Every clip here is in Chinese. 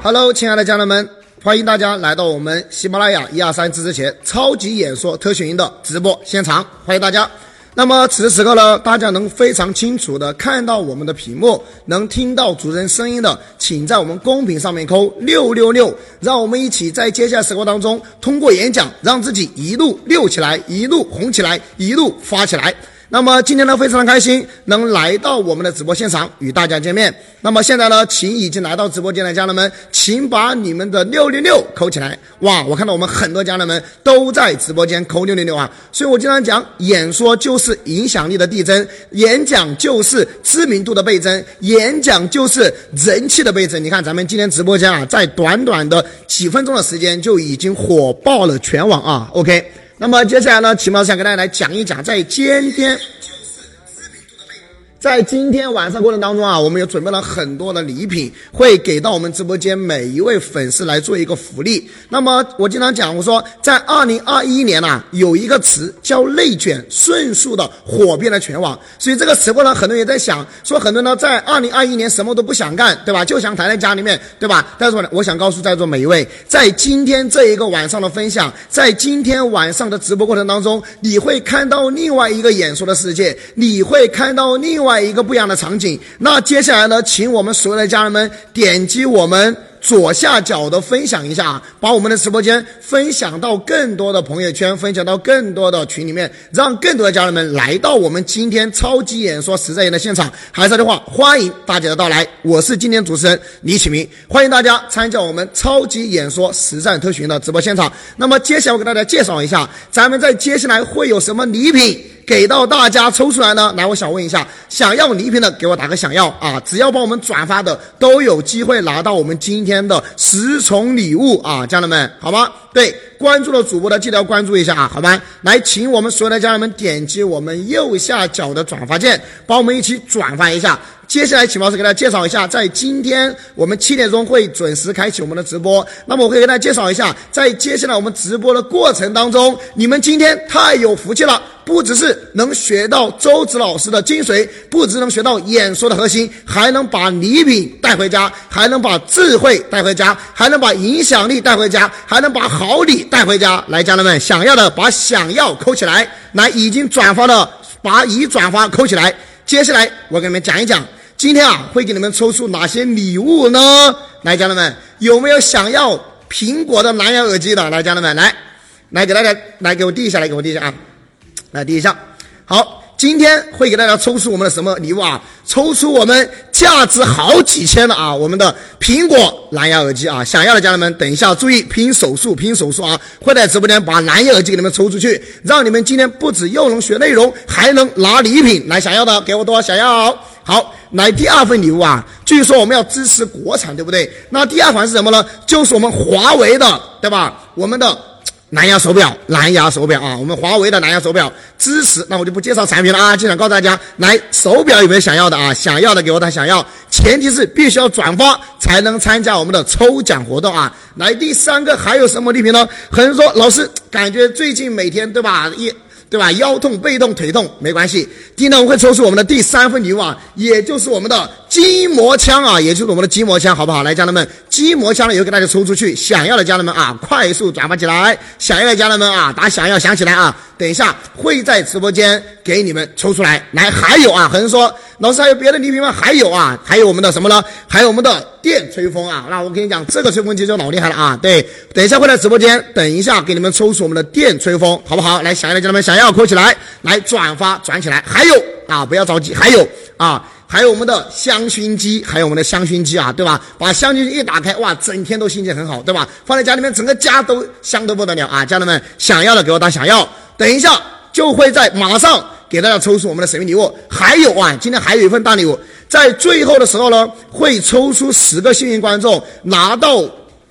Hello，亲爱的家人们，欢迎大家来到我们喜马拉雅一二三知识前超级演说特训营的直播现场，欢迎大家。那么此时此刻呢，大家能非常清楚的看到我们的屏幕，能听到主持人声音的，请在我们公屏上面扣六六六，让我们一起在接下来时光当中，通过演讲让自己一路溜起来，一路红起来，一路发起来。那么今天呢，非常的开心能来到我们的直播现场与大家见面。那么现在呢，请已经来到直播间的家人们，请把你们的六六六扣起来。哇，我看到我们很多家人们都在直播间扣六六六啊！所以我经常讲，演说就是影响力的递增，演讲就是知名度的倍增，演讲就是人气的倍增。你看咱们今天直播间啊，在短短的几分钟的时间就已经火爆了全网啊！OK。那么接下来呢，齐老师想跟大家来讲一讲，在今天。在今天晚上过程当中啊，我们有准备了很多的礼品，会给到我们直播间每一位粉丝来做一个福利。那么我经常讲，我说在二零二一年呐，有一个词叫内卷，迅速的火遍了全网。所以这个时候呢，很多人也在想，说很多人呢在二零二一年什么都不想干，对吧？就想待在家里面，对吧？但是，我想告诉在座每一位，在今天这一个晚上的分享，在今天晚上的直播过程当中，你会看到另外一个演说的世界，你会看到另外。另外一个不一样的场景，那接下来呢，请我们所有的家人们点击我们。左下角的分享一下，把我们的直播间分享到更多的朋友圈，分享到更多的群里面，让更多的家人们来到我们今天超级演说实战营的现场。还是那句话，欢迎大家的到来。我是今天主持人李启明，欢迎大家参加我们超级演说实战特训的直播现场。那么接下来我给大家介绍一下，咱们在接下来会有什么礼品给到大家抽出来呢？来，我想问一下，想要礼品的给我打个想要啊！只要帮我们转发的都有机会拿到我们今。天的十重礼物啊，家人们，好吗？对，关注了主播的记得要关注一下啊，好吧？来，请我们所有的家人们点击我们右下角的转发键，帮我们一起转发一下。接下来，请老师给大家介绍一下，在今天我们七点钟会准时开启我们的直播。那么，我会给大家介绍一下，在接下来我们直播的过程当中，你们今天太有福气了，不只是能学到周子老师的精髓，不只能学到演说的核心，还能把礼品带回家，还能把智慧带回家，还能把影响力带回家，还能把好礼带回家。来，家人们，想要的把想要扣起来，来，已经转发的把已转发扣起来。接下来，我给你们讲一讲。今天啊，会给你们抽出哪些礼物呢？来，家人们，有没有想要苹果的蓝牙耳机的？来，家人们，来，来给大家，来给我递一下，来给我递一下啊，来递一下，好。今天会给大家抽出我们的什么礼物啊？抽出我们价值好几千的啊，我们的苹果蓝牙耳机啊！想要的家人们，等一下注意拼手速，拼手速啊！会在直播间把蓝牙耳机给你们抽出去，让你们今天不止又能学内容，还能拿礼品。来，想要的给我多少？想要好，来第二份礼物啊！据说我们要支持国产，对不对？那第二款是什么呢？就是我们华为的，对吧？我们的。蓝牙手表，蓝牙手表啊，我们华为的蓝牙手表支持，那我就不介绍产品了啊，就想告诉大家，来手表有没有想要的啊？想要的给我打想要，前提是必须要转发才能参加我们的抽奖活动啊。来第三个还有什么礼品呢？很多人说老师感觉最近每天对吧一。对吧？腰痛、背痛、腿痛没关系。今天我们会抽出我们的第三份礼物啊，也就是我们的筋膜枪啊，也就是我们的筋膜枪，好不好？来，家人们，筋膜枪呢，也会给大家抽出去。想要的家人们啊，快速转发起来！想要的家人们啊，打想要想起来啊！等一下会在直播间给你们抽出来。来，还有啊，很多人说老师还有别的礼品吗？还有啊，还有我们的什么呢？还有我们的电吹风啊。那我跟你讲，这个吹风机就老厉害了啊。对，等一下会在直播间，等一下给你们抽出我们的电吹风，好不好？来，想要的家人们，想要扣起来，来转发转起来。还有啊，不要着急，还有啊，还有我们的香薰机，还有我们的香薰机啊，对吧？把香薰机一打开，哇，整天都心情很好，对吧？放在家里面，整个家都香得不得了啊。家人们，想要的给我打想要。等一下就会在马上给大家抽出我们的神秘礼物，还有啊，今天还有一份大礼物，在最后的时候呢，会抽出十个幸运观众，拿到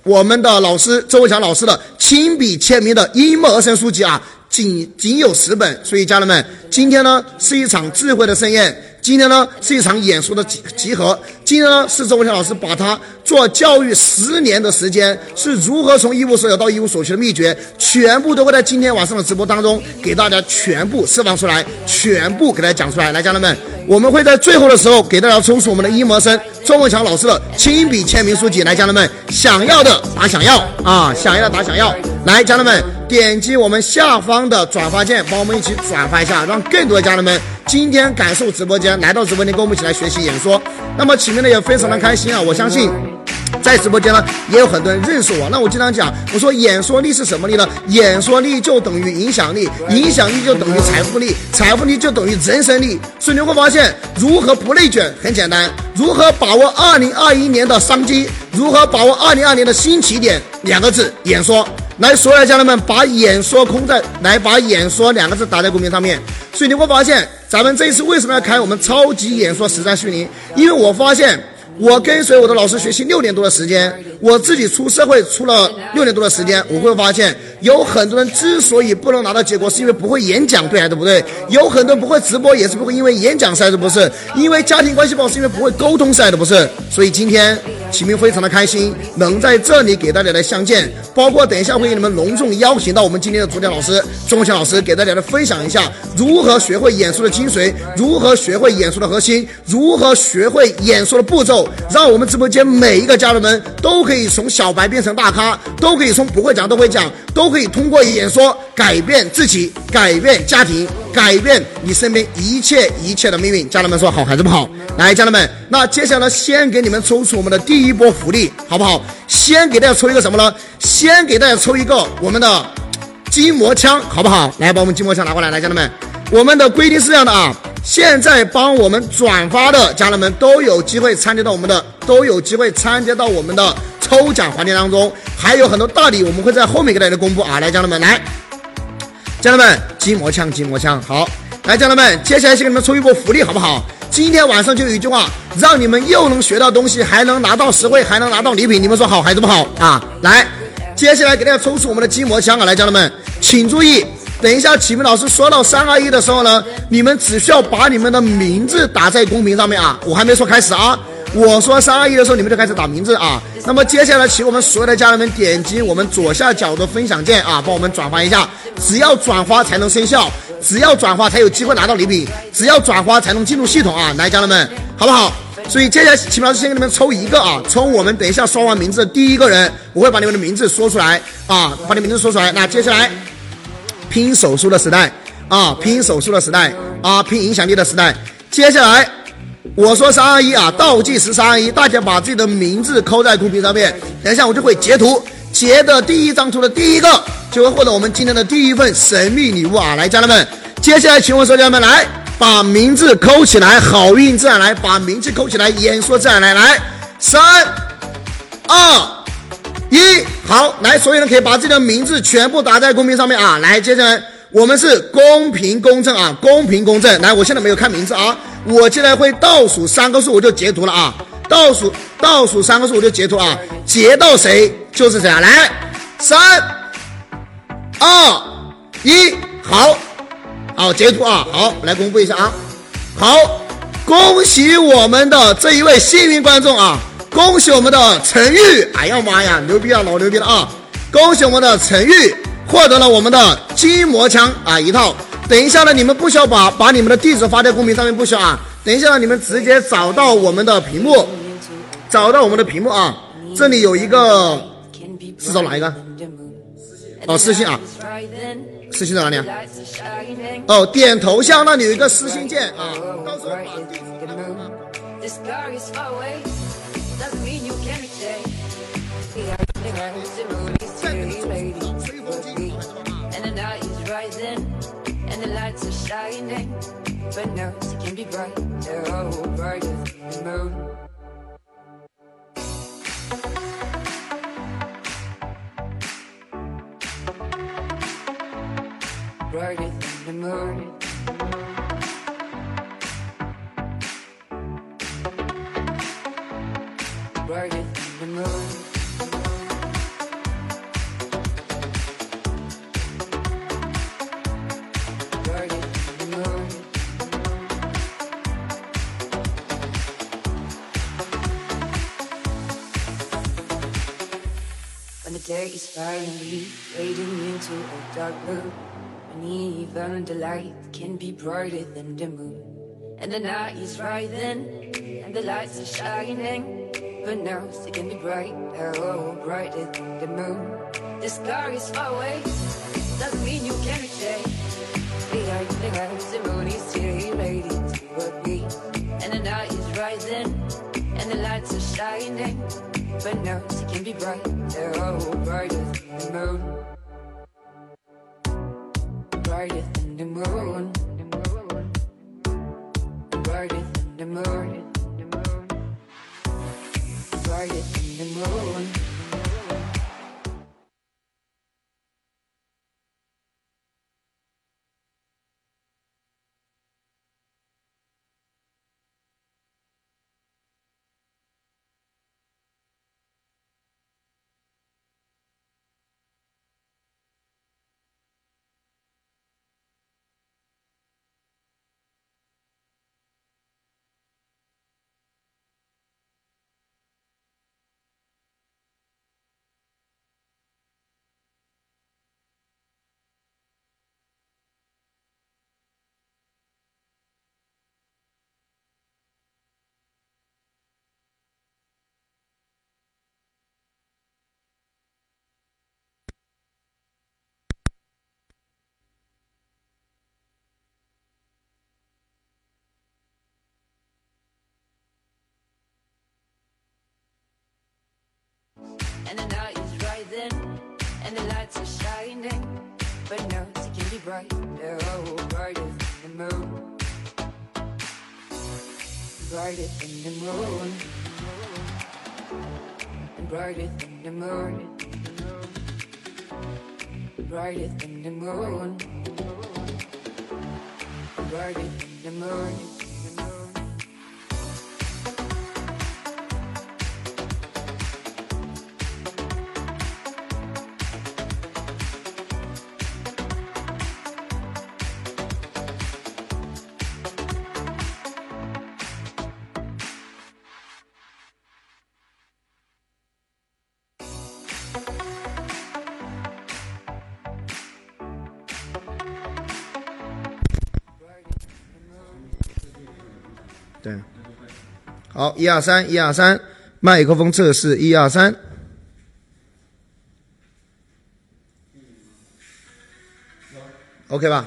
我们的老师周伟强老师的亲笔签名的音默而生书籍啊，仅仅有十本，所以家人们，今天呢是一场智慧的盛宴。今天呢是一场演说的集集合。今天呢是周文强老师把他做教育十年的时间是如何从一无所有到一无所缺的秘诀，全部都会。在今天晚上的直播当中给大家全部释放出来，全部给大家讲出来。来，家人们，我们会。在最后的时候给大家抽出我们的一模生周文强老师的亲笔签名书籍。来，家人们，想要的打想要啊，想要的打想要。来，家人们，点击我们下方的转发键，帮我们一起转发一下，让更多的家人们今天感受直播间，来到直播间跟我们一起来学习演说。那么前面呢也非常的开心啊，我相信。在直播间呢，也有很多人认识我。那我经常讲，我说演说力是什么力呢？演说力就等于影响力，影响力就等于财富力，财富力就等于人生力。所以你会发现，如何不内卷很简单，如何把握二零二一年的商机，如何把握二零二年的新起点，两个字，演说。来，所有的家人们，把演说空在，来把演说两个字打在公屏上面。所以你会发现，咱们这一次为什么要开我们超级演说实战训练？因为我发现。我跟随我的老师学习六年多的时间，我自己出社会出了六年多的时间，我会发现有很多人之所以不能拿到结果，是因为不会演讲，对还是不对？有很多人不会直播，也是不会因为演讲赛的不是？因为家庭关系不好，是因为不会沟通赛的不是？所以今天启明非常的开心，能在这里给大家来相见，包括等一下会给你们隆重邀请到我们今天的主讲老师钟强老师，给大家来分享一下如何学会演说的精髓，如何学会演说的核心，如何学会演说的步骤。让我们直播间每一个家人们都可以从小白变成大咖，都可以从不会讲都会讲，都可以通过演说改变自己，改变家庭，改变你身边一切一切的命运。家人们说好还是不好？来，家人们，那接下来先给你们抽出我们的第一波福利，好不好？先给大家抽一个什么呢？先给大家抽一个我们的筋膜枪，好不好？来，把我们筋膜枪拿过来，来，家人们，我们的规定是这样的啊。现在帮我们转发的家人们都有机会参加到我们的，都有机会参加到我们的抽奖环节当中，还有很多大礼，我们会在后面给大家公布啊！来，家人们，来，家人们，筋膜枪，筋膜枪，好，来，家人们，接下来先给你们抽一波福利，好不好？今天晚上就有一句话，让你们又能学到东西，还能拿到实惠，还能拿到礼品，你们说好还是不好啊？来，接下来给大家抽出我们的筋膜枪啊！来，家人们，请注意。等一下，启明老师说到三二一的时候呢，你们只需要把你们的名字打在公屏上面啊！我还没说开始啊，我说三二一的时候，你们就开始打名字啊。那么接下来，请我们所有的家人们点击我们左下角的分享键啊，帮我们转发一下。只要转发才能生效，只要转发才有机会拿到礼品，只要转发才能进入系统啊！来，家人们，好不好？所以接下来，启明老师先给你们抽一个啊，抽我们等一下刷完名字的第一个人，我会把你们的名字说出来啊，把你名字说出来。那接下来。拼手速的时代啊，拼手速的时代啊，拼影响力的时代。接下来我说三二一啊，倒计时三二一，大家把自己的名字扣在公屏上面。等一下我就会截图，截的第一张图的第一个就会获得我们今天的第一份神秘礼物啊！来，家人们，接下来请我说家人们来把名字扣起来，好运自然来，把名字扣起来，演说自然来。来，三二。一好，来，所有人可以把自己的名字全部打在公屏上面啊！来，接下来我们是公平公正啊，公平公正。来，我现在没有看名字啊，我现在会倒数三个数，我就截图了啊！倒数倒数三个数，我就截图啊！截到谁就是谁啊！来，三二一，好，好截图啊！好，来公布一下啊！好，恭喜我们的这一位幸运观众啊！恭喜我们的陈玉！哎呀妈呀，牛逼啊，老牛逼了啊！恭喜我们的陈玉获得了我们的筋膜枪啊一套。等一下呢，你们不需要把把你们的地址发在公屏上面，不需要啊。等一下呢，你们直接找到我们的屏幕，找到我们的屏幕啊，这里有一个是找哪一个？哦，私信啊，私信在哪里啊？哦，点头像那里有一个私信键啊，到时候把地址。And the night is rising, and the lights are shining. But no, it can be brighter, brighter than the moon. Brighter than the moon. Brighter is finally fading into a dark blue. And even the light can be brighter than the moon. And the night is rising, and the lights are shining. But now it can be bright, oh, brighter than the moon. The sky is far away, doesn't mean you can't reach it. Behind the house, the moon is still ready to agree. And the night is rising, and the lights are shining. But now it can be bright, they're oh, brighter than the moon. Brighter than the moon. Brighter than the moon. Brighter than the moon. Lights are shining. But no, it can be bright, oh, brighter than the moon. Brighter than the moon. Brighter than the moon. Brighter than the moon. Brighter than the moon. 好，一二三，一二三，麦克风测试，一二三。OK 吧？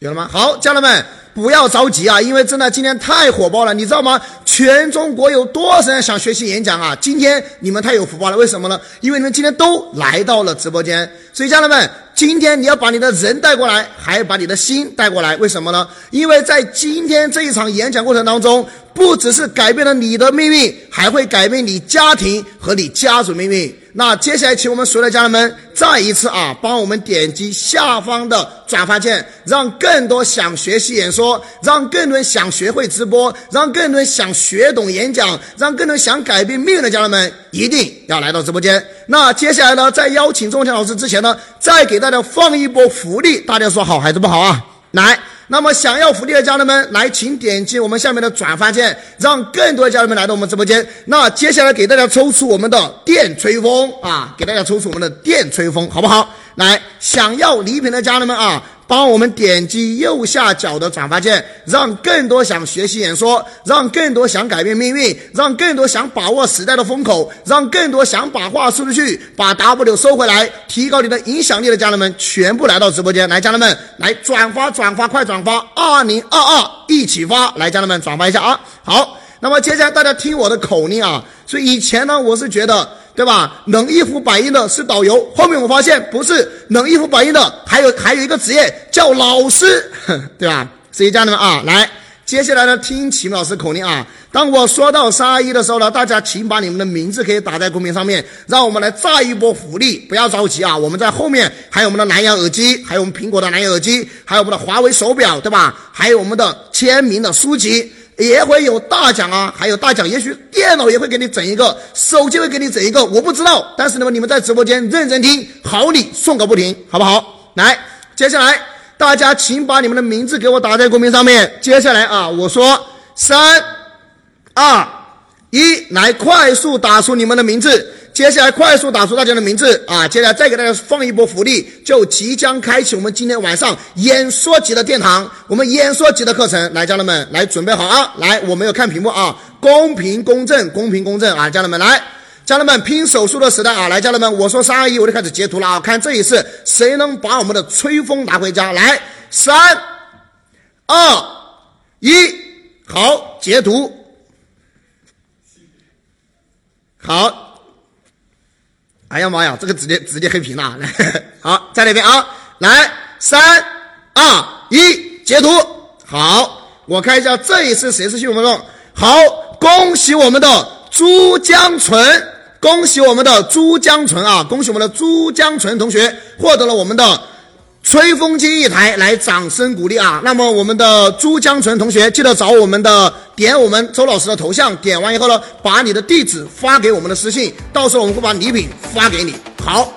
有了吗？好，家人们不要着急啊，因为真的今天太火爆了，你知道吗？全中国有多少人想学习演讲啊？今天你们太有福报了，为什么呢？因为你们今天都来到了直播间，所以家人们，今天你要把你的人带过来，还要把你的心带过来，为什么呢？因为在今天这一场演讲过程当中，不只是改变了你的命运，还会改变你家庭和你家族命运。那接下来，请我们所有的家人们再一次啊，帮我们点击下方的转发键，让更多想学习演说，让更多想学会直播，让更多想学懂演讲，让更多想改变命运的家人们一定要来到直播间。那接下来呢，在邀请钟强老师之前呢，再给大家放一波福利，大家说好还是不好啊？来。那么，想要福利的家人们，来，请点击我们下面的转发键，让更多的家人们来到我们直播间。那接下来给大家抽出我们的电吹风啊，给大家抽出我们的电吹风，好不好？来，想要礼品的家人们啊。帮我们点击右下角的转发键，让更多想学习演说，让更多想改变命运，让更多想把握时代的风口，让更多想把话说出去，把 W 收回来，提高你的影响力的家人们，全部来到直播间来，家人们来转发转发，快转发！二零二二一起发，来，家人们转发一下啊！好，那么接下来大家听我的口令啊。所以以前呢，我是觉得。对吧？能一呼百应的是导游，后面我发现不是能一呼百应的，还有还有一个职业叫老师，对吧？所以家人们啊，来，接下来呢，听启明老师口令啊。当我说到三二一的时候呢，大家请把你们的名字可以打在公屏上面，让我们来炸一波福利。不要着急啊，我们在后面还有我们的蓝牙耳机，还有我们苹果的蓝牙耳机，还有我们的华为手表，对吧？还有我们的签名的书籍。也会有大奖啊，还有大奖，也许电脑也会给你整一个，手机会给你整一个，我不知道。但是呢，你们在直播间认真听，好礼送个不停，好不好？来，接下来大家请把你们的名字给我打在公屏上面。接下来啊，我说三二一，来快速打出你们的名字。接下来快速打出大家的名字啊！接下来再给大家放一波福利，就即将开启我们今天晚上演说级的殿堂，我们演说级的课程。来，家人们，来准备好啊！来，我没有看屏幕啊，公平公正，公平公正啊！家人们来，家人们拼手速的时代啊！来，家人们，我说三二一，我就开始截图了啊！看这一次谁能把我们的吹风拿回家？来，三二一，好，截图，好。哎呀妈呀，这个直接直接黑屏了！来，好，再来一遍啊！来，三二一，截图。好，我看一下这一次谁是幸运观众。好，恭喜我们的朱江纯，恭喜我们的朱江纯啊！恭喜我们的朱江纯同学获得了我们的。吹风机一台，来掌声鼓励啊！那么我们的珠江纯同学，记得找我们的点我们周老师的头像，点完以后呢，把你的地址发给我们的私信，到时候我们会把礼品发给你。好，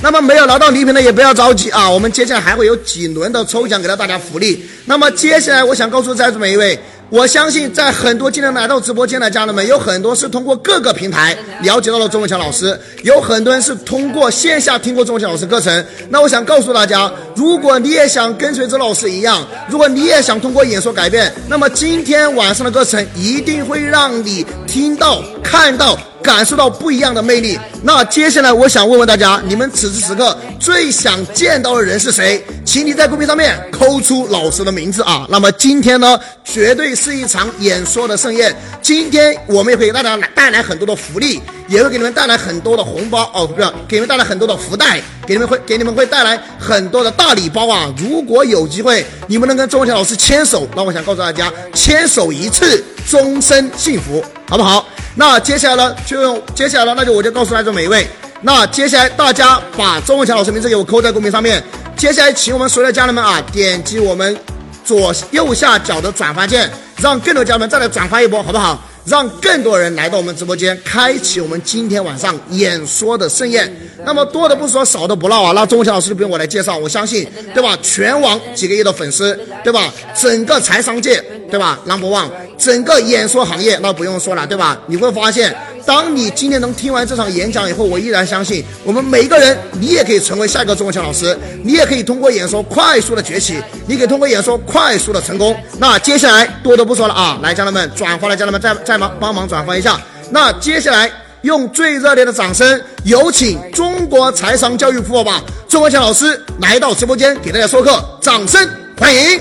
那么没有拿到礼品的也不要着急啊，我们接下来还会有几轮的抽奖给到大家福利。那么接下来我想告诉在座每一位。我相信，在很多今天来到直播间的家人们，有很多是通过各个平台了解到了周文强老师，有很多人是通过线下听过周文强老师课程。那我想告诉大家，如果你也想跟随周老师一样，如果你也想通过演说改变，那么今天晚上的课程一定会让你听到、看到。感受到不一样的魅力。那接下来我想问问大家，你们此时此刻最想见到的人是谁？请你在公屏上面扣出老师的名字啊。那么今天呢，绝对是一场演说的盛宴。今天我们也会给大家来带来很多的福利，也会给你们带来很多的红包哦，不是，给你们带来很多的福袋，给你们会给你们会带来很多的大礼包啊。如果有机会，你们能跟周文强老师牵手，那我想告诉大家，牵手一次，终身幸福，好不好？那接下来呢，就用接下来呢，那就我就告诉大家每一位。那接下来大家把周文强老师名字给我扣在公屏上面。接下来，请我们所有的家人们啊，点击我们左右下角的转发键，让更多家人们再来转发一波，好不好？让更多人来到我们直播间，开启我们今天晚上演说的盛宴。那么多的不说，少的不唠啊。那钟文强老师就不用我来介绍，我相信，对吧？全网几个亿的粉丝，对吧？整个财商界，对吧？Number one。整个演说行业，那不用说了，对吧？你会发现，当你今天能听完这场演讲以后，我依然相信，我们每一个人，你也可以成为下一个钟文强老师，你也可以通过演说快速的崛起，你可以通过演说快速的成功。那接下来多的不说了啊，来，家人们转发了家人们再再忙帮忙转发一下。那接下来用最热烈的掌声，有请中国财商教育富豪吧，周文强老师来到直播间给大家说课，掌声欢迎。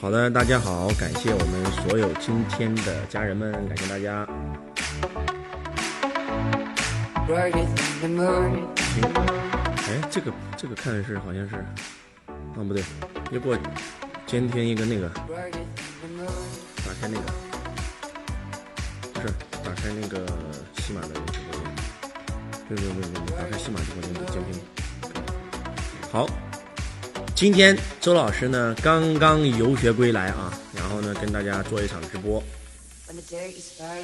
好的，大家好，感谢我们所有今天的家人们，感谢大家。行，哎，这个这个看的是好像是，啊不对，要给我监听一个那个，打开那个，不是打开那个西马的直播间，对对对对，打开西马直播间的监听，好。今天周老师呢刚刚游学归来啊，然后呢跟大家做一场直播。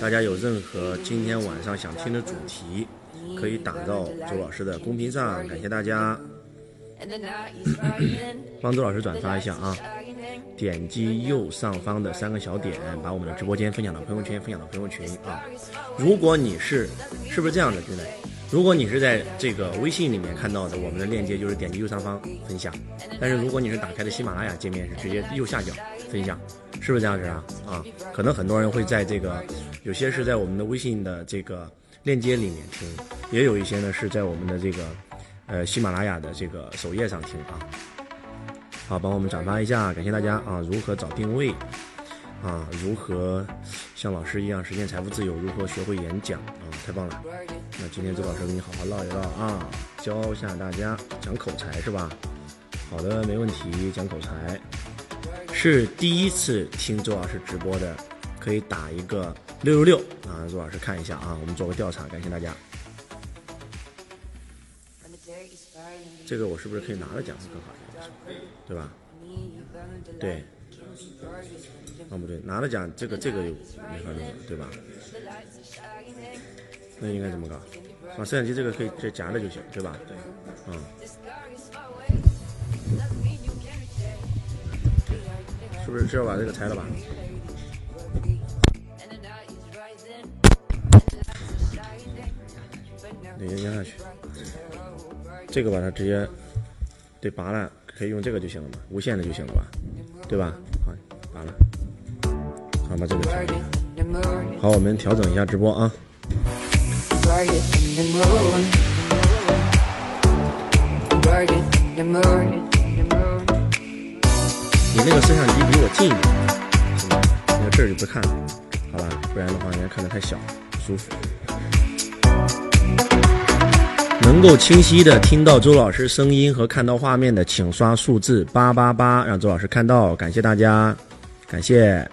大家有任何今天晚上想听的主题，可以打到周老师的公屏上，感谢大家。帮周老师转发一下啊，点击右上方的三个小点，把我们的直播间分享到朋友圈，分享到朋友群啊。如果你是，是不是这样的，兄弟？如果你是在这个微信里面看到的，我们的链接就是点击右上方分享；但是如果你是打开的喜马拉雅界面，是直接右下角分享，是不是这样子啊？啊，可能很多人会在这个，有些是在我们的微信的这个链接里面听，也有一些呢是在我们的这个呃喜马拉雅的这个首页上听啊。好，帮我们转发一下，感谢大家啊！如何找定位？啊，如何像老师一样实现财富自由？如何学会演讲？啊，太棒了！那今天周老师跟你好好唠一唠啊，教一下大家讲口才是吧？好的，没问题，讲口才。是第一次听周老师直播的，可以打一个六六六啊！陆老师看一下啊，我们做个调查，感谢大家。这个我是不是可以拿着讲会更好一点？对吧？对。啊不对，拿了奖这个这个又没法弄了，对吧？那应该怎么搞？啊，摄像机这个可以直接夹着就行，对吧？对，嗯。不是是要把这个拆了吧？对，压下去。这个把它直接对拔了，可以用这个就行了嘛，无线的就行了吧，对吧？好，拔了。好，把这个调。好，我们调整一下直播啊。你那个摄像机离我近一点，行吧？那这儿就不看了，好吧？不然的话，人家看的太小，不舒服。够清晰的听到周老师声音和看到画面的，请刷数字八八八，让周老师看到。感谢大家，感谢。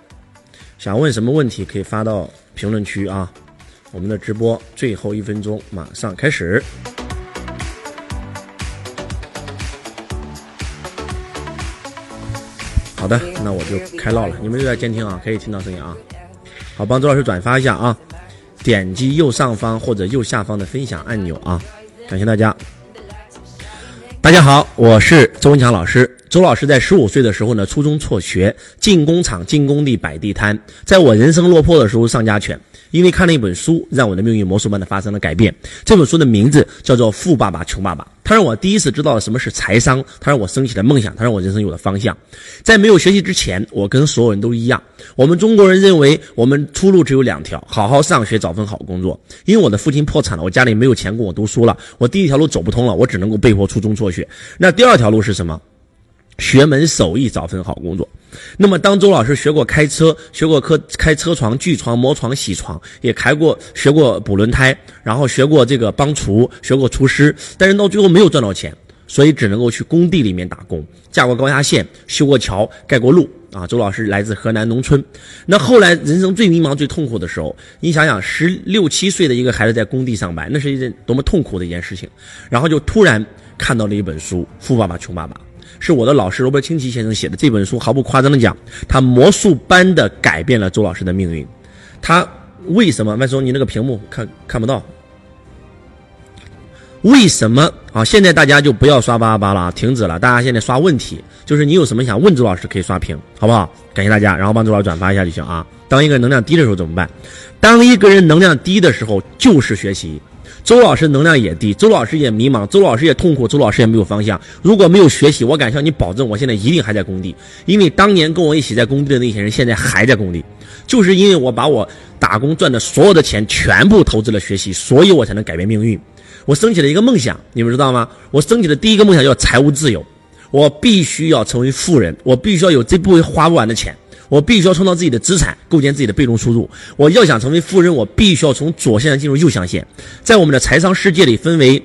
想问什么问题可以发到评论区啊？我们的直播最后一分钟马上开始。好的，那我就开唠了。你们就在监听啊，可以听到声音啊。好，帮周老师转发一下啊，点击右上方或者右下方的分享按钮啊，感谢大家。大家好，我是周文强老师。周老师在十五岁的时候呢，初中辍学，进工厂、进工地、摆地摊。在我人生落魄的时候上家犬。因为看了一本书，让我的命运魔术般的发生了改变。这本书的名字叫做《富爸爸穷爸爸》，它让我第一次知道了什么是财商，它让我升起了梦想，它让我人生有了方向。在没有学习之前，我跟所有人都一样。我们中国人认为，我们出路只有两条：好好上学，找份好工作。因为我的父亲破产了，我家里没有钱供我读书了，我第一条路走不通了，我只能够被迫初中辍学。那第二条路是什么？学门手艺，找份好工作。那么，当周老师学过开车，学过开开车床、锯床、磨床、铣床，也开过学过补轮胎，然后学过这个帮厨，学过厨师，但是到最后没有赚到钱，所以只能够去工地里面打工，架过高压线，修过桥，盖过路。啊，周老师来自河南农村。那后来人生最迷茫、最痛苦的时候，你想想，十六七岁的一个孩子在工地上班，那是一件多么痛苦的一件事情。然后就突然看到了一本书《富爸爸穷爸爸》。是我的老师罗伯·清崎先生写的这本书，毫不夸张的讲，他魔术般的改变了周老师的命运。他为什么？麦总，你那个屏幕看看不到？为什么啊？现在大家就不要刷八八八了，停止了。大家现在刷问题，就是你有什么想问周老师，可以刷屏，好不好？感谢大家，然后帮周老师转发一下就行啊。当一个人能量低的时候怎么办？当一个人能量低的时候，就是学习。周老师能量也低，周老师也迷茫，周老师也痛苦，周老师也没有方向。如果没有学习，我敢向你保证，我现在一定还在工地。因为当年跟我一起在工地的那些人，现在还在工地，就是因为我把我打工赚的所有的钱全部投资了学习，所以我才能改变命运。我升起了一个梦想，你们知道吗？我升起的第一个梦想叫财务自由，我必须要成为富人，我必须要有这部分花不完的钱。我必须要创造自己的资产，构建自己的被动收入。我要想成为富人，我必须要从左象限进入右象限。在我们的财商世界里，分为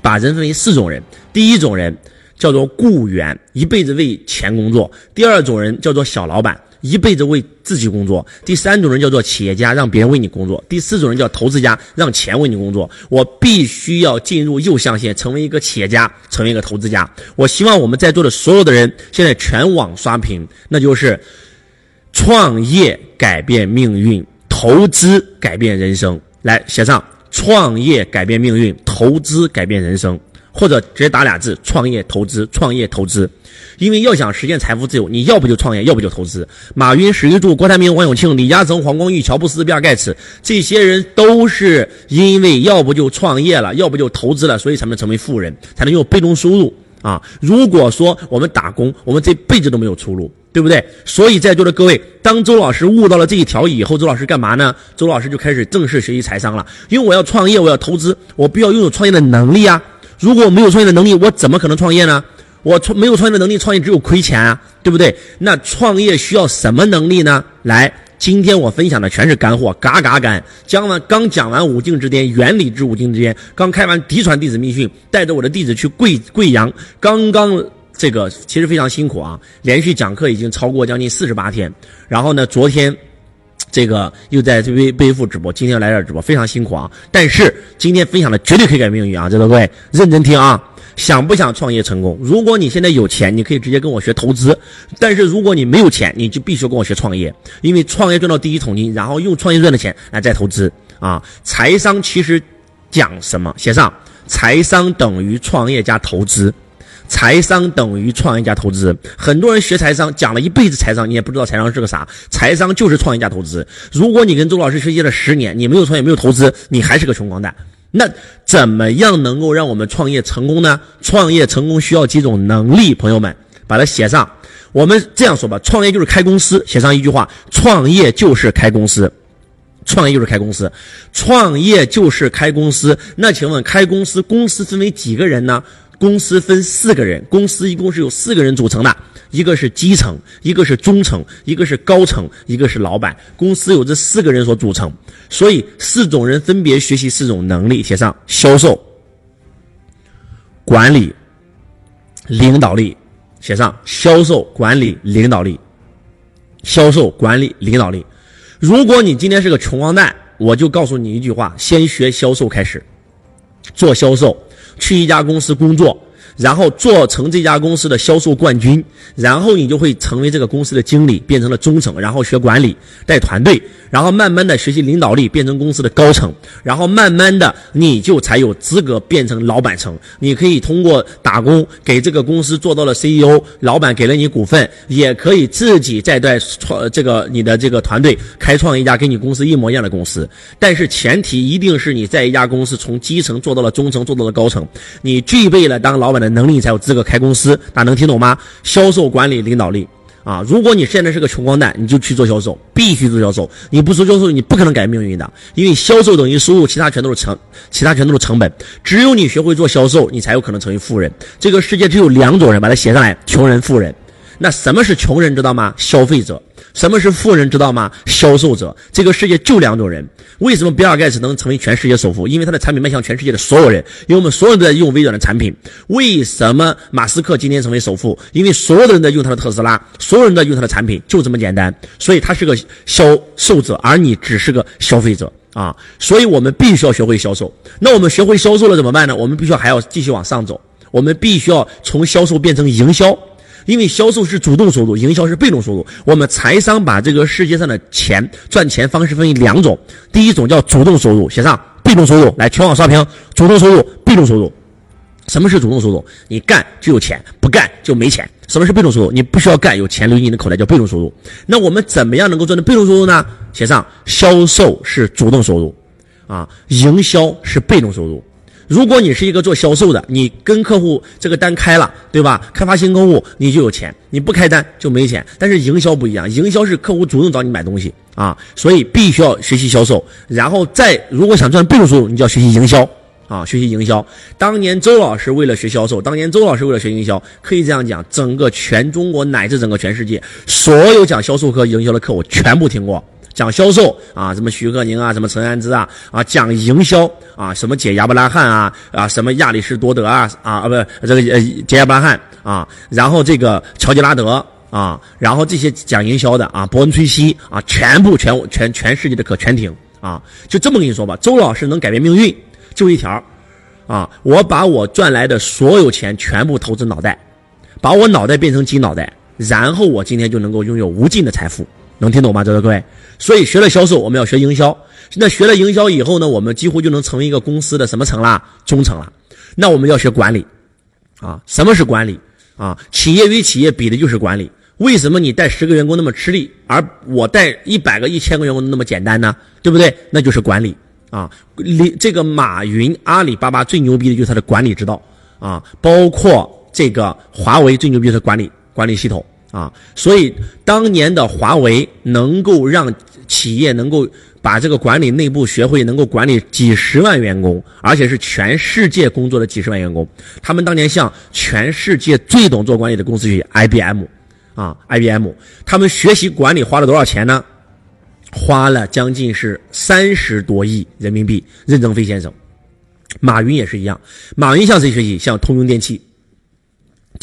把人分为四种人。第一种人叫做雇员，一辈子为钱工作；第二种人叫做小老板，一辈子为自己工作；第三种人叫做企业家，让别人为你工作；第四种人叫投资家，让钱为你工作。我必须要进入右象限，成为一个企业家，成为一个投资家。我希望我们在座的所有的人现在全网刷屏，那就是。创业改变命运，投资改变人生。来写上：创业改变命运，投资改变人生。或者直接打俩字：创业投资，创业投资。因为要想实现财富自由，你要不就创业，要不就投资。马云、史玉柱、郭台铭、王永庆、李嘉诚、黄光裕、乔布斯、比尔盖茨，这些人都是因为要不就创业了，要不就投资了，所以才能成为富人，才能有被动收入啊。如果说我们打工，我们这辈子都没有出路。对不对？所以在座的各位，当周老师悟到了这一条以后，周老师干嘛呢？周老师就开始正式学习财商了。因为我要创业，我要投资，我必要拥有创业的能力啊！如果我没有创业的能力，我怎么可能创业呢？我创没有创业的能力，创业只有亏钱啊，对不对？那创业需要什么能力呢？来，今天我分享的全是干货，嘎嘎干！讲完刚讲完五境之巅，原理之五境之巅，刚开完嫡传弟子密训，带着我的弟子去贵贵阳，刚刚。这个其实非常辛苦啊，连续讲课已经超过将近四十八天，然后呢，昨天这个又在微背负直播，今天来这儿直播，非常辛苦啊。但是今天分享的绝对可以改变命运啊！在座各位认真听啊，想不想创业成功？如果你现在有钱，你可以直接跟我学投资；但是如果你没有钱，你就必须跟我学创业，因为创业赚到第一桶金，然后用创业赚的钱来再投资啊。财商其实讲什么？写上，财商等于创业加投资。财商等于创业加投资。很多人学财商，讲了一辈子财商，你也不知道财商是个啥。财商就是创业加投资。如果你跟周老师学习了十年，你没有创业，没有投资，你还是个穷光蛋。那怎么样能够让我们创业成功呢？创业成功需要几种能力，朋友们把它写上。我们这样说吧，创业就是开公司，写上一句话：创业就是开公司。创业就是开公司，创业就是开公司。那请问，开公司公司分为几个人呢？公司分四个人，公司一共是由四个人组成的，一个是基层，一个是中层，一个是高层，一个是老板。公司由这四个人所组成，所以四种人分别学习四种能力，写上销售、管理、领导力，写上销售、管理、领导力，销售、管理、领导力。如果你今天是个穷光蛋，我就告诉你一句话：先学销售开始，做销售，去一家公司工作。然后做成这家公司的销售冠军，然后你就会成为这个公司的经理，变成了中层，然后学管理，带团队，然后慢慢的学习领导力，变成公司的高层，然后慢慢的你就才有资格变成老板层。你可以通过打工给这个公司做到了 CEO，老板给了你股份，也可以自己再带创这个你的这个团队开创一家跟你公司一模一样的公司。但是前提一定是你在一家公司从基层做到了中层，做到了高层，你具备了当老板的。能力才有资格开公司，大家能听懂吗？销售、管理、领导力啊！如果你现在是个穷光蛋，你就去做销售，必须做销售。你不做销售，你不可能改变命运的，因为销售等于收入，其他全都是成，其他全都是成本。只有你学会做销售，你才有可能成为富人。这个世界只有两种人，把它写上来：穷人、富人。那什么是穷人，知道吗？消费者。什么是富人，知道吗？销售者。这个世界就两种人。为什么比尔盖茨能成为全世界首富？因为他的产品迈向全世界的所有人。因为我们所有人都在用微软的产品。为什么马斯克今天成为首富？因为所有的人在用他的特斯拉，所有人在用他的产品，就这么简单。所以他是个销售者，而你只是个消费者啊！所以我们必须要学会销售。那我们学会销售了怎么办呢？我们必须要还要继续往上走。我们必须要从销售变成营销。因为销售是主动收入，营销是被动收入。我们财商把这个世界上的钱赚钱方式分为两种，第一种叫主动收入，写上被动收入，来全网刷屏。主动收入，被动收入。什么是主动收入？你干就有钱，不干就没钱。什么是被动收入？你不需要干，有钱流进你的口袋叫被动收入。那我们怎么样能够赚到被动收入呢？写上销售是主动收入，啊，营销是被动收入。如果你是一个做销售的，你跟客户这个单开了，对吧？开发新客户，你就有钱；你不开单就没钱。但是营销不一样，营销是客户主动找你买东西啊，所以必须要学习销售。然后再如果想赚被动收入，你就要学习营销啊，学习营销。当年周老师为了学销售，当年周老师为了学营销，可以这样讲，整个全中国乃至整个全世界，所有讲销售课、营销的课，我全部听过。讲销售啊，什么徐鹤宁啊，什么陈安之啊，啊，讲营销啊，什么解亚伯拉罕啊，啊，什么亚里士多德啊，啊啊，不，这个呃，解亚伯拉罕啊，然后这个乔吉拉德啊，然后这些讲营销的啊，伯恩崔西啊，全部全全全世界的课全听啊，就这么跟你说吧，周老师能改变命运，就一条啊，我把我赚来的所有钱全部投资脑袋，把我脑袋变成金脑袋，然后我今天就能够拥有无尽的财富。能听懂吗，在座各位？所以学了销售，我们要学营销。那学了营销以后呢，我们几乎就能成为一个公司的什么层啦？中层了。那我们要学管理啊？什么是管理啊？企业与企业比的就是管理。为什么你带十个员工那么吃力，而我带一百个、一千个员工那么简单呢？对不对？那就是管理啊。里这个马云、阿里巴巴最牛逼的就是他的管理之道啊，包括这个华为最牛逼的管理管理系统。啊，所以当年的华为能够让企业能够把这个管理内部学会，能够管理几十万员工，而且是全世界工作的几十万员工。他们当年向全世界最懂做管理的公司学习，IBM，啊，IBM，他们学习管理花了多少钱呢？花了将近是三十多亿人民币。任正非先生，马云也是一样，马云向谁学习？向通用电气。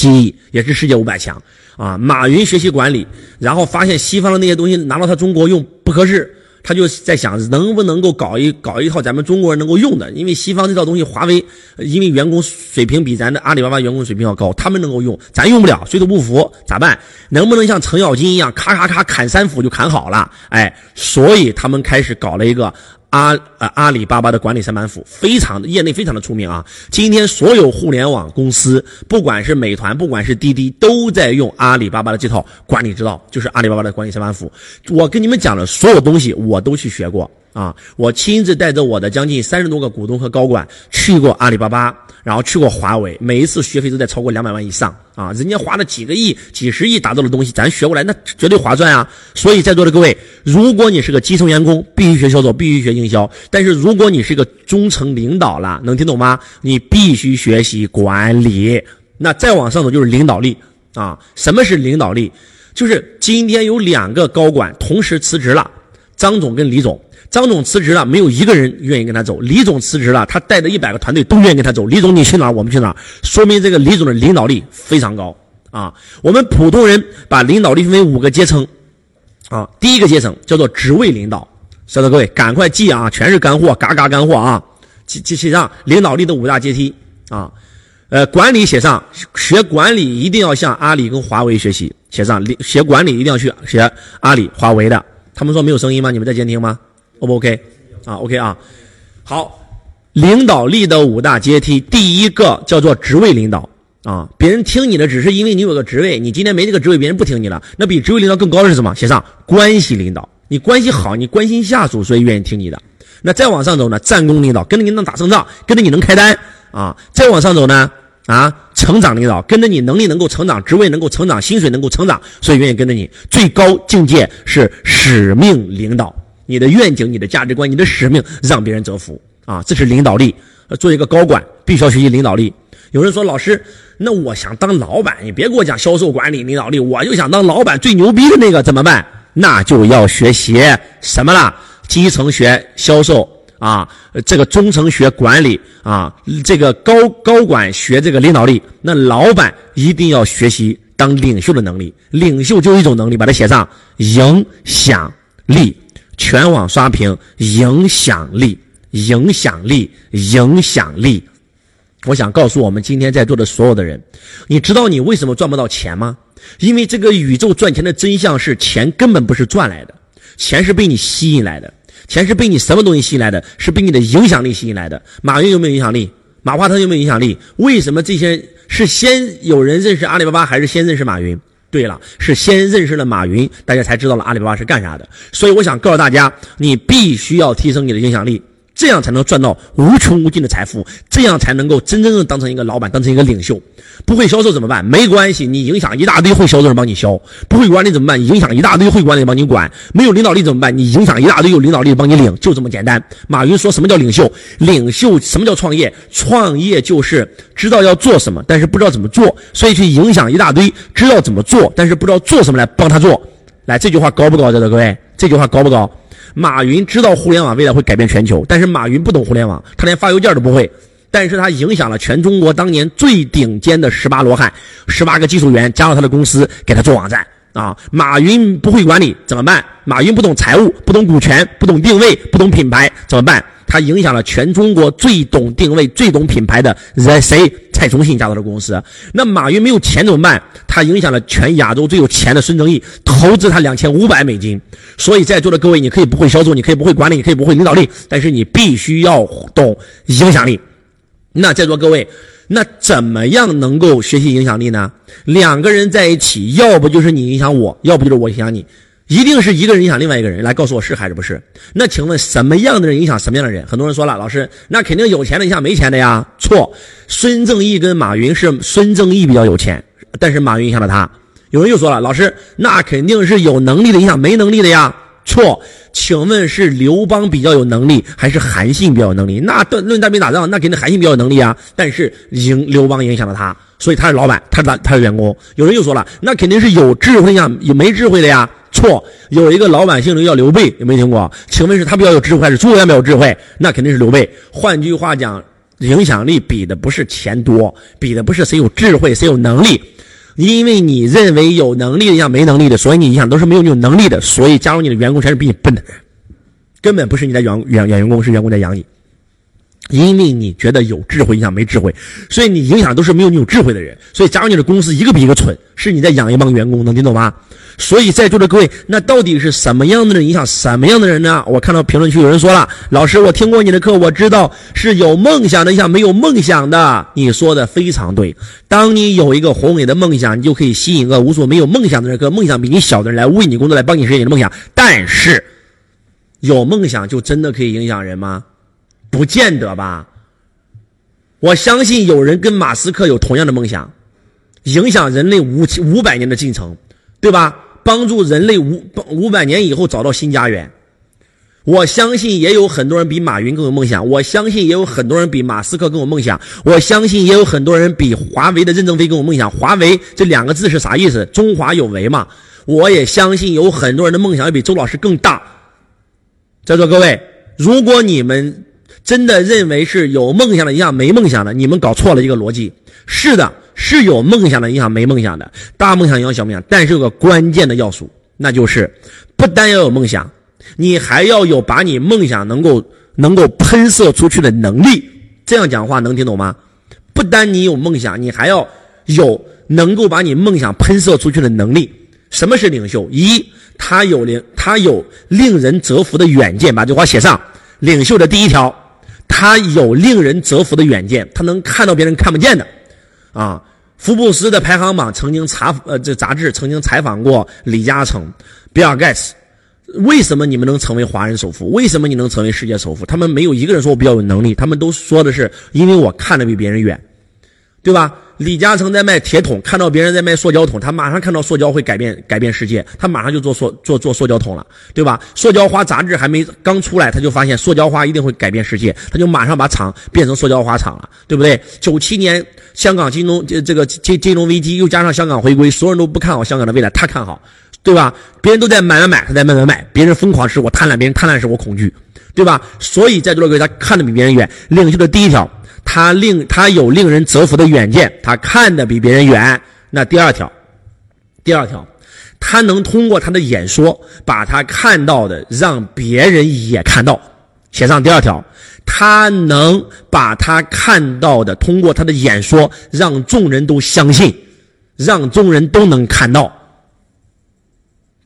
忆也是世界五百强啊！马云学习管理，然后发现西方的那些东西拿到他中国用不合适，他就在想能不能够搞一搞一套咱们中国人能够用的。因为西方这套东西，华为因为员工水平比咱的阿里巴巴员工水平要高，他们能够用，咱用不了，水土不服咋办？能不能像程咬金一样，咔咔咔砍三斧就砍好了？哎，所以他们开始搞了一个阿呃阿里巴巴的管理三板斧，非常的业内非常的出名啊。今天所有互联网公司，不管是美团，不管是滴滴，都在用阿里巴巴的这套管理之道，就是阿里巴巴的管理三板斧。我跟你们讲的所有东西，我都去学过啊。我亲自带着我的将近三十多个股东和高管去过阿里巴巴。然后去过华为，每一次学费都在超过两百万以上啊！人家花了几个亿、几十亿打造的东西，咱学过来那绝对划算啊！所以在座的各位，如果你是个基层员工，必须学销售，必须学营销；但是如果你是个中层领导了，能听懂吗？你必须学习管理。那再往上走就是领导力啊！什么是领导力？就是今天有两个高管同时辞职了，张总跟李总。张总辞职了，没有一个人愿意跟他走。李总辞职了，他带着一百个团队都愿意跟他走。李总，你去哪儿，我们去哪儿，说明这个李总的领导力非常高啊。我们普通人把领导力分为五个阶层啊。第一个阶层叫做职位领导，晓得各位赶快记啊，全是干货，嘎嘎干货啊。记记写上领导力的五大阶梯啊。呃，管理写上，学管理一定要向阿里跟华为学习，写上学管理一定要去学阿里、华为的。他们说没有声音吗？你们在监听吗？O 不 OK？啊，OK 啊，好，领导力的五大阶梯，第一个叫做职位领导啊，别人听你的只是因为你有个职位，你今天没这个职位，别人不听你了。那比职位领导更高的是什么？写上关系领导，你关系好，你关心下属，所以愿意听你的。那再往上走呢？战功领导，跟着你能打胜仗，跟着你能开单啊。再往上走呢？啊，成长领导，跟着你能力能够成长，职位能够成长，薪水能够成长，所以愿意跟着你。最高境界是使命领导。你的愿景、你的价值观、你的使命，让别人折服啊！这是领导力。做一个高管，必须要学习领导力。有人说：“老师，那我想当老板，你别给我讲销售管理、领导力，我就想当老板最牛逼的那个，怎么办？那就要学习什么了？基层学销售啊，这个中层学管理啊，这个高高管学这个领导力。那老板一定要学习当领袖的能力。领袖就一种能力，把它写上：影响力。”全网刷屏，影响力，影响力，影响力。我想告诉我们今天在座的所有的人，你知道你为什么赚不到钱吗？因为这个宇宙赚钱的真相是，钱根本不是赚来的，钱是被你吸引来的，钱是被你什么东西吸引来的？是被你的影响力吸引来的。马云有没有影响力？马化腾有没有影响力？为什么这些是先有人认识阿里巴巴，还是先认识马云？对了，是先认识了马云，大家才知道了阿里巴巴是干啥的。所以我想告诉大家，你必须要提升你的影响力。这样才能赚到无穷无尽的财富，这样才能够真真正当成一个老板，当成一个领袖。不会销售怎么办？没关系，你影响一大堆会销售人帮你销。不会管理怎么办？影响一大堆会管理帮你管。没有领导力怎么办？你影响一大堆有领导力帮你领，就这么简单。马云说什么叫领袖？领袖什么叫创业？创业就是知道要做什么，但是不知道怎么做，所以去影响一大堆知道怎么做，但是不知道做什么来帮他做。来，这句话高不高？在座各位，这句话高不高？马云知道互联网未来会改变全球，但是马云不懂互联网，他连发邮件都不会。但是他影响了全中国当年最顶尖的十八罗汉，十八个技术员加入他的公司给他做网站啊。马云不会管理怎么办？马云不懂财务，不懂股权，不懂定位，不懂品牌怎么办？他影响了全中国最懂定位、最懂品牌的人谁？蔡崇信加入的公司。那马云没有钱怎么办？他影响了全亚洲最有钱的孙正义，投资他两千五百美金。所以在座的各位，你可以不会销售，你可以不会管理，你可以不会领导力，但是你必须要懂影响力。那在座各位，那怎么样能够学习影响力呢？两个人在一起，要不就是你影响我，要不就是我影响你。一定是一个人影响另外一个人，来告诉我是还是不是？那请问什么样的人影响什么样的人？很多人说了，老师，那肯定有钱的影响没钱的呀。错，孙正义跟马云是孙正义比较有钱，但是马云影响了他。有人又说了，老师，那肯定是有能力的影响没能力的呀。错，请问是刘邦比较有能力，还是韩信比较有能力？那论论单兵打仗，那肯定韩信比较有能力啊。但是影刘邦影响了他，所以他是老板，他是他是员工。有人又说了，那肯定是有智慧影响有没智慧的呀。错，有一个老板姓刘，叫刘备，有没有听过？请问是他比较有智慧，还是诸葛亮比较有智慧？那肯定是刘备。换句话讲，影响力比的不是钱多，比的不是谁有智慧，谁有能力。因为你认为有能力的像没能力的，所以你影响都是没有你有能力的，所以加入你的员工全是比你笨的，根本不是你的员员员员工，是员工在养你。因为你觉得有智慧影响没智慧，所以你影响都是没有你有智慧的人。所以假如你的公司一个比一个蠢，是你在养一帮员工，能听懂吗？所以在座的各位，那到底是什么样的人影响什么样的人呢？我看到评论区有人说了，老师，我听过你的课，我知道是有梦想的影响没有梦想的。你说的非常对，当你有一个宏伟的梦想，你就可以吸引个无所没有梦想的人和梦想比你小的人来为你工作，来帮你实现你的梦想。但是，有梦想就真的可以影响人吗？不见得吧。我相信有人跟马斯克有同样的梦想，影响人类五五百年的进程，对吧？帮助人类五五百年以后找到新家园。我相信也有很多人比马云更有梦想，我相信也有很多人比马斯克更有梦想，我相信也有很多人比华为的任正非更有梦想。华为这两个字是啥意思？中华有为嘛？我也相信有很多人的梦想要比周老师更大。在座各位，如果你们真的认为是有梦想的影响没梦想的，你们搞错了一个逻辑。是的。是有梦想的影响没梦想的，大梦想影响小梦想，但是有个关键的要素，那就是不单要有梦想，你还要有把你梦想能够能够喷射出去的能力。这样讲话能听懂吗？不单你有梦想，你还要有能够把你梦想喷射出去的能力。什么是领袖？一，他有令他有令人折服的远见，把这话写上。领袖的第一条，他有令人折服的远见，他能看到别人看不见的。啊，福布斯的排行榜曾经查呃，这杂志曾经采访过李嘉诚、比尔盖茨，为什么你们能成为华人首富？为什么你能成为世界首富？他们没有一个人说我比较有能力，他们都说的是因为我看得比别人远，对吧？李嘉诚在卖铁桶，看到别人在卖塑胶桶，他马上看到塑胶会改变改变世界，他马上就做塑做做塑胶桶了，对吧？塑胶花杂志还没刚出来，他就发现塑胶花一定会改变世界，他就马上把厂变成塑胶花厂了，对不对？九七年香港金融这这个金金融危机，又加上香港回归，所有人都不看好香港的未来，他看好，对吧？别人都在买买买，他在卖卖卖，别人疯狂时我贪婪，别人贪婪时我恐惧，对吧？所以在座的各位，他看得比别人远，领袖的第一条。他令他有令人折服的远见，他看得比别人远。那第二条，第二条，他能通过他的演说，把他看到的让别人也看到。写上第二条，他能把他看到的通过他的演说，让众人都相信，让众人都能看到。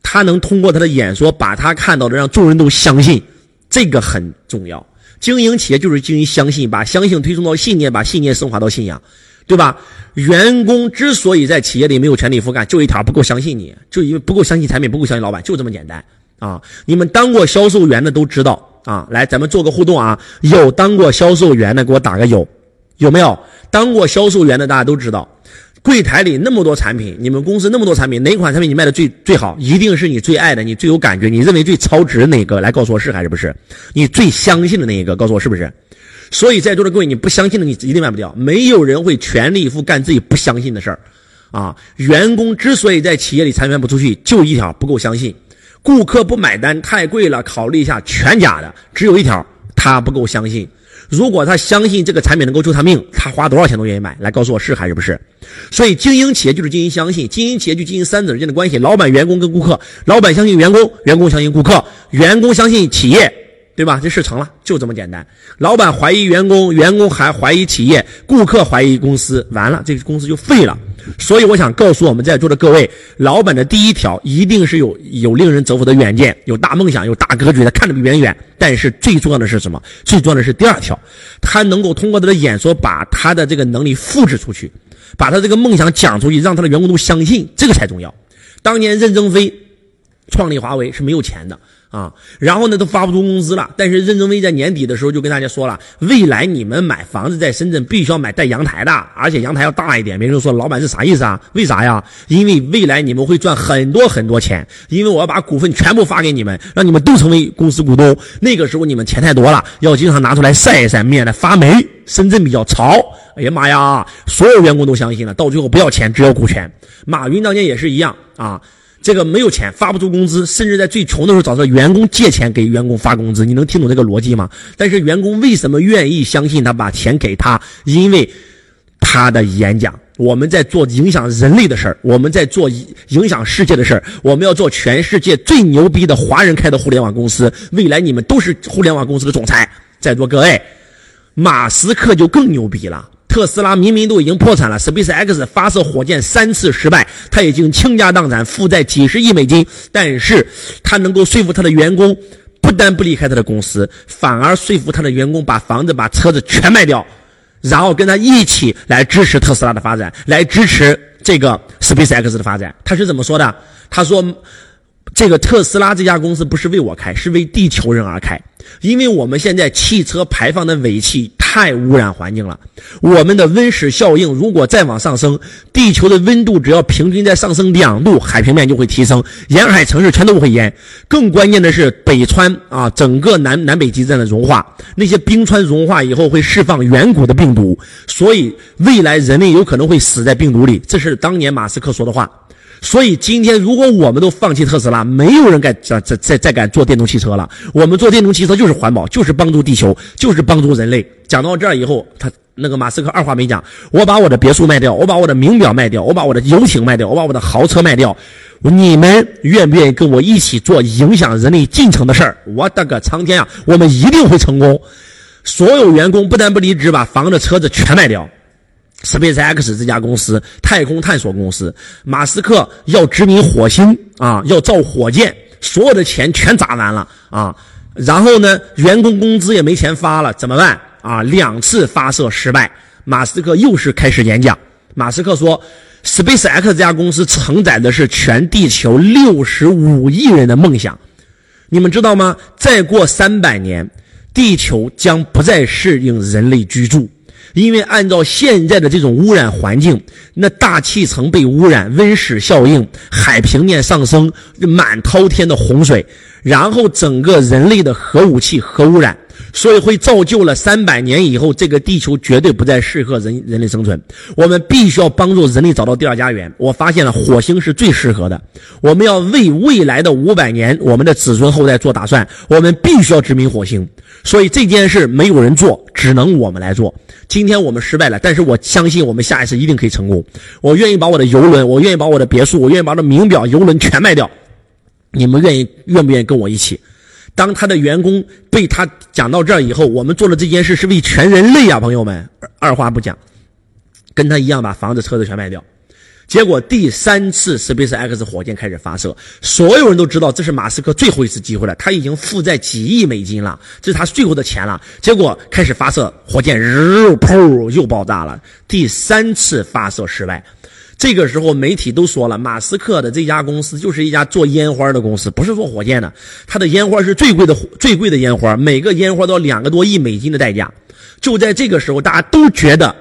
他能通过他的演说，把他看到的让众人都相信，这个很重要。经营企业就是经营相信，把相信推送到信念，把信念升华到信仰，对吧？员工之所以在企业里没有全力以赴干，就一条不够相信你，就因为不够相信产品，不够相信老板，就这么简单啊！你们当过销售员的都知道啊。来，咱们做个互动啊，有当过销售员的给我打个有，有没有？当过销售员的大家都知道。柜台里那么多产品，你们公司那么多产品，哪款产品你卖的最最好？一定是你最爱的，你最有感觉，你认为最超值的哪个？来告诉我是还是不是？你最相信的那一个，告诉我是不是？所以在座的各位，你不相信的，你一定卖不掉。没有人会全力以赴干自己不相信的事儿，啊！员工之所以在企业里参与不出去，就一条不够相信。顾客不买单，太贵了，考虑一下，全假的。只有一条，他不够相信。如果他相信这个产品能够救他命，他花多少钱都愿意买。来告诉我是还是不是？所以经营企业就是经营相信，经营企业就经营三者之间的关系：老板、员工跟顾客。老板相信员工，员工相信顾客，员工相信企业。对吧？这事成了，就这么简单。老板怀疑员工，员工还怀疑企业，顾客怀疑公司，完了，这个公司就废了。所以我想告诉我们在座的各位，老板的第一条一定是有有令人折服的远见，有大梦想，有大格局，他看得比别人远。但是最重要的是什么？最重要的是第二条，他能够通过他的演说把他的这个能力复制出去，把他这个梦想讲出去，让他的员工都相信，这个才重要。当年任正非创立华为是没有钱的。啊，然后呢，都发不出工资了。但是任正非在年底的时候就跟大家说了，未来你们买房子在深圳必须要买带阳台的，而且阳台要大一点。别人说老板是啥意思啊？为啥呀？因为未来你们会赚很多很多钱，因为我要把股份全部发给你们，让你们都成为公司股东。那个时候你们钱太多了，要经常拿出来晒一晒，免得发霉。深圳比较潮。哎呀妈呀，所有员工都相信了，到最后不要钱，只要股权。马云当年也是一样啊。这个没有钱发不出工资，甚至在最穷的时候找着员工借钱给员工发工资，你能听懂这个逻辑吗？但是员工为什么愿意相信他把钱给他？因为他的演讲，我们在做影响人类的事儿，我们在做影响世界的事儿，我们要做全世界最牛逼的华人开的互联网公司，未来你们都是互联网公司的总裁，在座各位。马斯克就更牛逼了。特斯拉明明都已经破产了，SpaceX 发射火箭三次失败，他已经倾家荡产，负债几十亿美金，但是他能够说服他的员工，不但不离开他的公司，反而说服他的员工把房子、把车子全卖掉，然后跟他一起来支持特斯拉的发展，来支持这个 SpaceX 的发展。他是怎么说的？他说。这个特斯拉这家公司不是为我开，是为地球人而开。因为我们现在汽车排放的尾气太污染环境了，我们的温室效应如果再往上升，地球的温度只要平均再上升两度，海平面就会提升，沿海城市全都会淹。更关键的是，北川啊，整个南南北极在融化，那些冰川融化以后会释放远古的病毒，所以未来人类有可能会死在病毒里。这是当年马斯克说的话。所以今天，如果我们都放弃特斯拉，没有人敢再再再再敢做电动汽车了。我们做电动汽车就是环保，就是帮助地球，就是帮助人类。讲到这儿以后，他那个马斯克二话没讲，我把我的别墅卖掉，我把我的名表卖掉，我把我的游艇卖掉，我把我的豪车卖掉。你们愿不愿意跟我一起做影响人类进程的事儿？我的个苍天啊！我们一定会成功。所有员工不但不离职，把房子、车子全卖掉。SpaceX 这家公司，太空探索公司，马斯克要殖民火星啊，要造火箭，所有的钱全砸完了啊，然后呢，员工工资也没钱发了，怎么办啊？两次发射失败，马斯克又是开始演讲。马斯克说，SpaceX 这家公司承载的是全地球六十五亿人的梦想，你们知道吗？再过三百年，地球将不再适应人类居住。因为按照现在的这种污染环境，那大气层被污染，温室效应，海平面上升，满滔天的洪水，然后整个人类的核武器核污染，所以会造就了三百年以后，这个地球绝对不再适合人人类生存。我们必须要帮助人类找到第二家园。我发现了火星是最适合的。我们要为未来的五百年，我们的子孙后代做打算。我们必须要殖民火星。所以这件事没有人做，只能我们来做。今天我们失败了，但是我相信我们下一次一定可以成功。我愿意把我的游轮，我愿意把我的别墅，我愿意把我的名表、游轮全卖掉。你们愿意愿不愿意跟我一起？当他的员工被他讲到这儿以后，我们做的这件事是为全人类啊，朋友们，二话不讲，跟他一样把房子、车子全卖掉。结果第三次 SpaceX 火箭开始发射，所有人都知道这是马斯克最后一次机会了。他已经负债几亿美金了，这是他最后的钱了。结果开始发射火箭，日噗又爆炸了。第三次发射失败，这个时候媒体都说了，马斯克的这家公司就是一家做烟花的公司，不是做火箭的。他的烟花是最贵的最贵的烟花，每个烟花都要两个多亿美金的代价。就在这个时候，大家都觉得。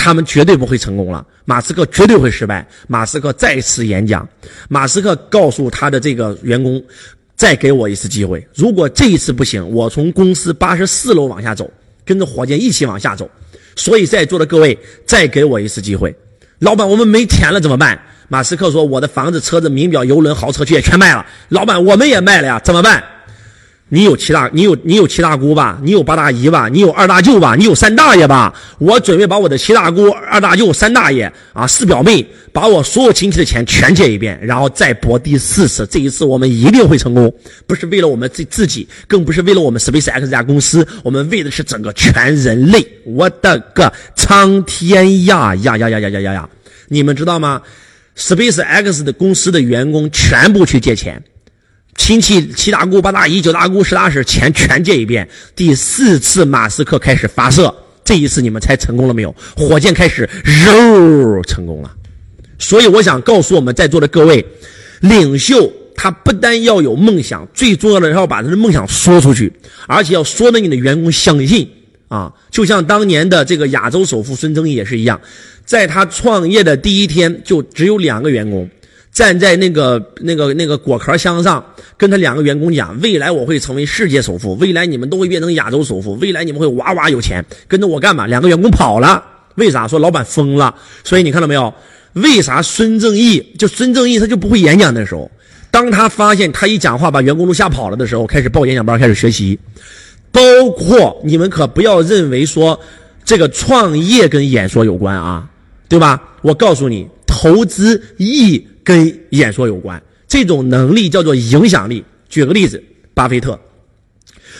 他们绝对不会成功了，马斯克绝对会失败。马斯克再次演讲，马斯克告诉他的这个员工：“再给我一次机会，如果这一次不行，我从公司八十四楼往下走，跟着火箭一起往下走。”所以在座的各位，再给我一次机会。老板，我们没钱了怎么办？马斯克说：“我的房子、车子、名表、游轮、豪车也全卖了。”老板，我们也卖了呀，怎么办？你有七大，你有你有七大姑吧？你有八大姨吧？你有二大舅吧？你有三大爷吧？我准备把我的七大姑、二大舅、三大爷啊、四表妹，把我所有亲戚的钱全借一遍，然后再搏第四次。这一次我们一定会成功，不是为了我们自自己，更不是为了我们 SpaceX 这家公司，我们为的是整个全人类。我的个苍天呀呀呀呀呀呀呀！你们知道吗？SpaceX 的公司的员工全部去借钱。亲戚七大姑八大姨九大姑十大婶钱全借一遍。第四次马斯克开始发射，这一次你们猜成功了没有？火箭开始肉成功了。所以我想告诉我们在座的各位，领袖他不但要有梦想，最重要的是要把他的梦想说出去，而且要说的你的员工相信啊。就像当年的这个亚洲首富孙正义也是一样，在他创业的第一天就只有两个员工。站在那个那个那个果壳箱上，跟他两个员工讲：未来我会成为世界首富，未来你们都会变成亚洲首富，未来你们会哇哇有钱，跟着我干嘛？两个员工跑了，为啥？说老板疯了。所以你看到没有？为啥孙正义就孙正义他就不会演讲的时候，当他发现他一讲话把员工都吓跑了的时候，开始报演讲班，开始学习。包括你们可不要认为说这个创业跟演说有关啊，对吧？我告诉你，投资意。跟演说有关，这种能力叫做影响力。举个例子，巴菲特，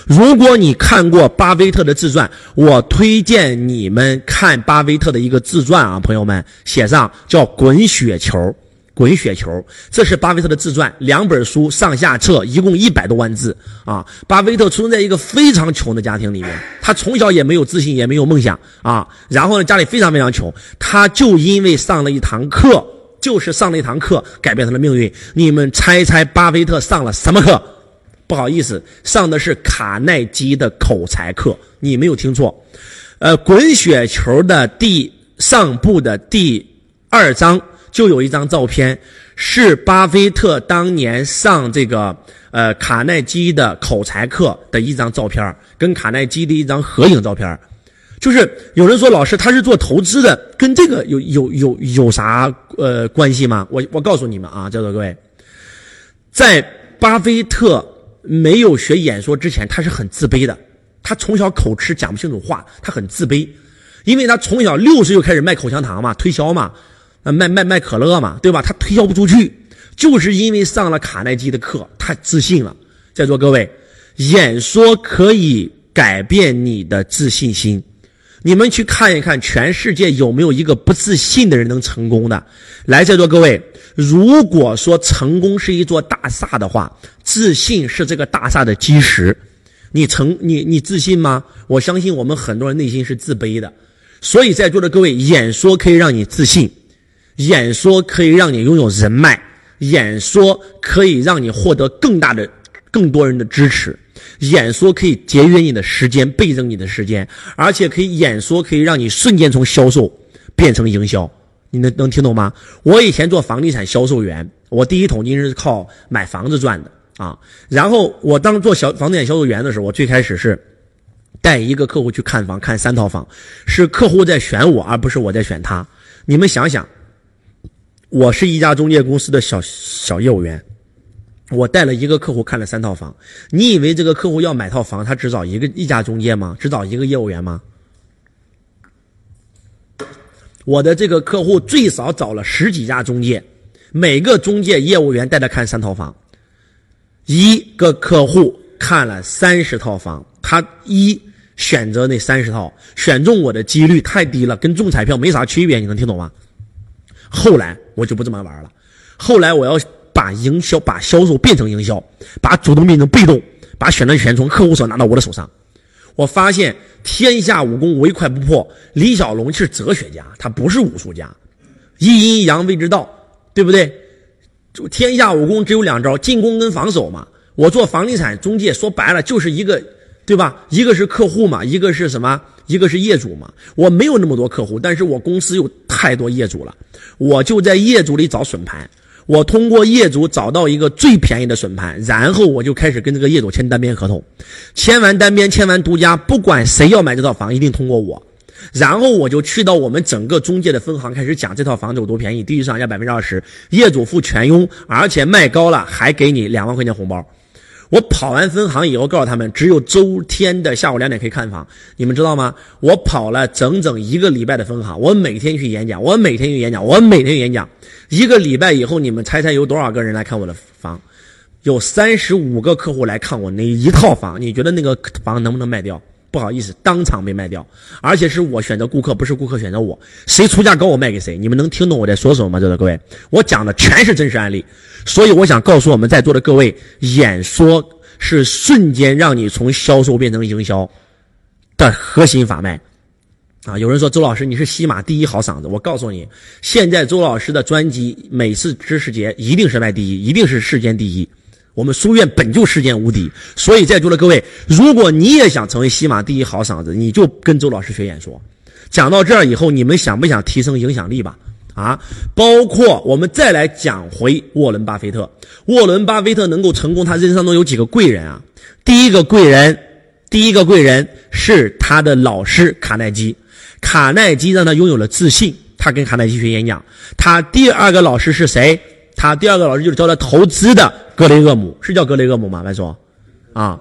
如果你看过巴菲特的自传，我推荐你们看巴菲特的一个自传啊，朋友们，写上叫《滚雪球》。滚雪球，这是巴菲特的自传，两本书上下册，一共一百多万字啊。巴菲特出生在一个非常穷的家庭里面，他从小也没有自信，也没有梦想啊。然后呢，家里非常非常穷，他就因为上了一堂课，就是上了一堂课，改变他的命运。你们猜猜，巴菲特上了什么课？不好意思，上的是卡耐基的口才课。你没有听错，呃，滚雪球的第上部的第二章。就有一张照片，是巴菲特当年上这个呃卡耐基的口才课的一张照片，跟卡耐基的一张合影照片。就是有人说老师他是做投资的，跟这个有有有有啥呃关系吗？我我告诉你们啊，在座各位，在巴菲特没有学演说之前，他是很自卑的。他从小口吃讲不清楚话，他很自卑，因为他从小六岁就开始卖口香糖嘛，推销嘛。卖卖卖可乐嘛，对吧？他推销不出去，就是因为上了卡耐基的课，太自信了。在座各位，演说可以改变你的自信心。你们去看一看，全世界有没有一个不自信的人能成功的？来，在座各位，如果说成功是一座大厦的话，自信是这个大厦的基石。你成你你自信吗？我相信我们很多人内心是自卑的。所以在座的各位，演说可以让你自信。演说可以让你拥有人脉，演说可以让你获得更大的、更多人的支持，演说可以节约你的时间，倍增你的时间，而且可以演说可以让你瞬间从销售变成营销。你能能听懂吗？我以前做房地产销售员，我第一桶金是靠买房子赚的啊。然后我当做小房地产销售员的时候，我最开始是带一个客户去看房，看三套房，是客户在选我，而不是我在选他。你们想想。我是一家中介公司的小小业务员，我带了一个客户看了三套房。你以为这个客户要买套房，他只找一个一家中介吗？只找一个业务员吗？我的这个客户最少找了十几家中介，每个中介业务员带他看三套房，一个客户看了三十套房，他一选择那三十套，选中我的几率太低了，跟中彩票没啥区别，你能听懂吗？后来我就不这么玩了，后来我要把营销、把销售变成营销，把主动变成被动，把选择权从客户手拿到我的手上。我发现天下武功唯快不破，李小龙是哲学家，他不是武术家。一阴一阳谓之道，对不对？就天下武功只有两招，进攻跟防守嘛。我做房地产中介，说白了就是一个。对吧？一个是客户嘛，一个是什么？一个是业主嘛。我没有那么多客户，但是我公司有太多业主了，我就在业主里找笋盘。我通过业主找到一个最便宜的笋盘，然后我就开始跟这个业主签单边合同，签完单边，签完独家，不管谁要买这套房，一定通过我。然后我就去到我们整个中介的分行，开始讲这套房子有多便宜，低于市场价百分之二十，业主付全佣，而且卖高了还给你两万块钱红包。我跑完分行以后，告诉他们只有周天的下午两点可以看房，你们知道吗？我跑了整整一个礼拜的分行，我每天去演讲，我每天去演讲，我每天去演讲。一个礼拜以后，你们猜猜有多少个人来看我的房？有三十五个客户来看我那一套房。你觉得那个房能不能卖掉？不好意思，当场没卖掉，而且是我选择顾客，不是顾客选择我。谁出价高，我卖给谁。你们能听懂我在说什么吗？在座各位，我讲的全是真实案例，所以我想告诉我们在座的各位，演说是瞬间让你从销售变成营销的核心法脉。啊，有人说周老师你是西马第一好嗓子，我告诉你，现在周老师的专辑每次知识节一定是卖第一，一定是世间第一。我们书院本就世间无敌，所以在座的各位，如果你也想成为西马第一好嗓子，你就跟周老师学演说。讲到这儿以后，你们想不想提升影响力吧？啊，包括我们再来讲回沃伦巴菲特。沃伦巴菲特能够成功，他人生中有几个贵人啊？第一个贵人，第一个贵人是他的老师卡耐基。卡耐基让他拥有了自信，他跟卡耐基学演讲。他第二个老师是谁？他第二个老师就是教他投资的格雷厄姆，是叫格雷厄姆吗？白说，啊，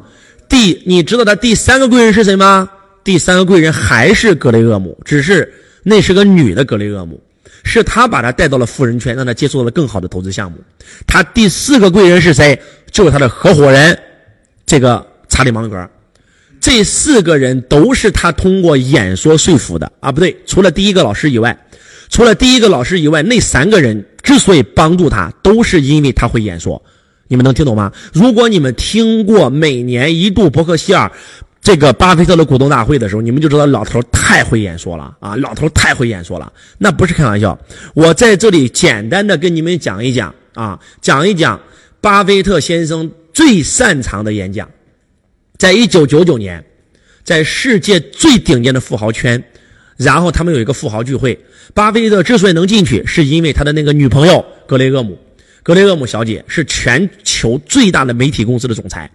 第你知道他第三个贵人是谁吗？第三个贵人还是格雷厄姆，只是那是个女的格雷厄姆，是他把他带到了富人圈，让他接触了更好的投资项目。他第四个贵人是谁？就是他的合伙人，这个查理芒格。这四个人都是他通过演说说服的啊，不对，除了第一个老师以外，除了第一个老师以外，那三个人之所以帮助他，都是因为他会演说。你们能听懂吗？如果你们听过每年一度伯克希尔这个巴菲特的股东大会的时候，你们就知道老头太会演说了啊！老头太会演说了，那不是开玩笑。我在这里简单的跟你们讲一讲啊，讲一讲巴菲特先生最擅长的演讲。在一九九九年，在世界最顶尖的富豪圈，然后他们有一个富豪聚会，巴菲特之所以能进去，是因为他的那个女朋友格雷厄姆。格雷厄姆小姐是全球最大的媒体公司的总裁，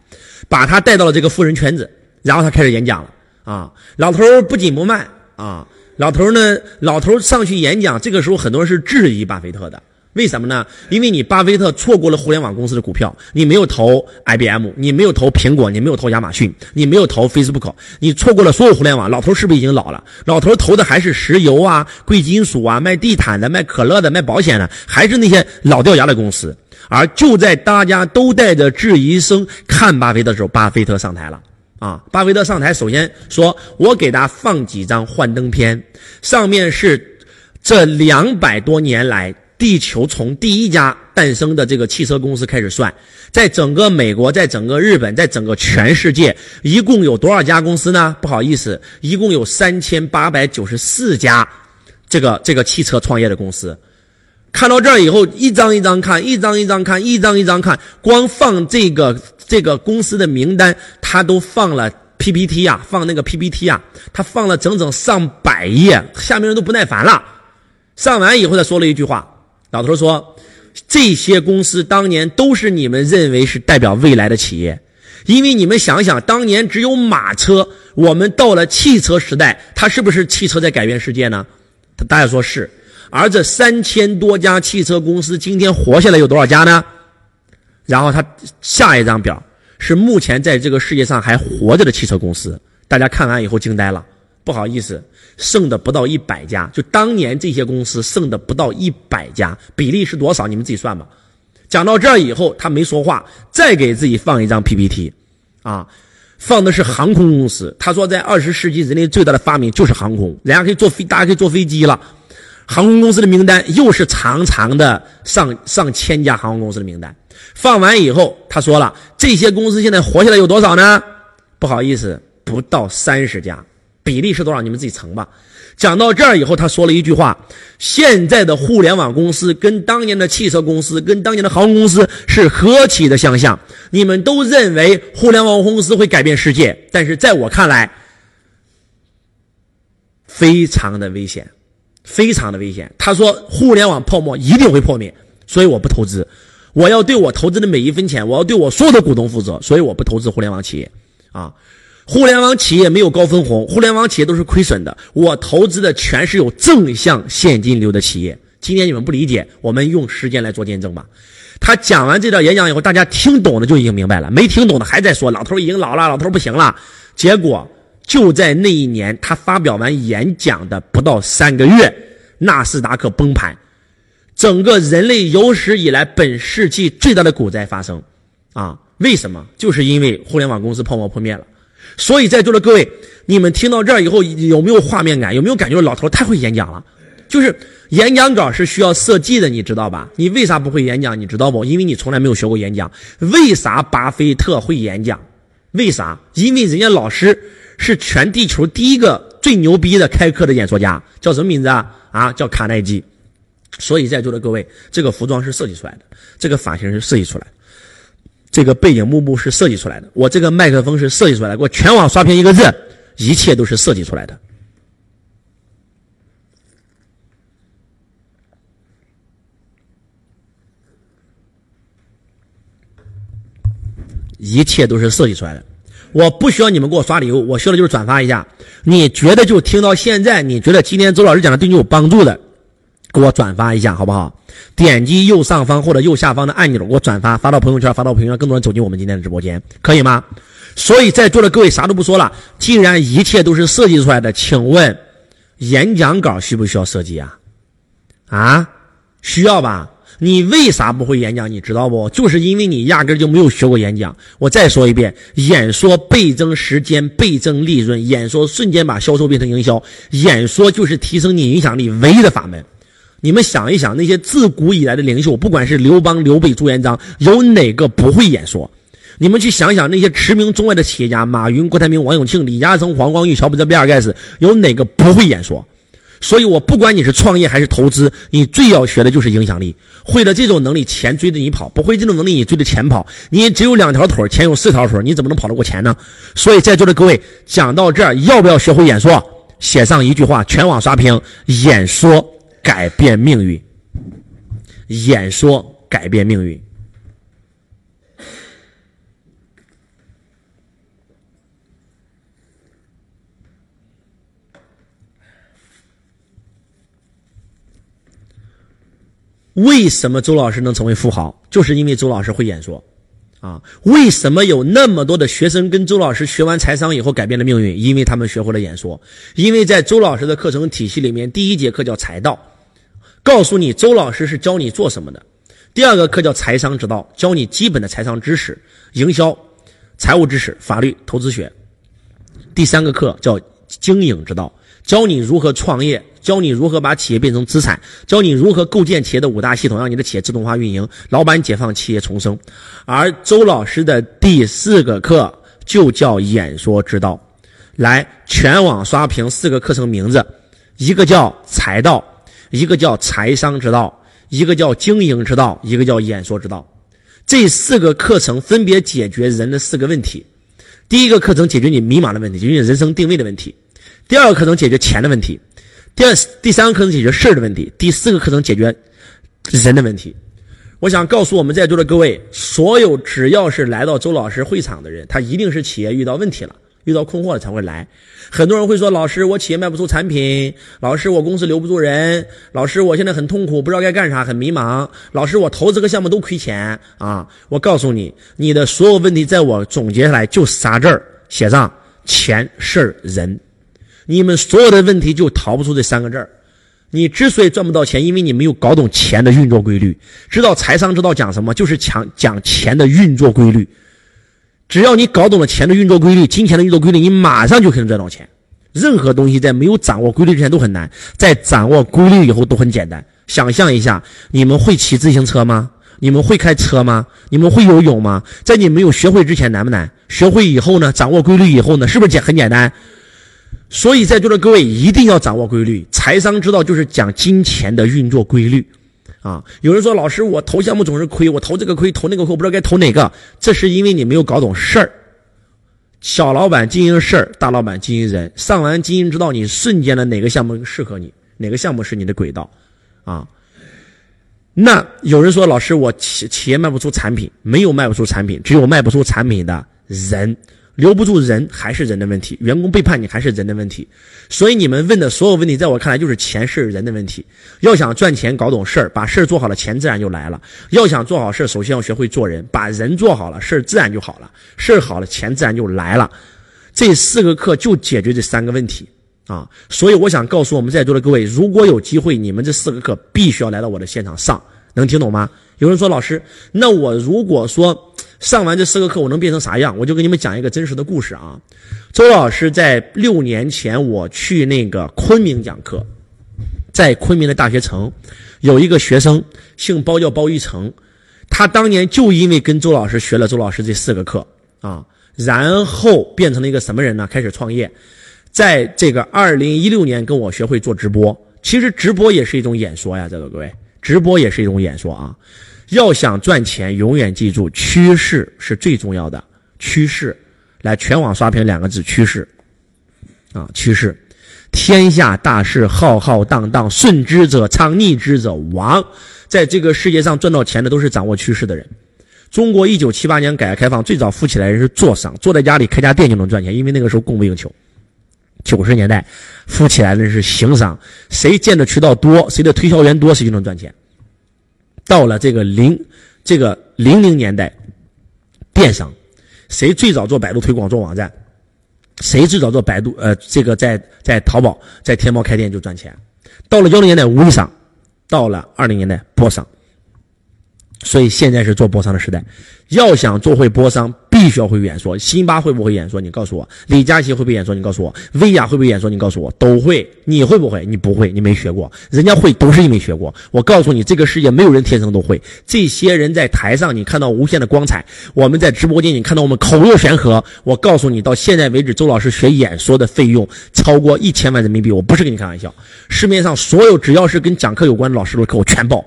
把他带到了这个富人圈子，然后他开始演讲了啊。老头不紧不慢啊，老头呢，老头上去演讲，这个时候很多人是质疑巴菲特的。为什么呢？因为你巴菲特错过了互联网公司的股票，你没有投 IBM，你没有投苹果，你没有投亚马逊，你没有投 Facebook，你错过了所有互联网。老头是不是已经老了？老头投的还是石油啊、贵金属啊、卖地毯的、卖可乐的、卖保险的，还是那些老掉牙的公司。而就在大家都带着质疑声看巴菲特的时候，巴菲特上台了啊！巴菲特上台，首先说我给大家放几张幻灯片，上面是这两百多年来。地球从第一家诞生的这个汽车公司开始算，在整个美国，在整个日本，在整个全世界，一共有多少家公司呢？不好意思，一共有三千八百九十四家，这个这个汽车创业的公司。看到这儿以后，一张一张看，一张一张看，一张一张看，光放这个这个公司的名单，他都放了 PPT 呀，放那个 PPT 呀，他放了整整上百页，下面人都不耐烦了。上完以后，他说了一句话。老头说：“这些公司当年都是你们认为是代表未来的企业，因为你们想想，当年只有马车，我们到了汽车时代，它是不是汽车在改变世界呢？他大家说是。而这三千多家汽车公司今天活下来有多少家呢？然后他下一张表是目前在这个世界上还活着的汽车公司，大家看完以后惊呆了。不好意思。”剩的不到一百家，就当年这些公司剩的不到一百家，比例是多少？你们自己算吧。讲到这儿以后，他没说话，再给自己放一张 PPT，啊，放的是航空公司。他说，在二十世纪，人类最大的发明就是航空，人家可以坐飞，大家可以坐飞机了。航空公司的名单又是长长的，上上千家航空公司的名单。放完以后，他说了，这些公司现在活下来有多少呢？不好意思，不到三十家。比例是多少？你们自己乘吧。讲到这儿以后，他说了一句话：现在的互联网公司跟当年的汽车公司、跟当年的航空公司是何其的相像。你们都认为互联网公司会改变世界，但是在我看来，非常的危险，非常的危险。他说，互联网泡沫一定会破灭，所以我不投资。我要对我投资的每一分钱，我要对我所有的股东负责，所以我不投资互联网企业啊。互联网企业没有高分红，互联网企业都是亏损的。我投资的全是有正向现金流的企业。今天你们不理解，我们用时间来做见证吧。他讲完这段演讲以后，大家听懂的就已经明白了，没听懂的还在说老头已经老了，老头不行了。结果就在那一年，他发表完演讲的不到三个月，纳斯达克崩盘，整个人类有史以来本世纪最大的股灾发生。啊，为什么？就是因为互联网公司泡沫破灭了。所以，在座的各位，你们听到这儿以后，有没有画面感？有没有感觉老头太会演讲了？就是演讲稿是需要设计的，你知道吧？你为啥不会演讲？你知道不？因为你从来没有学过演讲。为啥巴菲特会演讲？为啥？因为人家老师是全地球第一个最牛逼的开课的演说家，叫什么名字啊？啊，叫卡耐基。所以，在座的各位，这个服装是设计出来的，这个发型是设计出来的。这个背景幕布是设计出来的，我这个麦克风是设计出来的，给我全网刷屏一个字，一切都是设计出来的，一切都是设计出来的。我不需要你们给我刷礼物，我需要的就是转发一下。你觉得就听到现在，你觉得今天周老师讲的对你有帮助的？给我转发一下好不好？点击右上方或者右下方的按钮，给我转发，发到朋友圈，发到朋友圈，更多人走进我们今天的直播间，可以吗？所以在座的各位啥都不说了，既然一切都是设计出来的，请问演讲稿需不需要设计啊？啊，需要吧？你为啥不会演讲？你知道不？就是因为你压根就没有学过演讲。我再说一遍，演说倍增时间，倍增利润，演说瞬间把销售变成营销，演说就是提升你影响力唯一的法门。你们想一想，那些自古以来的领袖，不管是刘邦、刘备、朱元璋，有哪个不会演说？你们去想想那些驰名中外的企业家，马云、郭台铭、王永庆、李嘉诚、黄光裕、乔布斯、比尔盖茨，有哪个不会演说？所以，我不管你是创业还是投资，你最要学的就是影响力。会了这种能力，钱追着你跑；不会这种能力，你追着钱跑。你只有两条腿，钱有四条腿，你怎么能跑得过钱呢？所以，在座的各位，讲到这儿，要不要学会演说？写上一句话，全网刷屏：演说改变命运。演说改变命运。为什么周老师能成为富豪？就是因为周老师会演说，啊，为什么有那么多的学生跟周老师学完财商以后改变了命运？因为他们学会了演说。因为在周老师的课程体系里面，第一节课叫财道，告诉你周老师是教你做什么的；第二个课叫财商之道，教你基本的财商知识、营销、财务知识、法律、投资学；第三个课叫经营之道，教你如何创业。教你如何把企业变成资产，教你如何构建企业的五大系统，让你的企业自动化运营，老板解放，企业重生。而周老师的第四个课就叫演说之道，来全网刷屏四个课程名字，一个叫财道，一个叫财商之道，一个叫经营之道，一个叫演说之道。这四个课程分别解决人的四个问题。第一个课程解决你迷茫的问题，解决你人生定位的问题；第二个课程解决钱的问题。第二、第三个课程解决事儿的问题，第四个课程解决人的问题。我想告诉我们在座的各位，所有只要是来到周老师会场的人，他一定是企业遇到问题了，遇到困惑了才会来。很多人会说：“老师，我企业卖不出产品；老师，我公司留不住人；老师，我现在很痛苦，不知道该干啥，很迷茫；老师，我投资个项目都亏钱啊！”我告诉你，你的所有问题，在我总结下来就仨字儿，写上钱、事儿、人。你们所有的问题就逃不出这三个字儿。你之所以赚不到钱，因为你没有搞懂钱的运作规律。知道财商之道讲什么？就是讲讲钱的运作规律。只要你搞懂了钱的运作规律，金钱的运作规律，你马上就可以赚到钱。任何东西在没有掌握规律之前都很难，在掌握规律以后都很简单。想象一下，你们会骑自行车吗？你们会开车吗？你们会游泳吗？在你没有学会之前难不难？学会以后呢？掌握规律以后呢？是不是简很简单？所以在座的各位一定要掌握规律，财商之道就是讲金钱的运作规律，啊！有人说老师，我投项目总是亏，我投这个亏，投那个亏，我不知道该投哪个，这是因为你没有搞懂事儿。小老板经营事儿，大老板经营人，上完经营之道，你瞬间的哪个项目适合你，哪个项目是你的轨道，啊？那有人说老师，我企企业卖不出产品，没有卖不出产品，只有卖不出产品的人。留不住人还是人的问题，员工背叛你还是人的问题，所以你们问的所有问题，在我看来就是钱是人的问题。要想赚钱，搞懂事儿，把事儿做好了，钱自然就来了。要想做好事儿，首先要学会做人，把人做好了，事儿自然就好了。事儿好了，钱自然就来了。这四个课就解决这三个问题啊！所以我想告诉我们在座的各位，如果有机会，你们这四个课必须要来到我的现场上，能听懂吗？有人说老师，那我如果说。上完这四个课，我能变成啥样？我就给你们讲一个真实的故事啊。周老师在六年前，我去那个昆明讲课，在昆明的大学城，有一个学生姓包，叫包玉成，他当年就因为跟周老师学了周老师这四个课啊，然后变成了一个什么人呢？开始创业，在这个二零一六年跟我学会做直播，其实直播也是一种演说呀，这个各位，直播也是一种演说啊。要想赚钱，永远记住趋势是最重要的。趋势，来全网刷屏两个字：趋势。啊，趋势，天下大势浩浩荡荡，顺之者昌，逆之者亡。在这个世界上赚到钱的都是掌握趋势的人。中国一九七八年改革开放最早富起来人是做商，坐在家里开家店就能赚钱，因为那个时候供不应求。九十年代富起来的是行商，谁建的渠道多，谁的推销员多，谁就能赚钱。到了这个零，这个零零年代，电商，谁最早做百度推广做网站，谁最早做百度呃这个在在淘宝在天猫开店就赚钱。到了幺零年代微商，到了二零年代波商，所以现在是做播商的时代，要想做会播商，必须要会演说。辛巴会不会演说？你告诉我。李佳琦会不会演说？你告诉我。薇娅会不会演说？你告诉我。都会。你会不会？你不会，你没学过。人家会都是因为学过。我告诉你，这个世界没有人天生都会。这些人在台上你看到无限的光彩，我们在直播间你看到我们口若悬河。我告诉你，到现在为止，周老师学演说的费用超过一千万人民币，我不是跟你开玩笑。市面上所有只要是跟讲课有关的老师的课，我全报。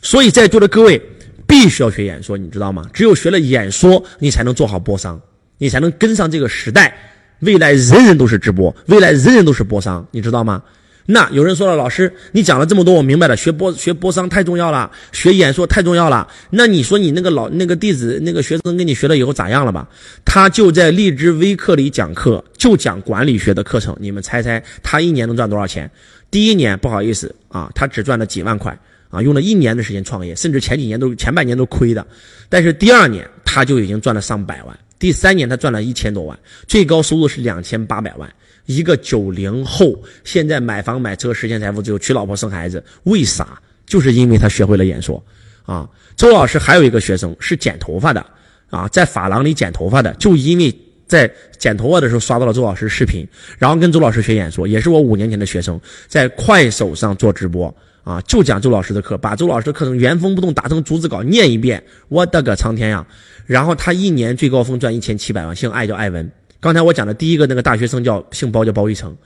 所以在座的各位。必须要学演说，你知道吗？只有学了演说，你才能做好播商，你才能跟上这个时代。未来人人都是直播，未来人人都是播商，你知道吗？那有人说了，老师，你讲了这么多，我明白了，学播学播商太重要了，学演说太重要了。那你说你那个老那个弟子那个学生跟你学了以后咋样了吧？他就在荔枝微课里讲课，就讲管理学的课程。你们猜猜他一年能赚多少钱？第一年不好意思啊，他只赚了几万块。啊，用了一年的时间创业，甚至前几年都前半年都亏的，但是第二年他就已经赚了上百万，第三年他赚了一千多万，最高收入是两千八百万。一个九零后现在买房买车实现财富自由，娶老婆生孩子，为啥？就是因为他学会了演说。啊，周老师还有一个学生是剪头发的，啊，在发廊里剪头发的，就因为在剪头发的时候刷到了周老师视频，然后跟周老师学演说，也是我五年前的学生，在快手上做直播。啊，就讲周老师的课，把周老师的课程原封不动打成逐字稿念一遍，我的个苍天呀！然后他一年最高峰赚一千七百万，姓艾叫艾文。刚才我讲的第一个那个大学生叫姓包叫包玉成。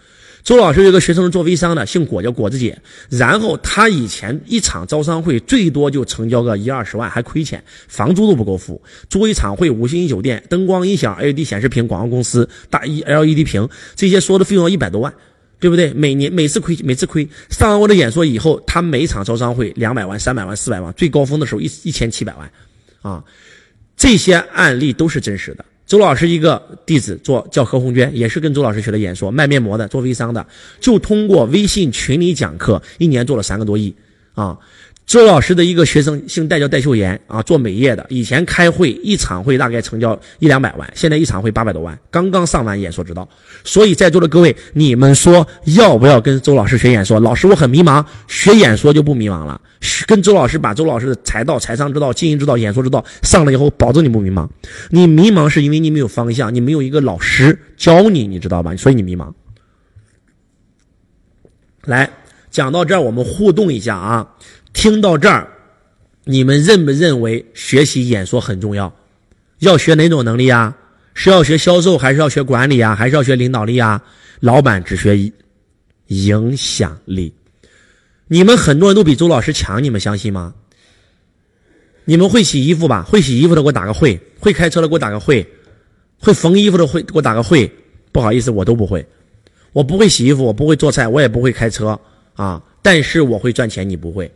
周老师有个学生是做微商的，姓果叫果子姐。然后他以前一场招商会最多就成交个一二十万，还亏钱，房租都不够付。租一场会，五星级酒店，灯光音响、LED 显示屏、广告公司、大一 LED 屏，这些所有的费用要一百多万。对不对？每年每次亏，每次亏。上完我的演说以后，他每场招商会两百万、三百万、四百万，最高峰的时候一一千七百万，啊，这些案例都是真实的。周老师一个弟子做叫何红娟，也是跟周老师学的演说，卖面膜的，做微商的，就通过微信群里讲课，一年做了三个多亿，啊。周老师的一个学生姓戴，叫戴秀妍啊，做美业的。以前开会一场会大概成交一两百万，现在一场会八百多万。刚刚上完演说指导，所以在座的各位，你们说要不要跟周老师学演说？老师，我很迷茫，学演说就不迷茫了。跟周老师把周老师的财道、财商之道、经营之道、演说之道上了以后，保证你不迷茫。你迷茫是因为你没有方向，你没有一个老师教你，你知道吧？所以你迷茫。来讲到这儿，我们互动一下啊。听到这儿，你们认不认为学习演说很重要？要学哪种能力啊？是要学销售，还是要学管理啊？还是要学领导力啊？老板只学影响力。你们很多人都比周老师强，你们相信吗？你们会洗衣服吧？会洗衣服的给我打个会。会开车的给我打个会。会缝衣服的会给我打个会。不好意思，我都不会。我不会洗衣服，我不会做菜，我也不会开车啊。但是我会赚钱，你不会。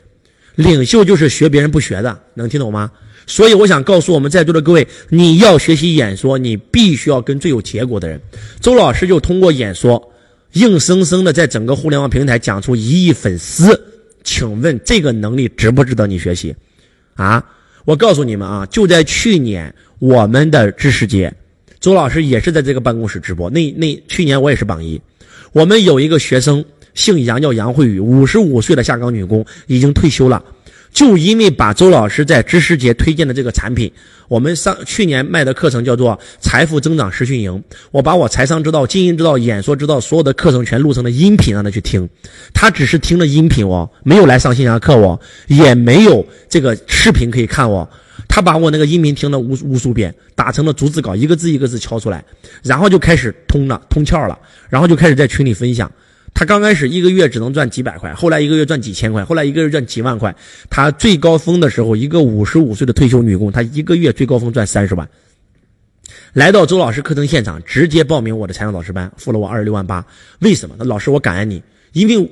领袖就是学别人不学的，能听懂吗？所以我想告诉我们在座的各位，你要学习演说，你必须要跟最有结果的人。周老师就通过演说，硬生生的在整个互联网平台讲出一亿粉丝。请问这个能力值不值得你学习？啊，我告诉你们啊，就在去年我们的知识节，周老师也是在这个办公室直播。那那去年我也是榜一，我们有一个学生。姓杨，叫杨慧宇，五十五岁的下岗女工，已经退休了。就因为把周老师在知识节推荐的这个产品，我们上去年卖的课程叫做《财富增长实训营》，我把我财商之道、经营之道、演说之道所有的课程全录成了音频，让他去听。他只是听了音频哦，没有来上线下课哦，也没有这个视频可以看哦。他把我那个音频听了无无数遍，打成了逐字稿，一个字一个字敲出来，然后就开始通了，通窍了，然后就开始在群里分享。他刚开始一个月只能赚几百块，后来一个月赚几千块，后来一个月赚几万块。他最高峰的时候，一个五十五岁的退休女工，她一个月最高峰赚三十万。来到周老师课程现场，直接报名我的财商导师班，付了我二十六万八。为什么？那老师，我感恩你，因为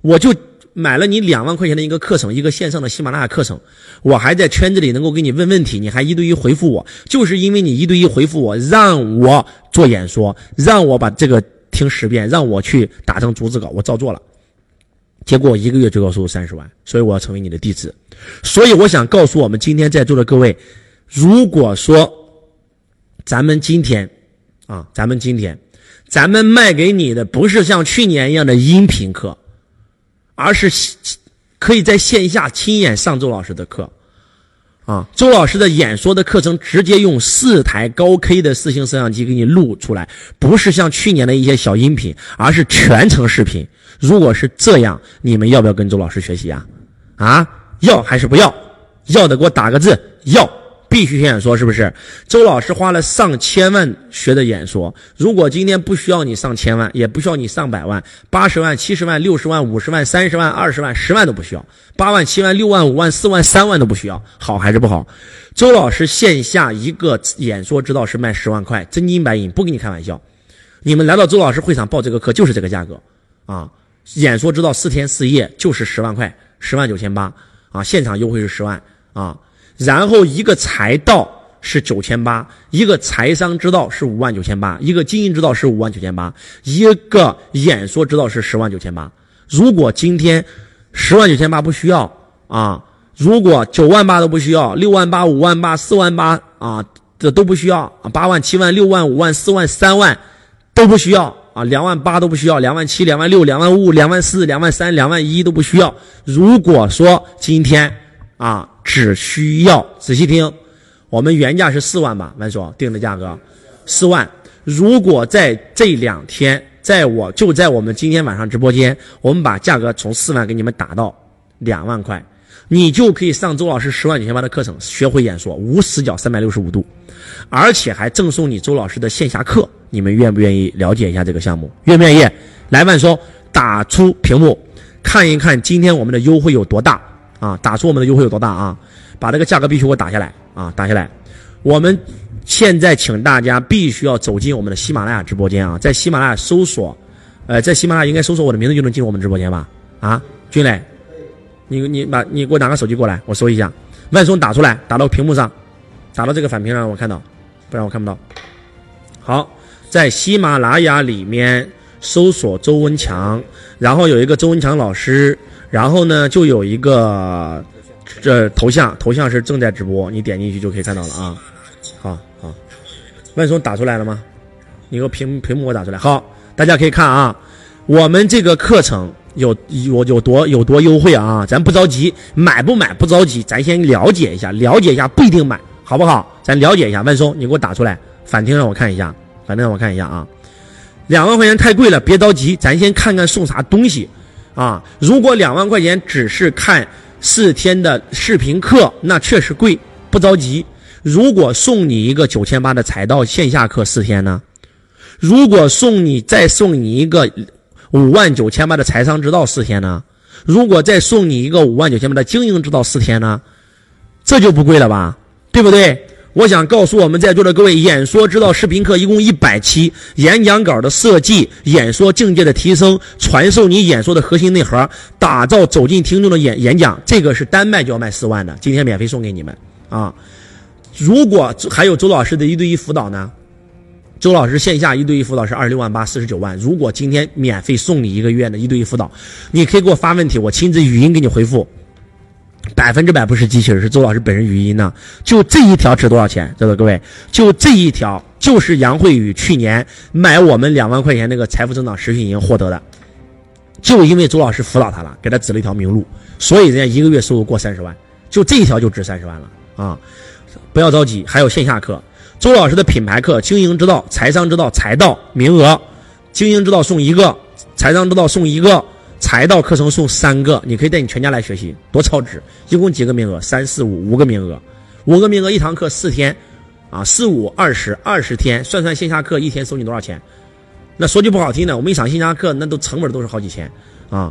我就买了你两万块钱的一个课程，一个线上的喜马拉雅课程，我还在圈子里能够给你问问题，你还一对一回复我，就是因为你一对一回复我，让我做演说，让我把这个。听十遍，让我去打成逐字稿，我照做了。结果我一个月最高收入三十万，所以我要成为你的弟子。所以我想告诉我们今天在座的各位，如果说咱们今天啊，咱们今天咱们卖给你的不是像去年一样的音频课，而是可以在线下亲眼上周老师的课。啊，周老师的演说的课程直接用四台高 K 的四星摄像机给你录出来，不是像去年的一些小音频，而是全程视频。如果是这样，你们要不要跟周老师学习啊？啊，要还是不要？要的给我打个字，要。必须学演说，是不是？周老师花了上千万学的演说。如果今天不需要你上千万，也不需要你上百万，八十万、七十万、六十万、五十万、三十万、二十万、十万都不需要，八万、七万、六万、五万、四万、三万都不需要，好还是不好？周老师线下一个演说指导师卖十万块，真金白银，不跟你开玩笑。你们来到周老师会场报这个课就是这个价格啊！演说指导四天四夜就是十万块，十万九千八啊！现场优惠是十万啊！然后一个财道是九千八，一个财商之道是五万九千八，一个经营之道是五万九千八，一个演说之道是十万九千八。如果今天十万九千八不需要啊，如果九万八都不需要，六万八、五万八、四万八啊，这都不需要啊，八万、七万、六万、五万、四万、三万都不需要啊，两万八都不需要，两万七、两万六、两万五、两万四、两万三、两万一都不需要。如果说今天啊。只需要仔细听，我们原价是四万吧，万叔定的价格，四万。如果在这两天，在我就在我们今天晚上直播间，我们把价格从四万给你们打到两万块，你就可以上周老师十万九千八的课程，学会演说，无死角，三百六十五度，而且还赠送你周老师的线下课。你们愿不愿意了解一下这个项目？愿不愿意？来，万叔打出屏幕，看一看今天我们的优惠有多大。啊，打出我们的优惠有多大啊？把这个价格必须给我打下来啊，打下来。我们现在请大家必须要走进我们的喜马拉雅直播间啊，在喜马拉雅搜索，呃，在喜马拉雅应该搜索我的名字就能进入我们直播间吧？啊，军磊，你你把你给我拿个手机过来，我搜一下，万松打出来，打到屏幕上，打到这个反屏上，我看到，不然我看不到。好，在喜马拉雅里面搜索周文强，然后有一个周文强老师。然后呢，就有一个这头像，头像是正在直播，你点进去就可以看到了啊。好好，万松打出来了吗？你给我屏屏幕给我打出来。好，大家可以看啊，我们这个课程有有有多有多优惠啊？咱不着急，买不买不着急，咱先了解一下，了解一下不一定买，好不好？咱了解一下。万松，你给我打出来，反听让我看一下，反正让我看一下啊。两万块钱太贵了，别着急，咱先看看送啥东西。啊，如果两万块钱只是看四天的视频课，那确实贵，不着急。如果送你一个九千八的财道线下课四天呢？如果送你再送你一个五万九千八的财商之道四天呢？如果再送你一个五万九千八的经营之道四天呢？这就不贵了吧？对不对？我想告诉我们在座的各位，演说之道视频课一共一百期，演讲稿的设计、演说境界的提升、传授你演说的核心内核、打造走进听众的演演讲，这个是单卖就要卖四万的，今天免费送给你们啊！如果还有周老师的一对一辅导呢？周老师线下一对一辅导是二十六万八，四十九万。如果今天免费送你一个月的一对一辅导，你可以给我发问题，我亲自语音给你回复。百分之百不是机器人，是周老师本人语音呢。就这一条值多少钱？在座各位，就这一条就是杨慧宇去年买我们两万块钱那个财富增长实训营获得的。就因为周老师辅导他了，给他指了一条明路，所以人家一个月收入过三十万。就这一条就值三十万了啊！不要着急，还有线下课，周老师的品牌课《经营之道》《财商之道》《财道》名额，《经营之道》送一个，《财商之道》送一个。财道课程送三个，你可以带你全家来学习，多超值！一共几个名额？三四五五个名额，五个名额一堂课四天，啊，四五二十二十天，算算线下课一天收你多少钱？那说句不好听的，我们一场线下课那都成本都是好几千啊！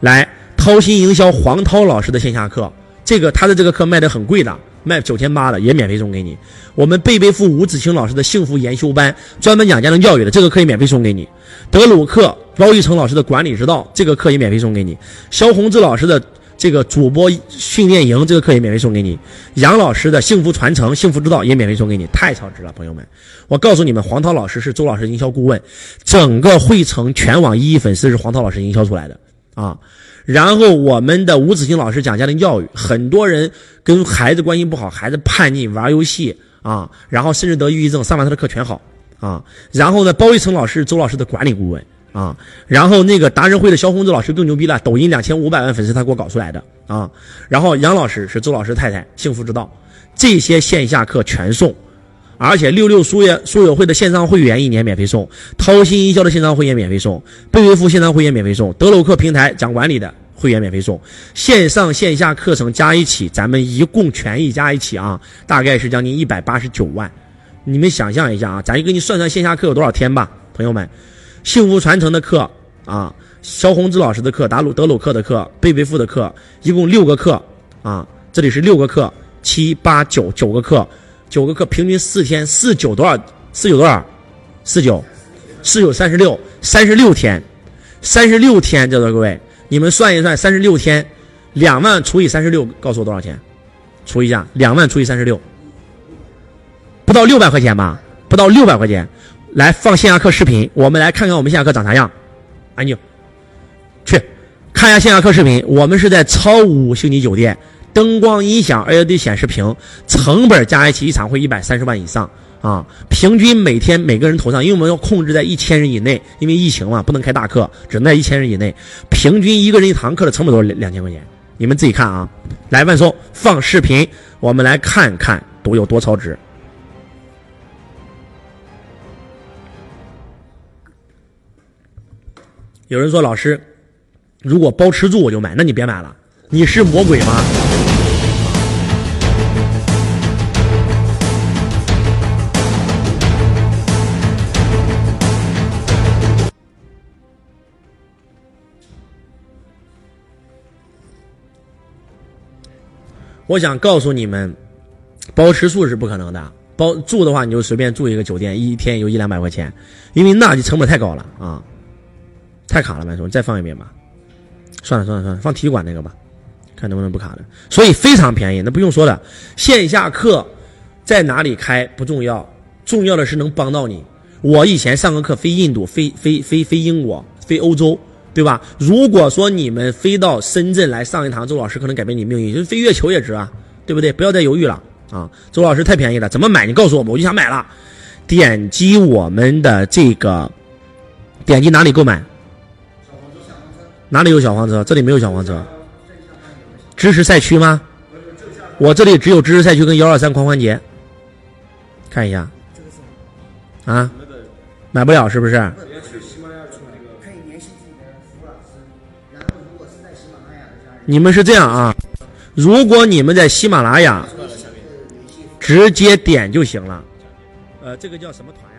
来，掏心营销黄涛老师的线下课，这个他的这个课卖的很贵的，卖九千八的也免费送给你。我们贝贝父吴子清老师的幸福研修班，专门讲家庭教育的，这个课也免费送给你。德鲁克包玉成老师的管理之道，这个课也免费送给你；肖宏志老师的这个主播训练营，这个课也免费送给你；杨老师的幸福传承、幸福之道也免费送给你，太超值了，朋友们！我告诉你们，黄涛老师是周老师营销顾问，整个汇成全网一亿粉丝是黄涛老师营销出来的啊。然后我们的吴子清老师讲家庭教育，很多人跟孩子关系不好，孩子叛逆玩游戏啊，然后甚至得抑郁症，上完他的课全好。啊，然后呢，包玉成老师、周老师的管理顾问啊，然后那个达人会的肖宏志老师更牛逼了，抖音两千五百万粉丝他给我搞出来的啊，然后杨老师是周老师太太，幸福之道，这些线下课全送，而且六六书业书友会的线上会员一年免费送，掏心一笑的线上会员免费送，贝维夫线上会员免费送，德鲁克平台讲管理的会员免费送，线上线下课程加一起，咱们一共权益加一起啊，大概是将近一百八十九万。你们想象一下啊，咱就给你算算线下课有多少天吧，朋友们，幸福传承的课啊，肖红志老师的课，达鲁德鲁克的课，贝贝夫的课，一共六个课啊，这里是六个课，七八九九个课，九个课平均四天，四九多少？四九多少？四九，四九三十六，三十六天，三十六天，在座各位，你们算一算，三十六天，两万除以三十六，告诉我多少钱？除一下，两万除以三十六。不到六百块钱吧，不到六百块钱，来放线下课视频，我们来看看我们线下课长啥样。安静，去看一下线下课视频。我们是在超五星级酒店，灯光、音响、LED 显示屏，成本加一起一场会一百三十万以上啊！平均每天每个人头上，因为我们要控制在一千人以内，因为疫情嘛，不能开大课，只能在一千人以内。平均一个人一堂课的成本都是两千块钱，你们自己看啊！来，万松放视频，我们来看看都有多超值。有人说老师，如果包吃住我就买，那你别买了，你是魔鬼吗？我想告诉你们，包吃住是不可能的，包住的话你就随便住一个酒店，一天有一两百块钱，因为那就成本太高了啊。太卡了，麦叔，你再放一遍吧。算了算了算了，放体育馆那个吧，看能不能不卡了。所以非常便宜，那不用说了。线下课在哪里开不重要，重要的是能帮到你。我以前上个课飞印度，飞飞飞飞英国，飞欧洲，对吧？如果说你们飞到深圳来上一堂，周老师可能改变你命运，就飞月球也值啊，对不对？不要再犹豫了啊！周老师太便宜了，怎么买？你告诉我吧，我就想买了。点击我们的这个，点击哪里购买？哪里有小黄车？这里没有小黄车。知识赛区吗？我这里只有知识赛区跟幺二三狂欢节。看一下。啊？买不了是不是？你们是这样啊？如果你们在喜马拉雅，直接点就行了。呃，这个叫什么团？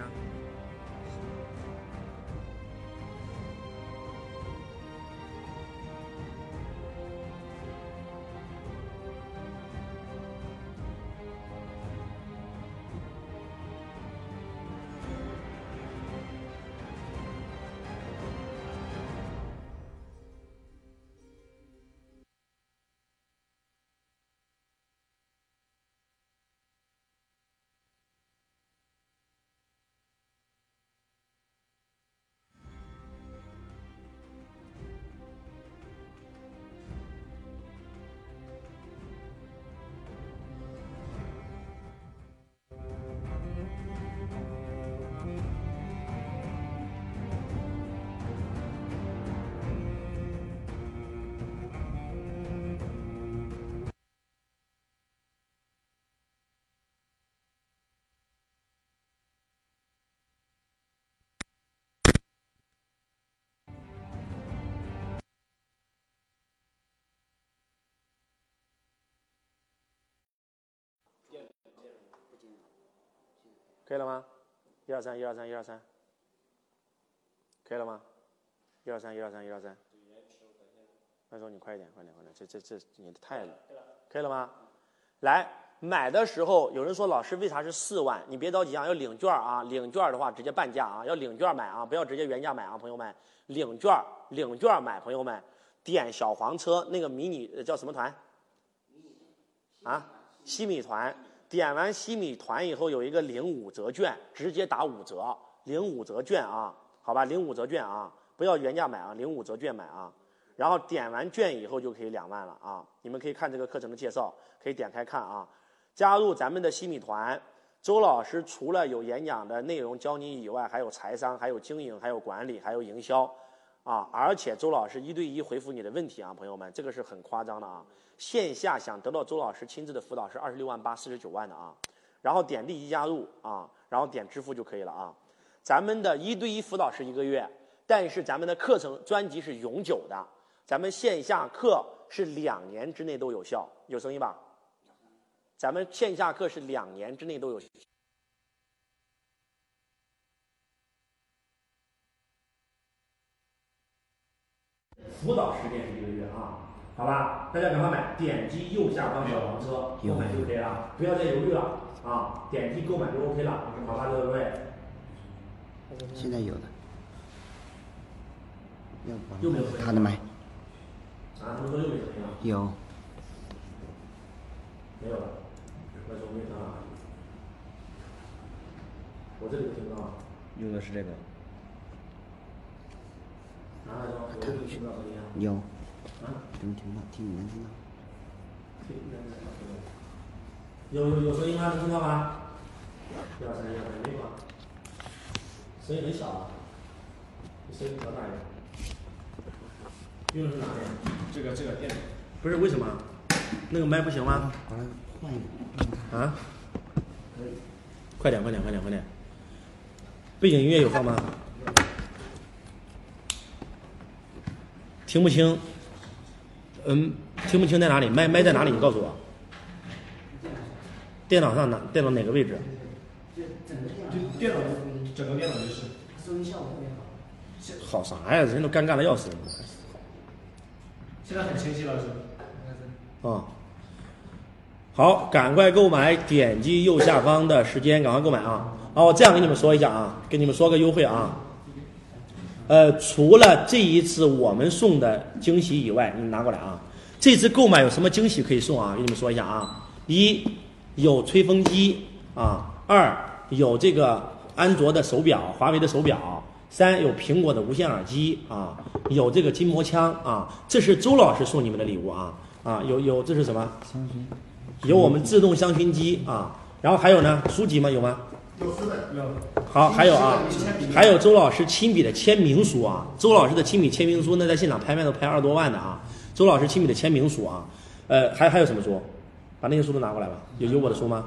二三，一二三，一二三，可以了吗？一二三，一二三，一二三。麦总，你快一点，快点，快点！这这这，你太了可以了吗？来买的时候，有人说老师为啥是四万？你别着急啊，要领券啊！领券的话直接半价啊！要领券买啊，不要直接原价买啊，朋友们！领券，领券买，朋友们，点小黄车那个迷你叫什么团？啊，西米团。点完西米团以后，有一个领五折券，直接打五折，领五折券啊，好吧，领五折券啊，不要原价买啊，领五折券买啊，然后点完券以后就可以两万了啊，你们可以看这个课程的介绍，可以点开看啊，加入咱们的西米团，周老师除了有演讲的内容教你以外，还有财商，还有经营，还有管理，还有营销，啊，而且周老师一对一回复你的问题啊，朋友们，这个是很夸张的啊。线下想得到周老师亲自的辅导是二十六万八四十九万的啊，然后点立即加入啊，然后点支付就可以了啊。咱们的一对一辅导是一个月，但是咱们的课程专辑是永久的，咱们线下课是两年之内都有效，有声音吧？咱们线下课是两年之内都有。辅导时间是，好吧，大家赶快买，点击右下方小黄车购买就可以了，不要再犹豫了啊，点击购买就 OK 了，好吧，各位。现在有的，又没有声音他的麦啊，他们说又没声音了，有，没有了，那说没声了。我这里听不到啊，用的是这个，啊我这里听不到声音啊？有，啊？能听到，听能听到。有有有声音吗？能听到吗？一二三，一二三，没有啊。声音很小啊，你声音调大一点。用的是哪边？这个这个电脑，不是为什么？那个麦不行吗？把它换一个。啊？快点，快点，快点，快点！背景音乐有放吗？听不清。嗯，听不清在哪里？麦麦在哪里？你告诉我。电脑上哪？电脑哪个位置？就电脑整个电脑就是。好啥呀？人都尴尬的要死。现在很清晰了是吧？啊，好，赶快购买，点击右下方的时间，赶快购买啊！哦，这样跟你们说一下啊，跟你们说个优惠啊。呃，除了这一次我们送的惊喜以外，你们拿过来啊。这次购买有什么惊喜可以送啊？给你们说一下啊。一有吹风机啊，二有这个安卓的手表，华为的手表。三有苹果的无线耳机啊，有这个筋膜枪啊，这是周老师送你们的礼物啊啊，有有这是什么？香薰。有我们自动香薰机啊，然后还有呢，书籍吗？有吗？好，还有啊，还有周老师亲笔的签名书啊，周老师的亲笔签名书，那在现场拍卖都拍二十多万的啊，周老师亲笔的签名书啊，呃，还还有什么书？把那些书都拿过来吧，有有我的书吗？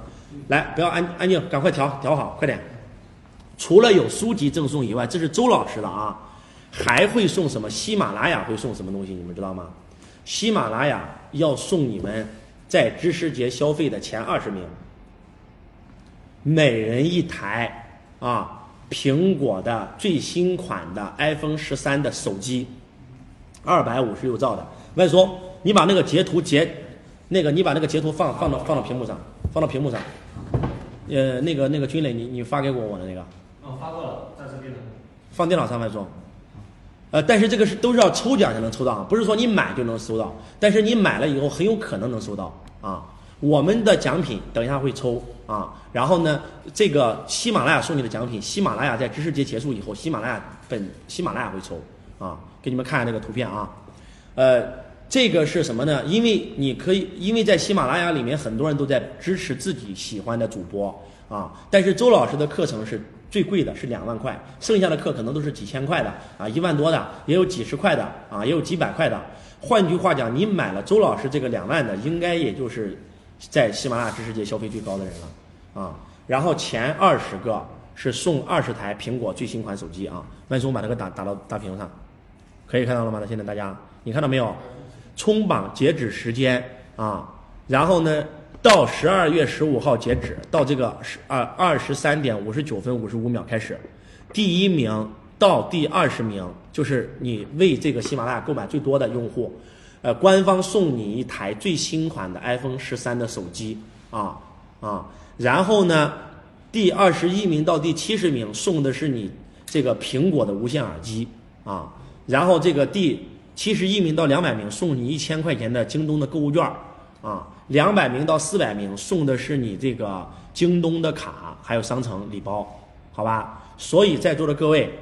来，不要安安静，赶快调调好，快点。除了有书籍赠送以外，这是周老师的啊，还会送什么？喜马拉雅会送什么东西？你们知道吗？喜马拉雅要送你们在知识节消费的前二十名，每人一台啊，苹果的最新款的 iPhone 十三的手机，二百五十六兆的。万松，你把那个截图截，那个你把那个截图放放到放到屏幕上，放到屏幕上。呃，那个那个军磊，你你发给我我的那个。哦，发过了，在这边的。放电脑上万松，呃，但是这个是都是要抽奖才能抽到，不是说你买就能收到。但是你买了以后很有可能能收到啊。我们的奖品等一下会抽啊，然后呢，这个喜马拉雅送你的奖品，喜马拉雅在知识节结束以后，喜马拉雅本喜马拉雅会抽啊，给你们看这个图片啊，呃，这个是什么呢？因为你可以，因为在喜马拉雅里面很多人都在支持自己喜欢的主播啊，但是周老师的课程是。最贵的是两万块，剩下的课可能都是几千块的啊，一万多的也有几十块的啊，也有几百块的。换句话讲，你买了周老师这个两万的，应该也就是在喜马拉雅知识界消费最高的人了啊。然后前二十个是送二十台苹果最新款手机啊。万松把这个打打到大屏幕上，可以看到了吗？那现在大家你看到没有？冲榜截止时间啊，然后呢？到十二月十五号截止，到这个十二二十三点五十九分五十五秒开始，第一名到第二十名就是你为这个喜马拉雅购买最多的用户，呃，官方送你一台最新款的 iPhone 十三的手机啊啊，然后呢，第二十一名到第七十名送的是你这个苹果的无线耳机啊，然后这个第七十一名到两百名送你一千块钱的京东的购物券啊。两百名到四百名送的是你这个京东的卡，还有商城礼包，好吧？所以在座的各位，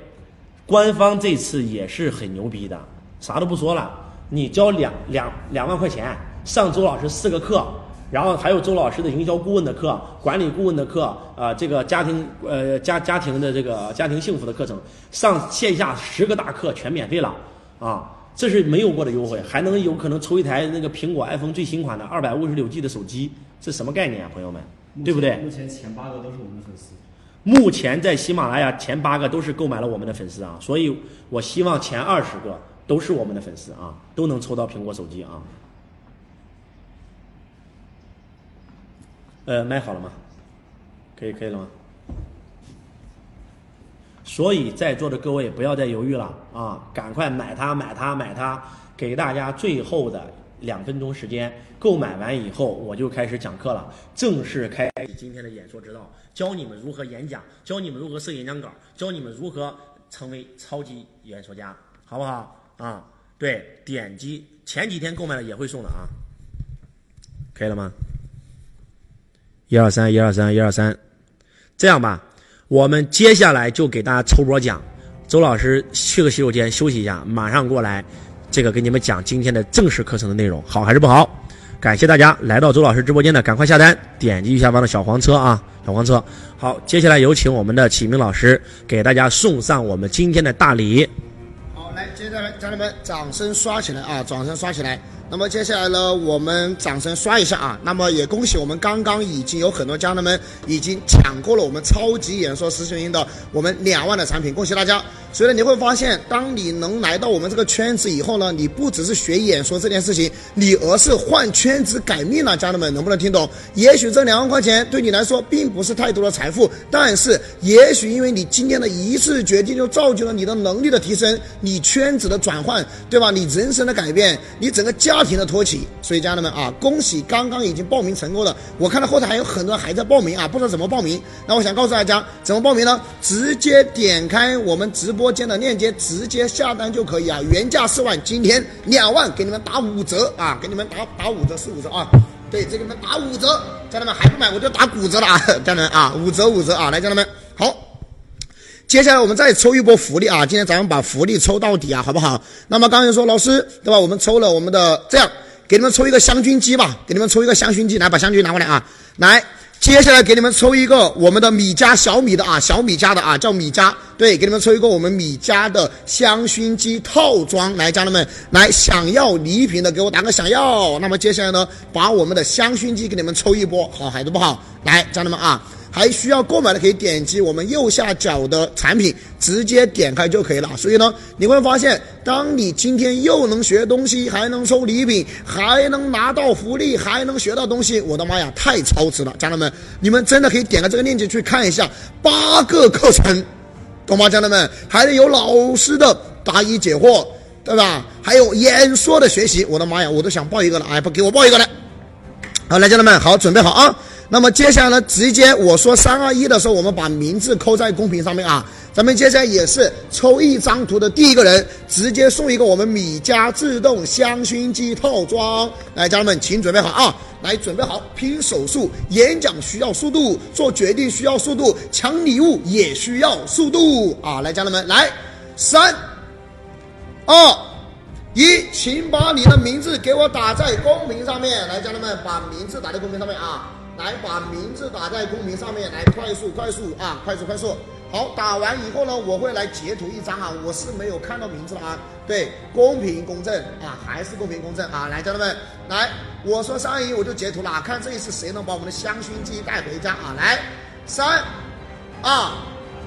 官方这次也是很牛逼的，啥都不说了，你交两两两万块钱上周老师四个课，然后还有周老师的营销顾问的课、管理顾问的课，啊，这个家庭呃家家庭的这个家庭幸福的课程，上线下十个大课全免费了啊！这是没有过的优惠，还能有可能抽一台那个苹果 iPhone 最新款的二百五十六 G 的手机，这什么概念啊，朋友们？对不对？目前前八个都是我们的粉丝。目前在喜马拉雅前八个都是购买了我们的粉丝啊，所以我希望前二十个都是我们的粉丝啊，都能抽到苹果手机啊。呃，麦好了吗？可以，可以了吗？所以在座的各位不要再犹豫了啊，赶快买它，买它，买它！给大家最后的两分钟时间，购买完以后我就开始讲课了，正式开启今天的演说之道，教你们如何演讲，教你们如何设演讲稿，教你们如何成为超级演说家，好不好？啊，对，点击前几天购买的也会送的啊，可以了吗？一二三，一二三，一二三，这样吧，我们接下来就给大家抽波奖。周老师去个洗手间休息一下，马上过来，这个给你们讲今天的正式课程的内容，好还是不好？感谢大家来到周老师直播间的，赶快下单，点击右下方的小黄车啊，小黄车。好，接下来有请我们的启明老师给大家送上我们今天的大礼。好，来，接下来家人们掌声刷起来啊，掌声刷起来。那么接下来呢，我们掌声刷一下啊！那么也恭喜我们刚刚已经有很多家人们已经抢过了我们超级演说实训营的我们两万的产品，恭喜大家！所以呢，你会发现，当你能来到我们这个圈子以后呢，你不只是学演说这件事情，你而是换圈子改命了，家人们能不能听懂？也许这两万块钱对你来说并不是太多的财富，但是也许因为你今天的一次决定，就造就了你的能力的提升，你圈子的转换，对吧？你人生的改变，你整个家不停的托起。所以家人们啊，恭喜刚刚已经报名成功的，我看到后台还有很多人还在报名啊，不知道怎么报名。那我想告诉大家，怎么报名呢？直接点开我们直播。间的链接直接下单就可以啊，原价四万，今天两万给你们打五折啊，给你们打打五折四五折啊，对，这给你们打五折，家人们还不买我就打骨折了啊，家人们啊，五折五折啊，来家人们好，接下来我们再抽一波福利啊，今天咱们把福利抽到底啊，好不好？那么刚才说老师对吧？我们抽了我们的这样，给你们抽一个香薰机吧，给你们抽一个香薰机，来把香薰拿过来啊，来。接下来给你们抽一个我们的米家小米的啊，小米家的啊，叫米家，对，给你们抽一个我们米家的香薰机套装，来，家人们，来，想要礼品的给我打个想要。那么接下来呢，把我们的香薰机给你们抽一波，好还是不好？来，家人们啊。还需要购买的可以点击我们右下角的产品，直接点开就可以了。所以呢，你会发现，当你今天又能学东西，还能抽礼品，还能拿到福利，还能学到东西，我的妈呀，太超值了！家人们，你们真的可以点开这个链接去看一下，八个课程，懂吗？家人们，还得有老师的答疑解惑，对吧？还有演说的学习，我的妈呀，我都想报一个了，哎，不给我报一个来。好，来，家人们，好，准备好啊。那么接下来呢，直接我说三二一的时候，我们把名字扣在公屏上面啊。咱们接下来也是抽一张图的第一个人，直接送一个我们米家自动香薰机套装。来，家人们，请准备好啊！来，准备好，拼手速，演讲需要速度，做决定需要速度，抢礼物也需要速度啊！来，家人们，来，三、二、一，请把你的名字给我打在公屏上面。来，家人们，把名字打在公屏上面啊。来把名字打在公屏上面，来快速快速啊，快速快速。好，打完以后呢，我会来截图一张啊，我是没有看到名字的啊。对，公平公正啊，还是公平公正啊。来，家人们，来，我说三二一，我就截图了，看这一次谁能把我们的香薰机带回家啊？来，三二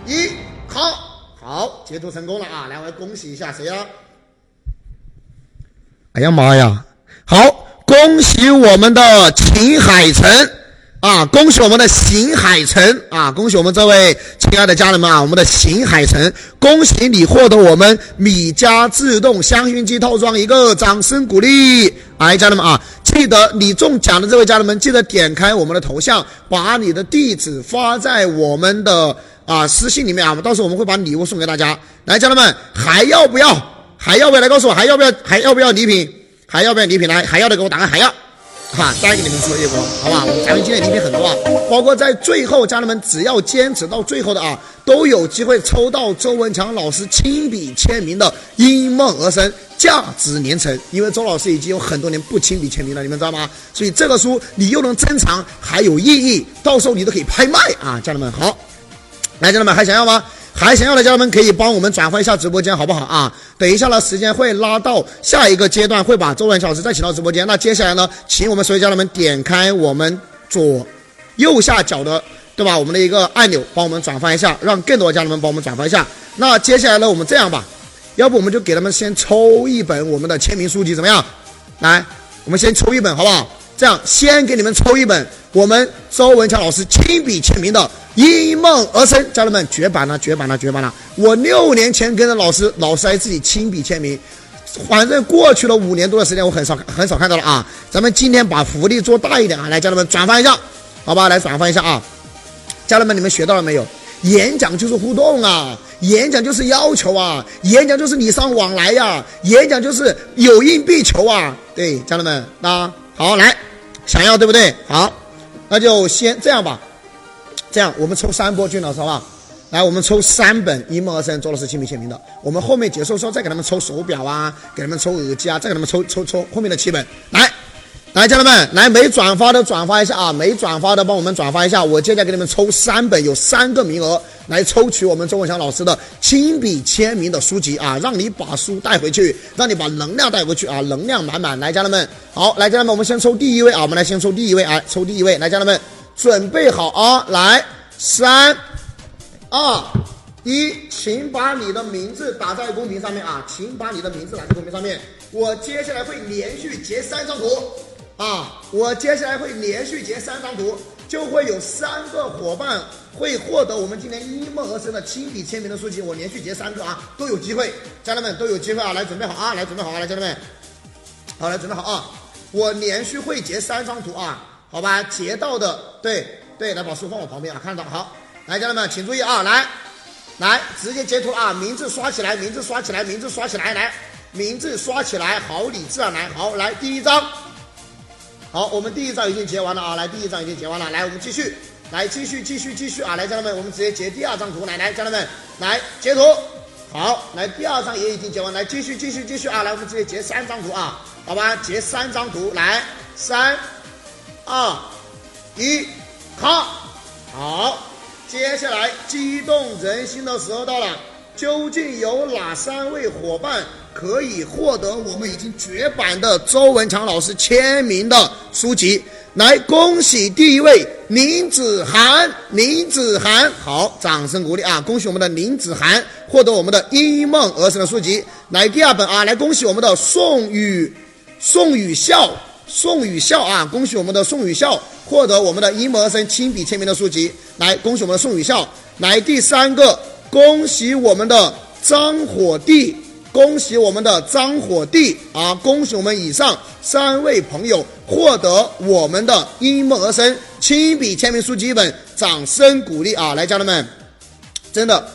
一，好，好，截图成功了啊！来，我要恭喜一下谁啊？哎呀妈呀，好，恭喜我们的秦海晨。啊！恭喜我们的邢海晨啊！恭喜我们这位亲爱的家人们啊！我们的邢海晨，恭喜你获得我们米家自动香薰机套装一个，掌声鼓励！哎，家人们啊，记得你中奖的这位家人们，记得点开我们的头像，把你的地址发在我们的啊私信里面啊，我们到时候我们会把礼物送给大家。来，家人们还要不要？还要不要来告诉我？还要不要？还要不要礼品？还要不要礼品？来，还要的给我打个还要。哈，再给你们说一波，好吧？咱们今天礼品很多啊，包括在最后，家人们只要坚持到最后的啊，都有机会抽到周文强老师亲笔签名的《因梦而生》，价值连城。因为周老师已经有很多年不亲笔签名了，你们知道吗？所以这个书你又能珍藏，还有意义，到时候你都可以拍卖啊，家人们好。来，家人们还想要吗？还想要的家人们可以帮我们转发一下直播间，好不好啊？等一下呢，时间会拉到下一个阶段，会把周文强老师再请到直播间。那接下来呢，请我们所有家人们点开我们左右下角的，对吧？我们的一个按钮，帮我们转发一下，让更多的家人们帮我们转发一下。那接下来呢，我们这样吧，要不我们就给他们先抽一本我们的签名书籍，怎么样？来，我们先抽一本，好不好？这样，先给你们抽一本我们周文强老师亲笔签名的《因梦而生》，家人们绝版了，绝版了，绝版了！我六年前跟着老师，老师还自己亲笔签名，反正过去了五年多的时间，我很少很少看到了啊。咱们今天把福利做大一点啊，来，家人们转发一下，好吧？来转发一下啊！家人们，你们学到了没有？演讲就是互动啊，演讲就是要求啊，演讲就是礼尚往来呀，演讲就是有应必求啊。对，家人们，那好来。想要对不对？好，那就先这样吧。这样我们抽三波，君老师好不好？来，我们抽三本《一梦而生》周老师亲笔签名的。我们后面结束时候再给他们抽手表啊，给他们抽耳机啊，再给他们抽抽抽后面的七本。来，来，家人们，来没转发的转发一下啊！没转发的帮我们转发一下。我接下来给你们抽三本，有三个名额。来抽取我们周文强老师的亲笔签名的书籍啊，让你把书带回去，让你把能量带回去啊，能量满满。来，家人们，好，来，家人们，我们先抽第一位啊，我们来先抽第一位啊，抽第一位。来，家人们，准备好啊，来，三、二、一，请把你的名字打在公屏上面啊，请把你的名字打在公屏上面。我接下来会连续截三张图啊，我接下来会连续截三张图。就会有三个伙伴会获得我们今年一梦而生的亲笔签名的书籍，我连续截三个啊，都有机会，家人们都有机会啊，来准备好啊，来准备好啊，来家人们，好来准备好啊，我连续会截三张图啊，好吧，截到的对对，来把书放我旁边啊，看到好，来家人们请注意啊，来来直接截图啊，名字刷起来，名字刷起来，名字刷起来，来名字刷起来，好理智啊，来好来第一张。好，我们第一张已经截完了啊！来，第一张已经截完了，来，我们继续，来，继续，继续，继续啊！来，家人们，我们直接截第二张图，来，来，家人们，来截图。好，来，第二张也已经截完，来，继续，继续，继续啊！来，我们直接截三张图啊，好吧？截三张图，来，三、二、一，好，好，接下来激动人心的时候到了，究竟有哪三位伙伴？可以获得我们已经绝版的周文强老师签名的书籍，来恭喜第一位林子涵，林子涵，好，掌声鼓励啊！恭喜我们的林子涵获得我们的因梦而生的书籍。来第二本啊，来恭喜我们的宋宇，宋宇笑，宋宇笑啊！恭喜我们的宋宇笑获得我们的因梦而生亲笔签名的书籍。来恭喜我们的宋宇笑。来第三个，恭喜我们的张火帝。恭喜我们的张火帝啊！恭喜我们以上三位朋友获得我们的因梦而生亲笔签名书籍一本，掌声鼓励啊！来，家人们，真的，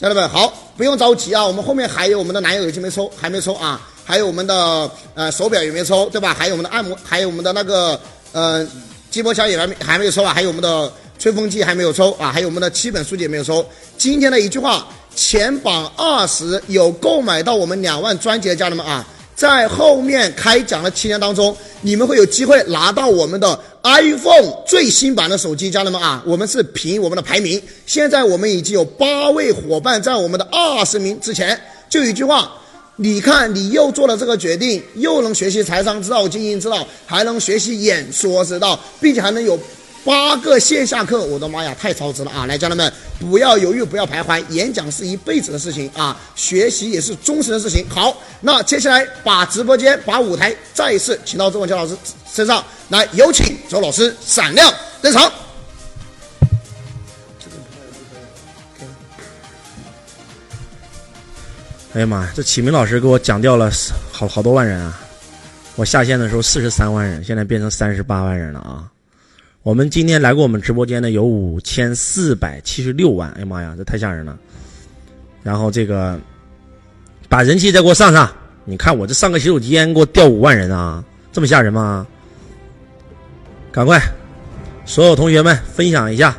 家人们好，不用着急啊，我们后面还有我们的蓝牙耳机没抽，还没抽啊，还有我们的呃手表也没抽，对吧？还有我们的按摩，还有我们的那个呃筋膜枪也还没还没有抽啊，还有我们的吹风机还没有抽啊，还有我们的七本书籍也没有抽。今天的一句话。前榜二十有购买到我们两万专辑的家人们啊，在后面开奖的期间当中，你们会有机会拿到我们的 iPhone 最新版的手机，家人们啊，我们是凭我们的排名，现在我们已经有八位伙伴在我们的二十名之前。就一句话，你看你又做了这个决定，又能学习财商之道、经营之道，还能学习演说之道，并且还能有。八个线下课，我的妈呀，太超值了啊！来，家人们，不要犹豫，不要徘徊，演讲是一辈子的事情啊，学习也是终身的事情。好，那接下来把直播间、把舞台再一次请到周文强老师身上来，有请周老师闪亮登场。哎呀妈呀，这启明老师给我讲掉了好好多万人啊！我下线的时候四十三万人，现在变成三十八万人了啊！我们今天来过我们直播间的有五千四百七十六万，哎呀妈呀，这太吓人了！然后这个把人气再给我上上，你看我这上个洗手间给我掉五万人啊，这么吓人吗？赶快，所有同学们分享一下，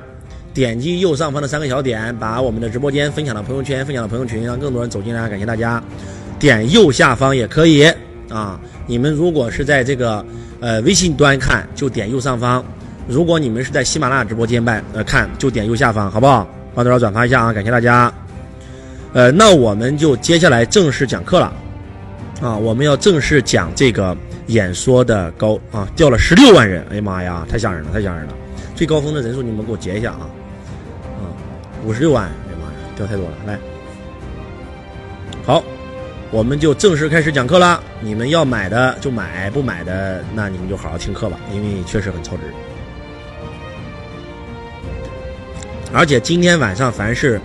点击右上方的三个小点，把我们的直播间分享到朋友圈，分享到朋友群，让更多人走进来。感谢大家，点右下方也可以啊。你们如果是在这个呃微信端看，就点右上方。如果你们是在喜马拉雅直播间办呃看，就点右下方，好不好？帮多少转发一下啊！感谢大家。呃，那我们就接下来正式讲课了，啊，我们要正式讲这个演说的高啊，掉了十六万人，哎呀妈呀，太吓人了，太吓人了！最高峰的人数你们给我截一下啊，啊，五十六万，哎呀妈呀，掉太多了，来，好，我们就正式开始讲课啦。你们要买的就买，不买的那你们就好好听课吧，因为确实很超值。而且今天晚上凡是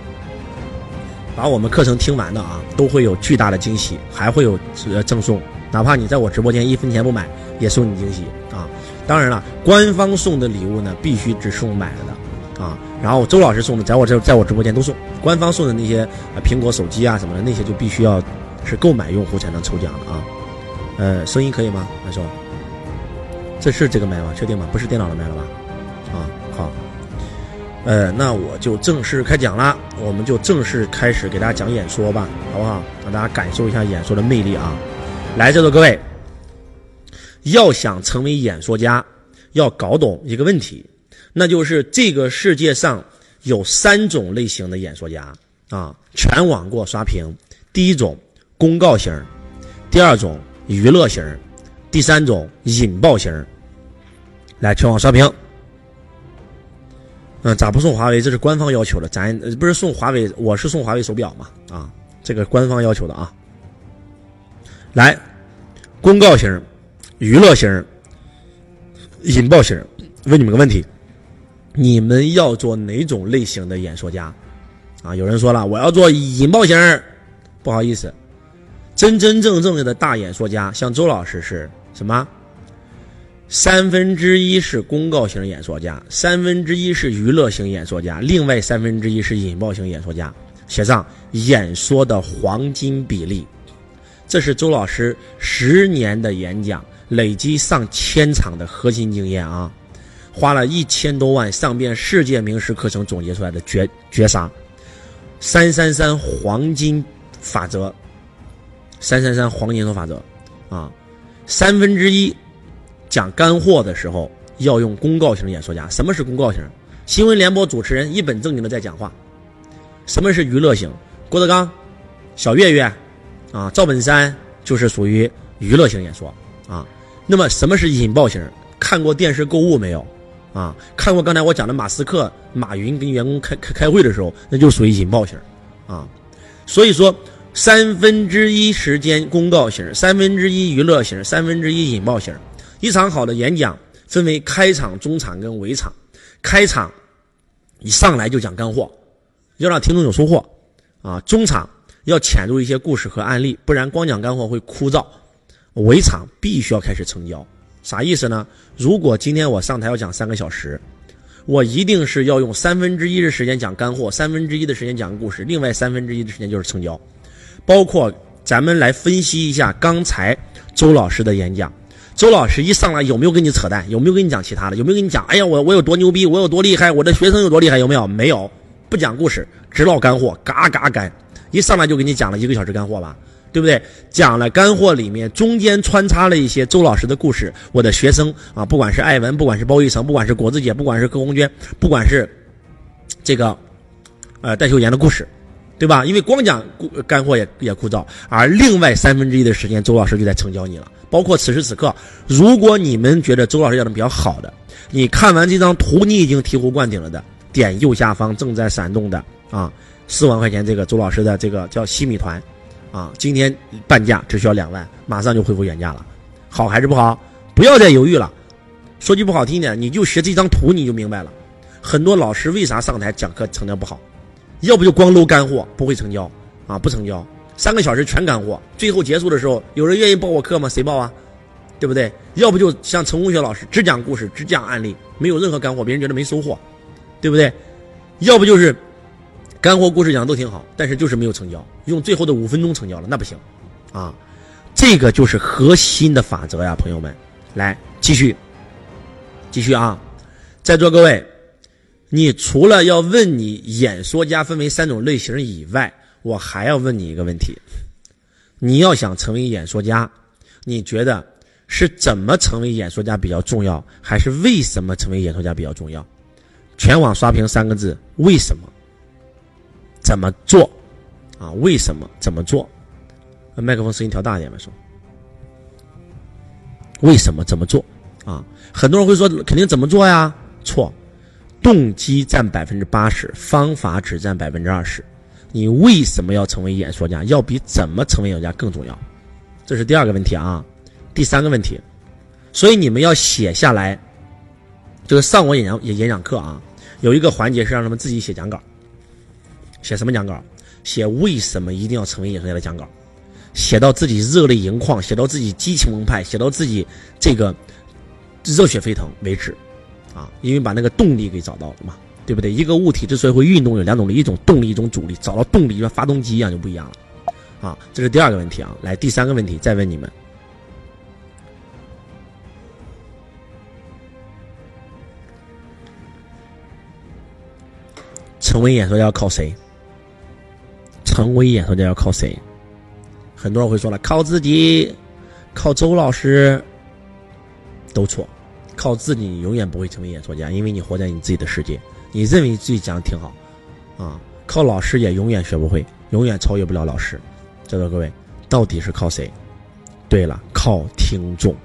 把我们课程听完的啊，都会有巨大的惊喜，还会有呃赠送，哪怕你在我直播间一分钱不买，也送你惊喜啊。当然了，官方送的礼物呢，必须只送买了的啊。然后周老师送的，在我这在我直播间都送。官方送的那些呃苹果手机啊什么的，那些就必须要是购买用户才能抽奖的啊。呃，声音可以吗？来说，这是这个麦吗？确定吗？不是电脑的麦了吧？啊，好。呃，那我就正式开讲啦，我们就正式开始给大家讲演说吧，好不好？让大家感受一下演说的魅力啊！来，在座各位，要想成为演说家，要搞懂一个问题，那就是这个世界上有三种类型的演说家啊，全网给我刷屏。第一种公告型，第二种娱乐型，第三种引爆型。来，全网刷屏。嗯，咋不送华为？这是官方要求的，咱不是送华为，我是送华为手表嘛？啊，这个官方要求的啊。来，公告型、娱乐型、引爆型，问你们个问题：你们要做哪种类型的演说家？啊，有人说了，我要做引爆型。不好意思，真真正正的大演说家，像周老师是什么？三分之一是公告型演说家，三分之一是娱乐型演说家，另外三分之一是引爆型演说家。写上演说的黄金比例，这是周老师十年的演讲，累积上千场的核心经验啊，花了一千多万上遍世界名师课程总结出来的绝绝杀。三三三黄金法则，三三三黄金演说法则，啊，三分之一。讲干货的时候要用公告型演说家。什么是公告型？新闻联播主持人一本正经的在讲话。什么是娱乐型？郭德纲、小岳岳，啊，赵本山就是属于娱乐型演说啊。那么什么是引爆型？看过电视购物没有？啊，看过刚才我讲的马斯克、马云跟员工开开开会的时候，那就属于引爆型啊。所以说，三分之一时间公告型，三分之一娱乐型，三分之一引爆型。一场好的演讲分为开场、中场跟尾场。开场一上来就讲干货，要让听众有收获啊。中场要潜入一些故事和案例，不然光讲干货会枯燥。尾场必须要开始成交，啥意思呢？如果今天我上台要讲三个小时，我一定是要用三分之一的时间讲干货，三分之一的时间讲故事，另外三分之一的时间就是成交。包括咱们来分析一下刚才周老师的演讲。周老师一上来有没有跟你扯淡？有没有跟你讲其他的？有没有跟你讲？哎呀，我我有多牛逼，我有多厉害，我的学生有多厉害？有没有？没有，不讲故事，只唠干货，嘎嘎干。一上来就给你讲了一个小时干货吧，对不对？讲了干货里面中间穿插了一些周老师的故事。我的学生啊，不管是艾文，不管是包玉成，不管是果子姐，不管是柯红娟，不管是这个呃戴秀妍的故事，对吧？因为光讲干货也也枯燥，而另外三分之一的时间，周老师就在成交你了。包括此时此刻，如果你们觉得周老师讲的比较好的，你看完这张图，你已经醍醐灌顶了的，点右下方正在闪动的啊，四万块钱这个周老师的这个叫西米团，啊，今天半价只需要两万，马上就恢复原价了，好还是不好？不要再犹豫了。说句不好听点，你就学这张图你就明白了。很多老师为啥上台讲课成交不好？要不就光搂干货，不会成交啊，不成交。三个小时全干货，最后结束的时候，有人愿意报我课吗？谁报啊？对不对？要不就像陈红学老师，只讲故事，只讲案例，没有任何干货，别人觉得没收获，对不对？要不就是干货故事讲的都挺好，但是就是没有成交，用最后的五分钟成交了，那不行啊！这个就是核心的法则呀，朋友们，来继续，继续啊！在座各位，你除了要问你演说家分为三种类型以外，我还要问你一个问题：你要想成为演说家，你觉得是怎么成为演说家比较重要，还是为什么成为演说家比较重要？全网刷屏三个字：为什么？怎么做？啊，为什么？怎么做？麦克风声音调大一点吧，说。为什么？怎么做？啊，很多人会说，肯定怎么做呀？错，动机占百分之八十，方法只占百分之二十。你为什么要成为演说家？要比怎么成为演说家更重要。这是第二个问题啊。第三个问题，所以你们要写下来。这个上过演讲演演讲课啊，有一个环节是让他们自己写讲稿。写什么讲稿？写为什么一定要成为演说家的讲稿。写到自己热泪盈眶，写到自己激情澎湃，写到自己这个热血沸腾为止，啊，因为把那个动力给找到了嘛，对不对？一个物体之所以会运动，有两种力，一种动力，一种阻力。找到动力，就像发动机一样，就不一样了，啊，这是第二个问题啊。来，第三个问题，再问你们：成为演说家要靠谁？成为演说家要靠谁？很多人会说了，靠自己，靠周老师，都错。靠自己，你永远不会成为演说家，因为你活在你自己的世界，你认为自己讲的挺好，啊，靠老师也永远学不会，永远超越不了老师。在座各位，到底是靠谁？对了，靠听众。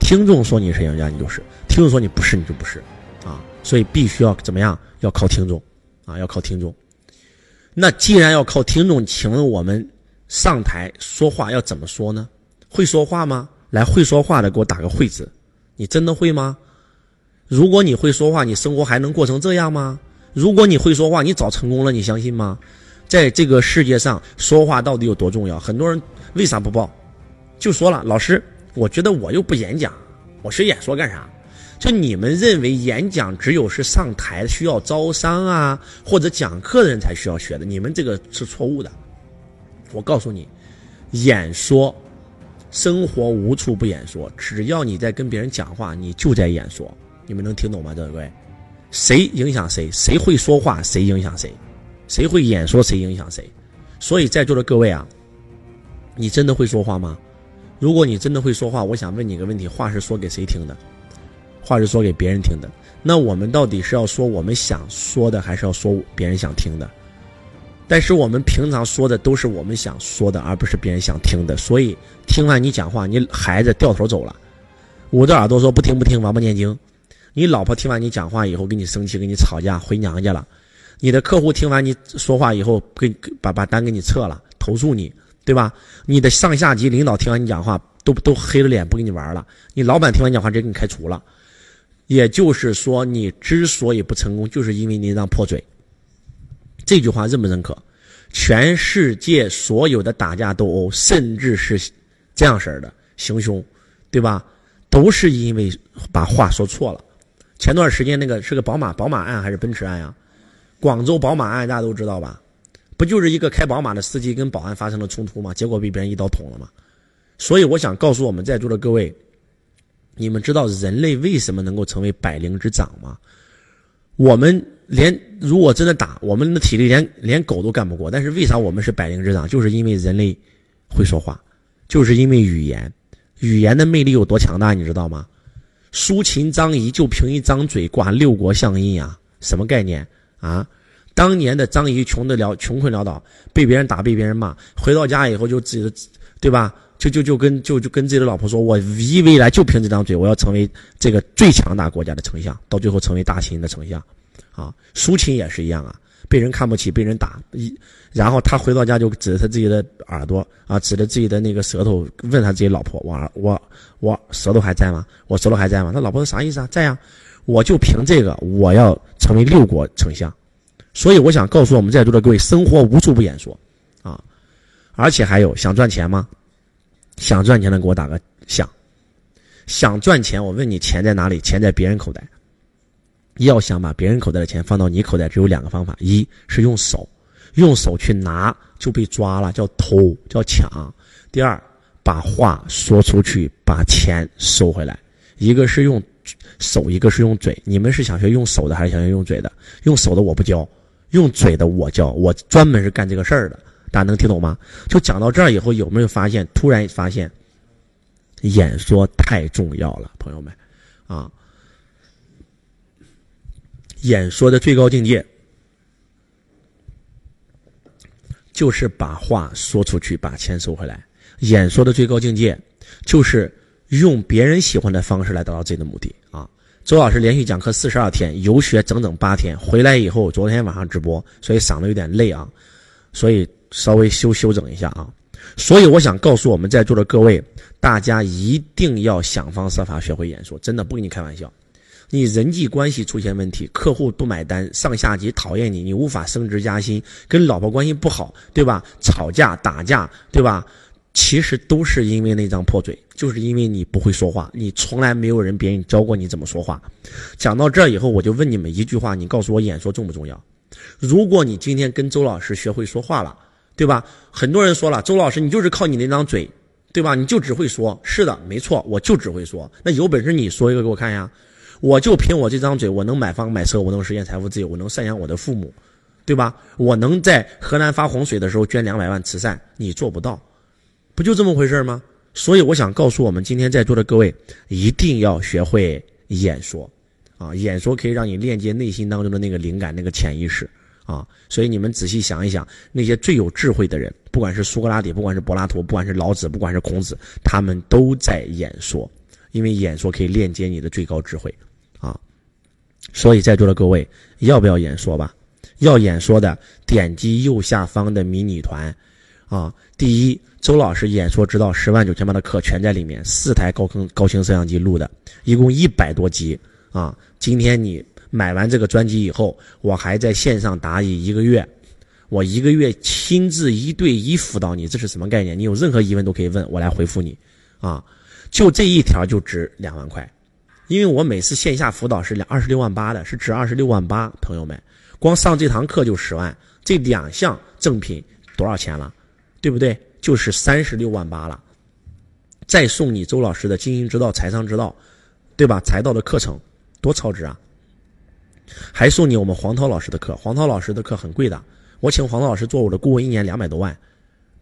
听众说你是演说家，你就是；听众说你不是，你就不是。啊，所以必须要怎么样？要靠听众，啊，要靠听众。那既然要靠听众，请问我们？上台说话要怎么说呢？会说话吗？来，会说话的给我打个会字。你真的会吗？如果你会说话，你生活还能过成这样吗？如果你会说话，你早成功了，你相信吗？在这个世界上，说话到底有多重要？很多人为啥不报？就说了，老师，我觉得我又不演讲，我学演说干啥？就你们认为演讲只有是上台需要招商啊，或者讲课的人才需要学的？你们这个是错误的。我告诉你，演说，生活无处不演说。只要你在跟别人讲话，你就在演说。你们能听懂吗？各位，谁影响谁？谁会说话，谁影响谁？谁会演说，谁影响谁？所以在座的各位啊，你真的会说话吗？如果你真的会说话，我想问你一个问题：话是说给谁听的？话是说给别人听的。那我们到底是要说我们想说的，还是要说别人想听的？但是我们平常说的都是我们想说的，而不是别人想听的。所以听完你讲话，你孩子掉头走了，捂着耳朵说不听不听，王八念经。你老婆听完你讲话以后，跟你生气，跟你吵架，回娘家了。你的客户听完你说话以后，给把把单给你撤了，投诉你，对吧？你的上下级领导听完你讲话，都都黑着脸不跟你玩了。你老板听完讲话，直接给你开除了。也就是说，你之所以不成功，就是因为你那张破嘴。这句话认不认可？全世界所有的打架斗殴，甚至是这样式儿的行凶，对吧？都是因为把话说错了。前段时间那个是个宝马宝马案还是奔驰案呀？广州宝马案大家都知道吧？不就是一个开宝马的司机跟保安发生了冲突吗？结果被别人一刀捅了吗？所以我想告诉我们在座的各位，你们知道人类为什么能够成为百灵之长吗？我们。连如果真的打，我们的体力连连狗都干不过。但是为啥我们是百灵之长？就是因为人类会说话，就是因为语言，语言的魅力有多强大，你知道吗？苏秦张仪就凭一张嘴挂六国相印啊，什么概念啊？当年的张仪穷的潦穷困潦倒，被别人打，被别人骂，回到家以后就自己的，对吧？就就就跟就就跟自己的老婆说：“我一未来就凭这张嘴，我要成为这个最强大国家的丞相，到最后成为大秦的丞相。”啊，苏秦也是一样啊，被人看不起，被人打，一，然后他回到家就指着他自己的耳朵啊，指着自己的那个舌头，问他自己老婆：“我我我舌头还在吗？我舌头还在吗？”他老婆说：“啥意思啊？在呀，我就凭这个，我要成为六国丞相。”所以我想告诉我们在座的各位，生活无处不演说啊，而且还有想赚钱吗？想赚钱的给我打个想。想赚钱，我问你，钱在哪里？钱在别人口袋。要想把别人口袋的钱放到你口袋，只有两个方法：一是用手，用手去拿就被抓了，叫偷，叫抢；第二，把话说出去，把钱收回来。一个是用手，一个是用嘴。你们是想学用手的，还是想学用嘴的？用手的我不教，用嘴的我教。我专门是干这个事儿的，大家能听懂吗？就讲到这儿以后，有没有发现？突然发现，演说太重要了，朋友们，啊！演说的最高境界，就是把话说出去，把钱收回来。演说的最高境界就是用别人喜欢的方式来达到自己的目的啊。周老师连续讲课四十二天，游学整整八天，回来以后昨天晚上直播，所以嗓子有点累啊，所以稍微休休整一下啊。所以我想告诉我们在座的各位，大家一定要想方设法学会演说，真的不跟你开玩笑。你人际关系出现问题，客户不买单，上下级讨厌你，你无法升职加薪，跟老婆关系不好，对吧？吵架打架，对吧？其实都是因为那张破嘴，就是因为你不会说话，你从来没有人别人教过你怎么说话。讲到这以后，我就问你们一句话，你告诉我演说重不重要？如果你今天跟周老师学会说话了。对吧？很多人说了，周老师，你就是靠你那张嘴，对吧？你就只会说。是的，没错，我就只会说。那有本事你说一个给我看呀！我就凭我这张嘴，我能买房买车，我能实现财富自由，我能赡养我的父母，对吧？我能在河南发洪水的时候捐两百万慈善，你做不到，不就这么回事吗？所以我想告诉我们今天在座的各位，一定要学会演说，啊，演说可以让你链接内心当中的那个灵感、那个潜意识。啊，所以你们仔细想一想，那些最有智慧的人，不管是苏格拉底，不管是柏拉图，不管是老子，不管是孔子，他们都在演说，因为演说可以链接你的最高智慧，啊，所以在座的各位要不要演说吧？要演说的，点击右下方的迷你团，啊，第一，周老师演说指导十万九千八的课全在里面，四台高坑高清摄像机录的，一共一百多集，啊，今天你。买完这个专辑以后，我还在线上答疑一个月，我一个月亲自一对一辅导你，这是什么概念？你有任何疑问都可以问我来回复你，啊，就这一条就值两万块，因为我每次线下辅导是两二十六万八的，是值二十六万八，朋友们，光上这堂课就十万，这两项赠品多少钱了？对不对？就是三十六万八了，再送你周老师的经营之道、财商之道，对吧？财道的课程多超值啊！还送你我们黄涛老师的课，黄涛老师的课很贵的，我请黄涛老师做我的顾问，一年两百多万，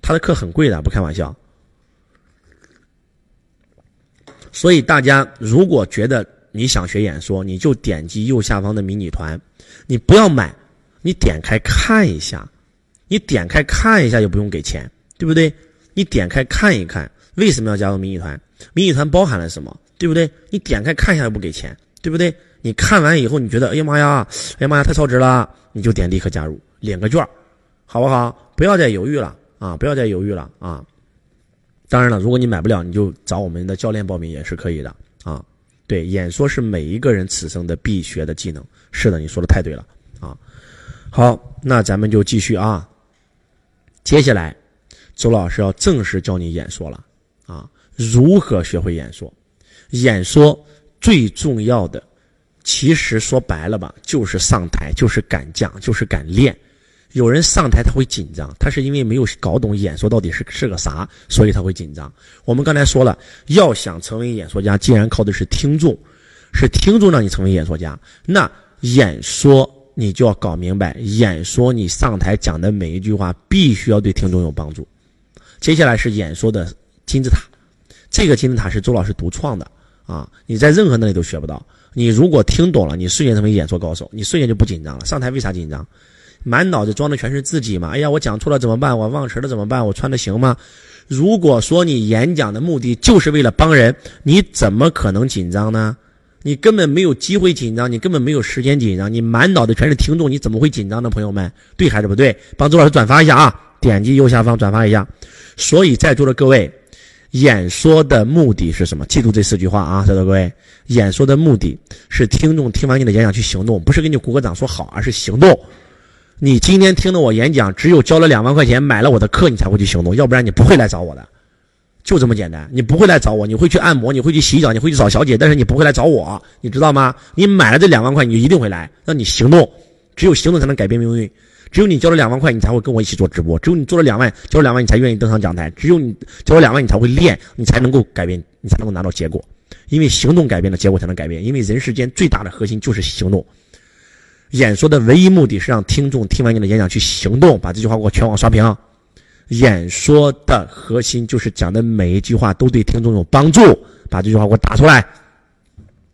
他的课很贵的，不开玩笑。所以大家如果觉得你想学演说，你就点击右下方的迷你团，你不要买，你点开看一下，你点开看一下又不用给钱，对不对？你点开看一看，为什么要加入迷你团？迷你团包含了什么？对不对？你点开看一下又不给钱，对不对？你看完以后，你觉得哎呀妈呀，哎呀妈呀，太超值了，你就点立刻加入，领个券，好不好？不要再犹豫了啊！不要再犹豫了啊！当然了，如果你买不了，你就找我们的教练报名也是可以的啊。对，演说是每一个人此生的必学的技能。是的，你说的太对了啊。好，那咱们就继续啊。接下来，周老师要正式教你演说了啊。如何学会演说？演说最重要的。其实说白了吧，就是上台，就是敢讲，就是敢练。有人上台他会紧张，他是因为没有搞懂演说到底是是个啥，所以他会紧张。我们刚才说了，要想成为演说家，既然靠的是听众，是听众让你成为演说家，那演说你就要搞明白，演说你上台讲的每一句话必须要对听众有帮助。接下来是演说的金字塔，这个金字塔是周老师独创的啊，你在任何那里都学不到。你如果听懂了，你瞬间成为演说高手，你瞬间就不紧张了。上台为啥紧张？满脑子装的全是自己嘛。哎呀，我讲错了怎么办？我忘词了怎么办？我穿的行吗？如果说你演讲的目的就是为了帮人，你怎么可能紧张呢？你根本没有机会紧张，你根本没有时间紧张。你满脑子全是听众，你怎么会紧张呢？朋友们，对还是不对？帮周老师转发一下啊！点击右下方转发一下。所以在座的各位。演说的目的是什么？记住这四句话啊，在座各位，演说的目的是听众听完你的演讲去行动，不是给你鼓个掌说好，而是行动。你今天听了我演讲，只有交了两万块钱买了我的课，你才会去行动，要不然你不会来找我的，就这么简单。你不会来找我，你会去按摩，你会去洗脚，你会去找小姐，但是你不会来找我，你知道吗？你买了这两万块，你就一定会来，让你行动，只有行动才能改变命运。只有你交了两万块，你才会跟我一起做直播；只有你做了两万，交了两万，你才愿意登上讲台；只有你交了两万，你才会练，你才能够改变，你才能够拿到结果。因为行动改变了，结果才能改变。因为人世间最大的核心就是行动。演说的唯一目的是让听众听完你的演讲去行动，把这句话给我全网刷屏。演说的核心就是讲的每一句话都对听众有帮助，把这句话给我打出来。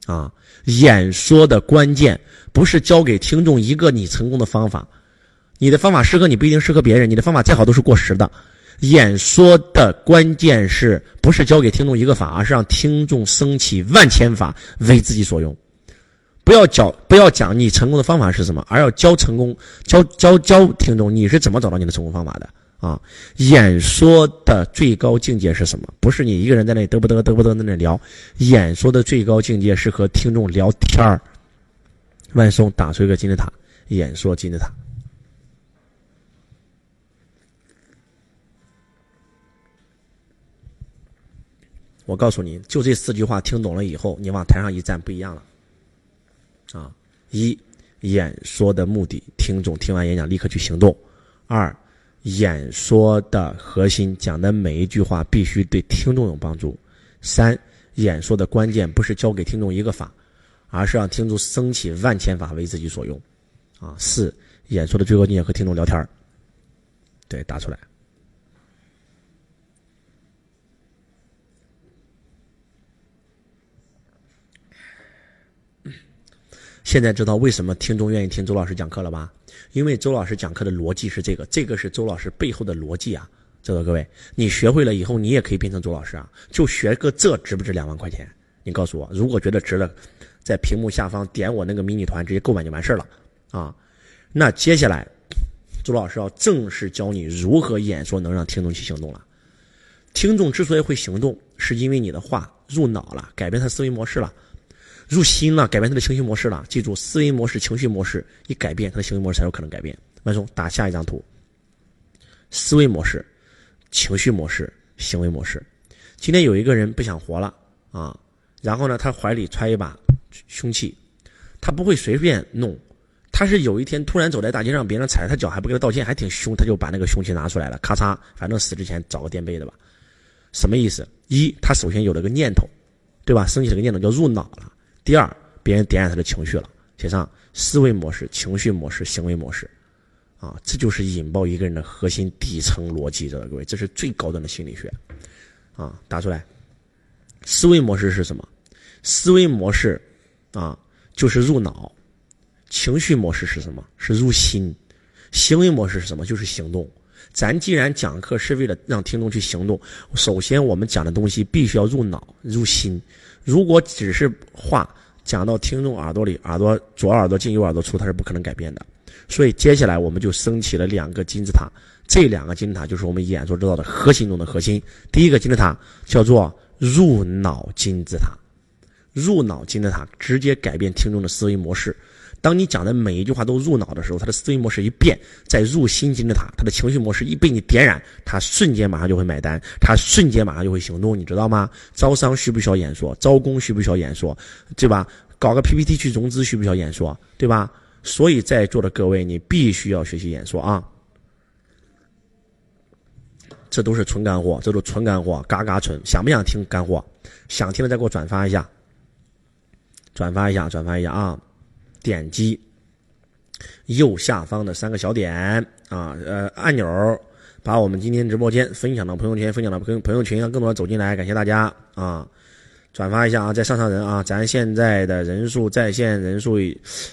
啊，演说的关键不是教给听众一个你成功的方法。你的方法适合你不一定适合别人，你的方法再好都是过时的。演说的关键是不是教给听众一个法，而是让听众升起万千法为自己所用。不要教，不要讲你成功的方法是什么，而要教成功，教教教听众你是怎么找到你的成功方法的啊！演说的最高境界是什么？不是你一个人在那里嘚不嘚嘚不嘚在那里聊，演说的最高境界是和听众聊天儿。万松打出一个金字塔，演说金字塔。我告诉你就这四句话听懂了以后，你往台上一站不一样了。啊，一演说的目的，听众听完演讲立刻去行动；二，演说的核心，讲的每一句话必须对听众有帮助；三，演说的关键不是教给听众一个法，而是让听众升起万千法为自己所用。啊，四，演说的最高境界和听众聊天对，打出来。现在知道为什么听众愿意听周老师讲课了吧？因为周老师讲课的逻辑是这个，这个是周老师背后的逻辑啊！知道各位，你学会了以后，你也可以变成周老师啊！就学个这值不值两万块钱？你告诉我，如果觉得值了，在屏幕下方点我那个迷你团，直接购买就完事了啊！那接下来，周老师要正式教你如何演说能让听众去行动了。听众之所以会行动，是因为你的话入脑了，改变他思维模式了。入心了，改变他的情绪模式了。记住，思维模式、情绪模式一改变，他的行为模式才有可能改变。万松，打下一张图。思维模式、情绪模式、行为模式。今天有一个人不想活了啊，然后呢，他怀里揣一把凶器，他不会随便弄，他是有一天突然走在大街上，别人踩他脚还不给他道歉，还挺凶，他就把那个凶器拿出来了，咔嚓，反正死之前找个垫背的吧。什么意思？一，他首先有了个念头，对吧？升起了个念头，叫入脑了。第二，别人点燃他的情绪了，写上思维模式、情绪模式、行为模式，啊，这就是引爆一个人的核心底层逻辑，知道各位，这是最高端的心理学，啊，打出来。思维模式是什么？思维模式，啊，就是入脑。情绪模式是什么？是入心。行为模式是什么？就是行动。咱既然讲课是为了让听众去行动，首先我们讲的东西必须要入脑、入心。如果只是话讲到听众耳朵里，耳朵左耳朵进右耳朵出，它是不可能改变的。所以接下来我们就升起了两个金字塔，这两个金字塔就是我们演说之道的核心中的核心。第一个金字塔叫做入脑金字塔，入脑金字塔直接改变听众的思维模式。当你讲的每一句话都入脑的时候，他的思维模式一变，在入心金字塔，他的情绪模式一被你点燃，他瞬间马上就会买单，他瞬间马上就会行动，你知道吗？招商需不需要演说？招工需不需要演说？对吧？搞个 PPT 去融资需不需要演说？对吧？所以在座的各位，你必须要学习演说啊！这都是纯干货，这都纯干货，嘎嘎纯。想不想听干货？想听的再给我转发一下，转发一下，转发一下啊！点击右下方的三个小点啊，呃，按钮，把我们今天直播间分享到朋友圈，分享到朋朋友群，让更多人走进来。感谢大家啊，转发一下啊，再上上人啊，咱现在的人数在线人数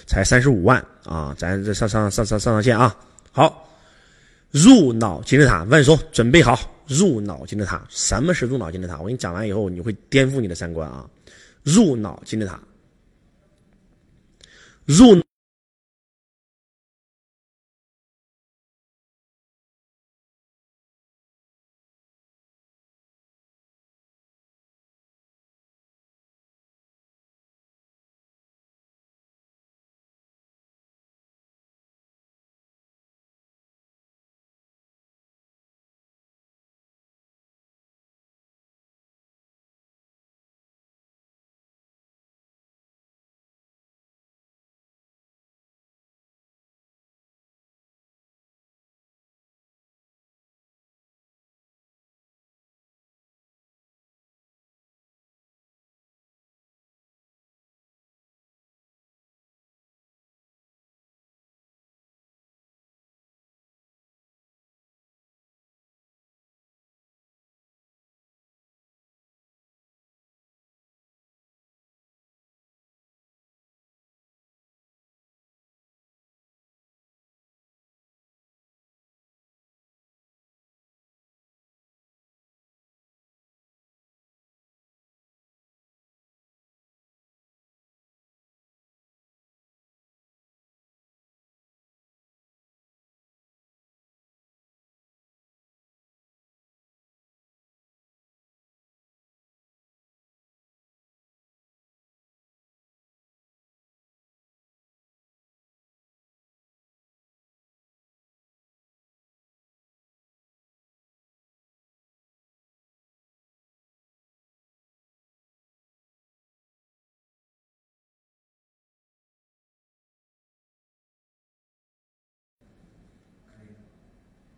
才三十五万啊，咱这上上上上上上线啊。好，入脑金字塔，万松准备好，入脑金字塔。什么是入脑金字塔？我给你讲完以后，你会颠覆你的三观啊。入脑金字塔。入。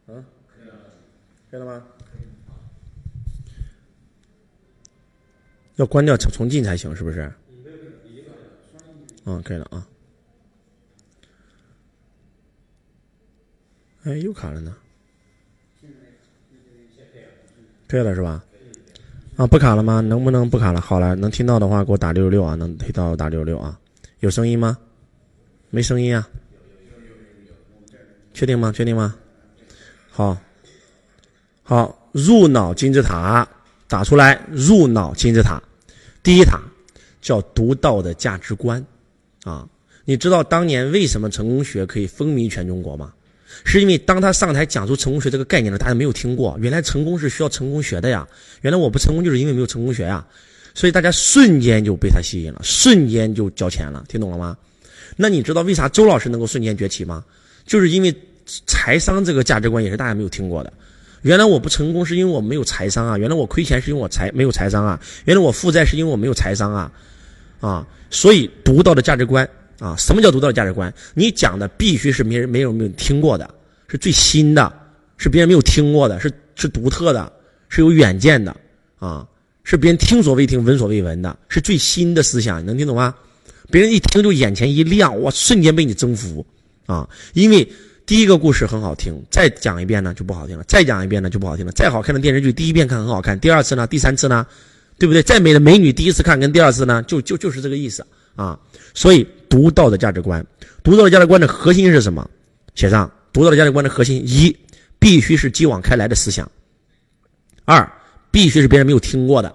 啊，可以了吗？要关掉重重进才行，是不是？嗯，可以了啊。哎，又卡了呢。可以了是吧？啊，不卡了吗？能不能不卡了？好了，能听到的话给我打六六六啊！能听到打六六六啊！有声音吗？没声音啊？确定吗？确定吗？好，好，入脑金字塔打出来，入脑金字塔，第一塔叫独到的价值观啊！你知道当年为什么成功学可以风靡全中国吗？是因为当他上台讲出成功学这个概念了，大家没有听过。原来成功是需要成功学的呀！原来我不成功就是因为没有成功学呀！所以大家瞬间就被他吸引了，瞬间就交钱了，听懂了吗？那你知道为啥周老师能够瞬间崛起吗？就是因为财商这个价值观也是大家没有听过的。原来我不成功是因为我没有财商啊！原来我亏钱是因为我财没有财商啊！原来我负债是因为我没有财商啊！啊！所以独到的价值观。啊，什么叫独到的价值观？你讲的必须是没人没有没有听过的，是最新的，是别人没有听过的，是是独特的，是有远见的，啊，是别人听所未听、闻所未闻的，是最新的思想，你能听懂吗？别人一听就眼前一亮，哇，瞬间被你征服，啊，因为第一个故事很好听，再讲一遍呢就不好听了，再讲一遍呢就不好听了，再好看的电视剧，第一遍看很好看，第二次呢，第三次呢，对不对？再美的美女，第一次看跟第二次呢，就就就是这个意思。啊，所以独到的价值观，独到的价值观的核心是什么？写上独到的价值观的核心：一，必须是继往开来的思想；二，必须是别人没有听过的；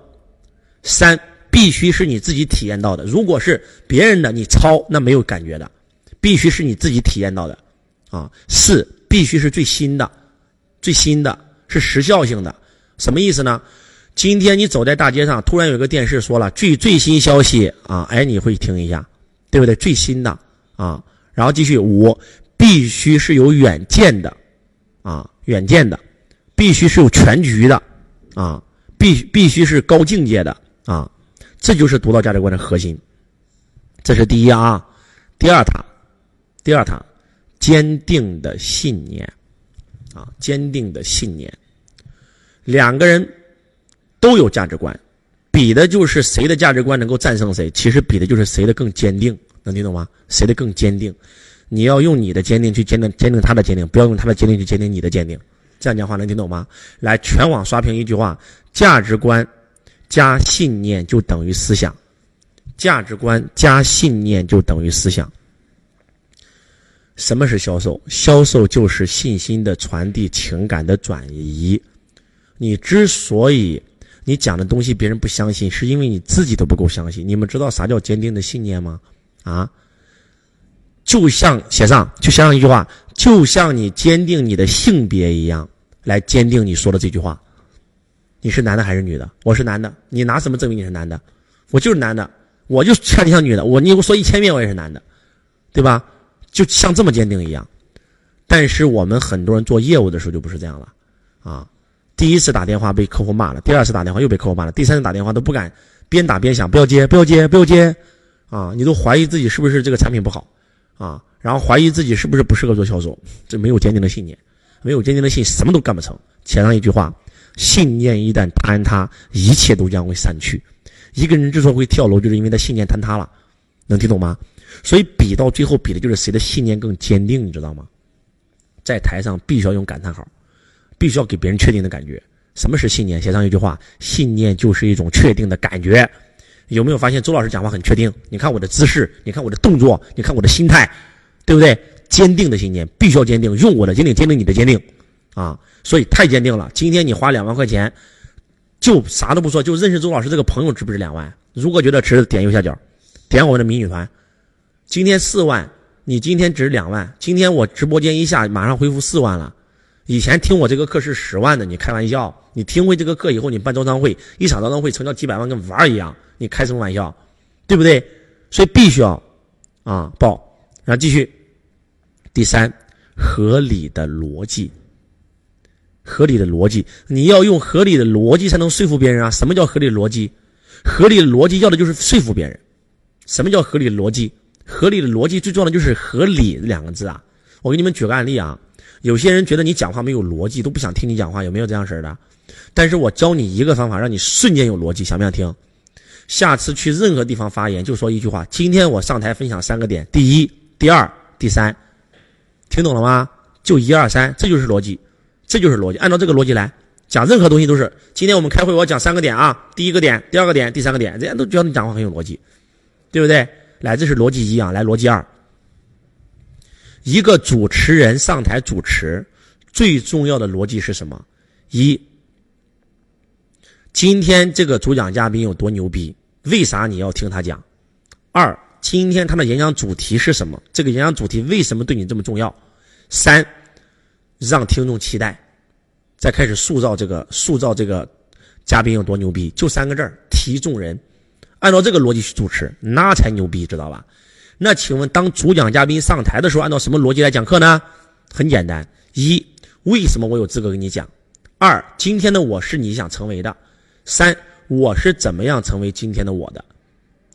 三，必须是你自己体验到的。如果是别人的，你抄那没有感觉的，必须是你自己体验到的。啊，四，必须是最新的，最新的是时效性的。什么意思呢？今天你走在大街上，突然有个电视说了最最新消息啊，哎，你会听一下，对不对？最新的啊，然后继续五，必须是有远见的啊，远见的，必须是有全局的啊，必必须是高境界的啊，这就是独到价值观的核心。这是第一啊，第二塔，第二塔，坚定的信念啊，坚定的信念，两个人。都有价值观，比的就是谁的价值观能够战胜谁。其实比的就是谁的更坚定，能听懂吗？谁的更坚定？你要用你的坚定去坚定坚定他的坚定，不要用他的坚定去坚定你的坚定。这样讲话能听懂吗？来，全网刷屏一句话：价值观加信念就等于思想。价值观加信念就等于思想。什么是销售？销售就是信心的传递，情感的转移。你之所以你讲的东西别人不相信，是因为你自己都不够相信。你们知道啥叫坚定的信念吗？啊，就像写上，就像一句话，就像你坚定你的性别一样，来坚定你说的这句话。你是男的还是女的？我是男的。你拿什么证明你是男的？我就是男的。我就看你像女的。我你给我说一千遍我也是男的，对吧？就像这么坚定一样。但是我们很多人做业务的时候就不是这样了，啊。第一次打电话被客户骂了，第二次打电话又被客户骂了，第三次打电话都不敢边打边想，不要接，不要接，不要接，啊，你都怀疑自己是不是这个产品不好，啊，然后怀疑自己是不是不适合做销售，这没有坚定的信念，没有坚定的信，什么都干不成。前上一句话：信念一旦坍塌，一切都将会散去。一个人之所以会跳楼，就是因为他信念坍塌了，能听懂吗？所以比到最后，比的就是谁的信念更坚定，你知道吗？在台上必须要用感叹号。必须要给别人确定的感觉。什么是信念？写上一句话：信念就是一种确定的感觉。有没有发现周老师讲话很确定？你看我的姿势，你看我的动作，你看我的心态，对不对？坚定的信念必须要坚定，用我的坚定坚定你的坚定啊！所以太坚定了。今天你花两万块钱，就啥都不说，就认识周老师这个朋友值不值两万？如果觉得值，点右下角，点我们的迷你团。今天四万，你今天值两万。今天我直播间一下，马上恢复四万了。以前听我这个课是十万的，你开玩笑？你听会这个课以后，你办招商会，一场招商会成交几百万，跟玩儿一样，你开什么玩笑？对不对？所以必须要啊报，然后继续。第三，合理的逻辑，合理的逻辑，你要用合理的逻辑才能说服别人啊！什么叫合理的逻辑？合理的逻辑要的就是说服别人。什么叫合理的逻辑？合理的逻辑最重要的就是合理两个字啊！我给你们举个案例啊，有些人觉得你讲话没有逻辑，都不想听你讲话，有没有这样式儿的？但是我教你一个方法，让你瞬间有逻辑，想不想听？下次去任何地方发言，就说一句话：今天我上台分享三个点，第一、第二、第三，听懂了吗？就一二三，这就是逻辑，这就是逻辑。按照这个逻辑来讲，任何东西都是。今天我们开会，我讲三个点啊，第一个点，第二个点，第三个点，人家都觉得你讲话很有逻辑，对不对？来，这是逻辑一啊。来，逻辑二，一个主持人上台主持，最重要的逻辑是什么？一，今天这个主讲嘉宾有多牛逼？为啥你要听他讲？二，今天他的演讲主题是什么？这个演讲主题为什么对你这么重要？三，让听众期待，再开始塑造这个塑造这个嘉宾有多牛逼？就三个字儿：题众人。按照这个逻辑去主持，那才牛逼，知道吧？那请问，当主讲嘉宾上台的时候，按照什么逻辑来讲课呢？很简单：一，为什么我有资格跟你讲？二，今天的我是你想成为的；三，我是怎么样成为今天的我的？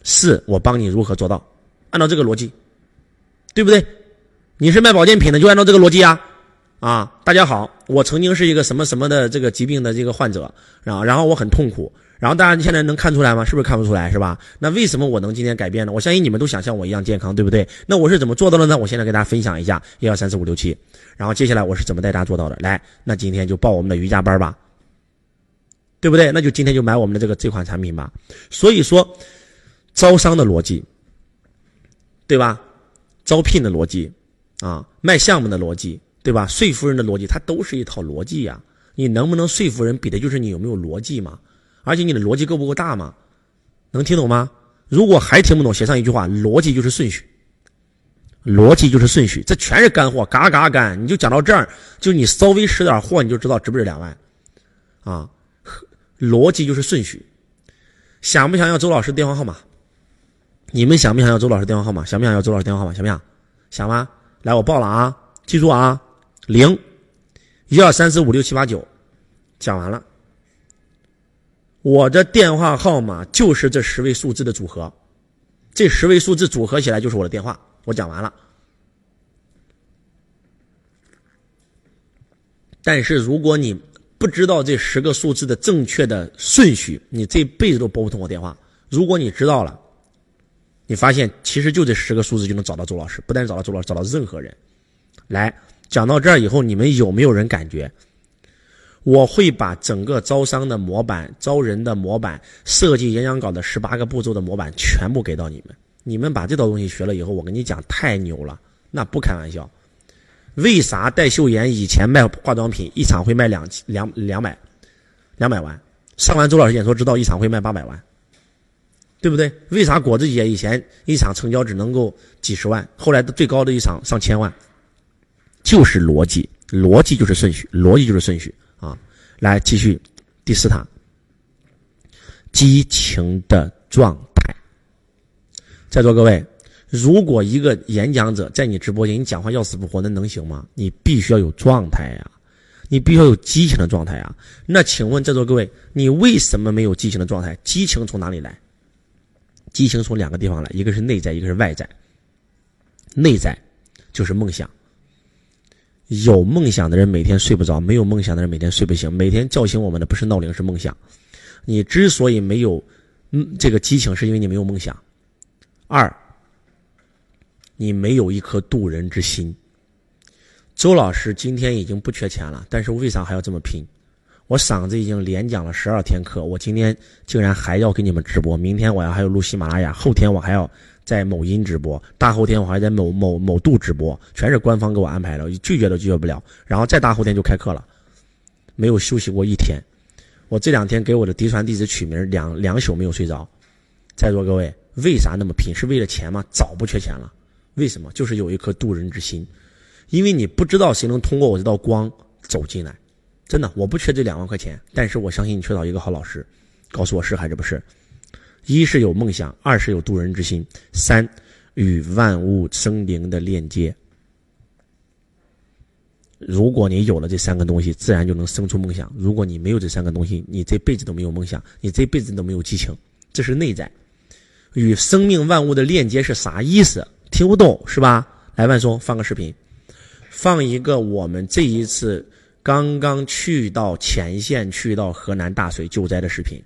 四，我帮你如何做到？按照这个逻辑，对不对？你是卖保健品的，就按照这个逻辑啊！啊，大家好，我曾经是一个什么什么的这个疾病的这个患者，然后然后我很痛苦。然后大家现在能看出来吗？是不是看不出来？是吧？那为什么我能今天改变呢？我相信你们都想像我一样健康，对不对？那我是怎么做到的呢？我现在给大家分享一下，一二三四五六七。然后接下来我是怎么带大家做到的？来，那今天就报我们的瑜伽班吧，对不对？那就今天就买我们的这个这款产品吧。所以说，招商的逻辑，对吧？招聘的逻辑，啊，卖项目的逻辑，对吧？说服人的逻辑，它都是一套逻辑呀。你能不能说服人，比的就是你有没有逻辑嘛。而且你的逻辑够不够大嘛？能听懂吗？如果还听不懂，写上一句话：逻辑就是顺序。逻辑就是顺序，这全是干货，嘎嘎干。你就讲到这儿，就你稍微识点货，你就知道值不值两万啊？逻辑就是顺序。想不想要周老师电话号码？你们想不想要周老师电话号码？想不想要周老师电话号码？想不想？想吗？来，我报了啊！记住啊，零一二三四五六七八九，讲完了。我的电话号码就是这十位数字的组合，这十位数字组合起来就是我的电话。我讲完了。但是如果你不知道这十个数字的正确的顺序，你这辈子都拨不通我电话。如果你知道了，你发现其实就这十个数字就能找到周老师，不但找到周老师，找到任何人。来讲到这儿以后，你们有没有人感觉？我会把整个招商的模板、招人的模板、设计演讲稿的十八个步骤的模板全部给到你们。你们把这套东西学了以后，我跟你讲，太牛了，那不开玩笑。为啥戴秀妍以前卖化妆品一场会卖两两两百两百万？上完周老师演说，知道一场会卖八百万，对不对？为啥果子姐以前一场成交只能够几十万，后来的最高的一场上千万？就是逻辑，逻辑就是顺序，逻辑就是顺序。啊，来继续第四堂，激情的状态。在座各位，如果一个演讲者在你直播间，你讲话要死不活，那能行吗？你必须要有状态呀，你必须要有激情的状态啊。那请问在座各位，你为什么没有激情的状态？激情从哪里来？激情从两个地方来，一个是内在，一个是外在。内在就是梦想。有梦想的人每天睡不着，没有梦想的人每天睡不醒。每天叫醒我们的不是闹铃，是梦想。你之所以没有嗯这个激情，是因为你没有梦想。二，你没有一颗渡人之心。周老师今天已经不缺钱了，但是为啥还要这么拼？我嗓子已经连讲了十二天课，我今天竟然还要给你们直播。明天我要还要录喜马拉雅，后天我还要。在某音直播，大后天我还在某某某度直播，全是官方给我安排的，拒绝都拒绝不了。然后再大后天就开课了，没有休息过一天。我这两天给我的嫡传弟子取名，两两宿没有睡着。在座各位，为啥那么拼？是为了钱吗？早不缺钱了。为什么？就是有一颗渡人之心。因为你不知道谁能通过我这道光走进来。真的，我不缺这两万块钱，但是我相信你缺少一个好老师，告诉我是还是不是？一是有梦想，二是有渡人之心，三与万物生灵的链接。如果你有了这三个东西，自然就能生出梦想。如果你没有这三个东西，你这辈子都没有梦想，你这辈子都没有激情。这是内在与生命万物的链接是啥意思？听不懂是吧？来，万松放个视频。放一个我们这一次刚刚去到前线、去到河南大水救灾的视频。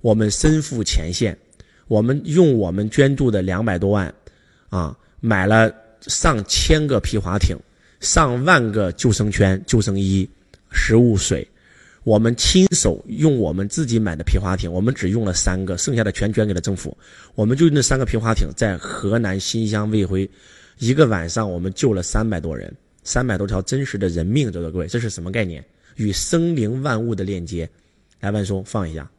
我们身负前线，我们用我们捐助的两百多万，啊，买了上千个皮划艇，上万个救生圈、救生衣、食物、水。我们亲手用我们自己买的皮划艇，我们只用了三个，剩下的全捐给了政府。我们就那三个皮划艇在河南新乡卫辉，一个晚上我们救了三百多人，三百多条真实的人命，在座各位，这是什么概念？与生灵万物的链接。来，万松放一下。